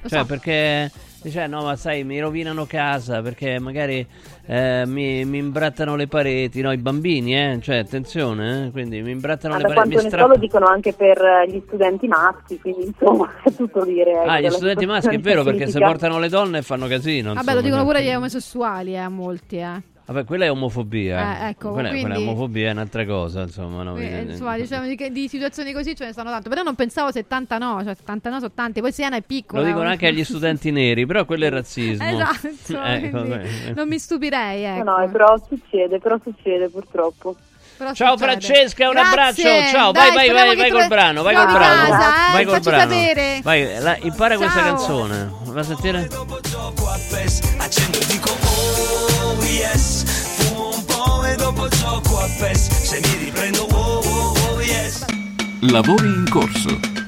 Speaker 16: Lo
Speaker 2: Cioè,
Speaker 16: so.
Speaker 2: perché dice, no, ma sai, mi rovinano casa perché magari eh, mi, mi imbrattano le pareti, no, i bambini, eh, cioè, attenzione, eh, quindi mi imbrattano
Speaker 23: Ma
Speaker 2: le
Speaker 23: da
Speaker 2: pareti, mi
Speaker 23: quanto ne so
Speaker 2: strappano.
Speaker 23: lo dicono anche per eh, gli studenti maschi, quindi insomma è tutto dire. ecco,
Speaker 2: Ah, gli
Speaker 23: della
Speaker 2: studenti maschi è vero perché se portano le donne fanno casino.
Speaker 16: Vabbè, lo
Speaker 2: insomma,
Speaker 16: dicono
Speaker 2: cioè.
Speaker 16: pure gli omosessuali, eh, a molti, eh.
Speaker 2: Vabbè, quella è omofobia.
Speaker 16: Eh, ecco,
Speaker 2: quella, quella è
Speaker 16: quindi-
Speaker 2: omofobia è un'altra cosa, insomma. no,
Speaker 16: Eh,
Speaker 2: quindi-
Speaker 16: insomma, diciamo di, di situazioni così ce ne stanno tante. Però non pensavo 70 no, cioè 70 no sono tanti. Poi Siena è piccola.
Speaker 2: Lo dicono
Speaker 16: eh.
Speaker 2: anche agli studenti neri, però quello è razzismo.
Speaker 16: Esatto,
Speaker 2: Eh,
Speaker 16: quindi non mi stupirei, ecco.
Speaker 23: No, no, però succede, però succede purtroppo.
Speaker 16: Però
Speaker 2: Ciao
Speaker 16: succede.
Speaker 2: Francesca, un
Speaker 16: Grazie.
Speaker 2: abbraccio. Ciao,
Speaker 16: Dai,
Speaker 2: vai, vai, vai, col brano, vai col brano.
Speaker 16: casa, eh,
Speaker 2: vai col brano.
Speaker 16: sapere.
Speaker 2: Vai, la- impara questa
Speaker 16: Ciao.
Speaker 2: canzone. Va a sentire?
Speaker 24: Accendo e dico oh yes. Fumo un po' e dopo gioco a PES Se mi riprendo oh oh oh yes.
Speaker 1: Lavori in corso.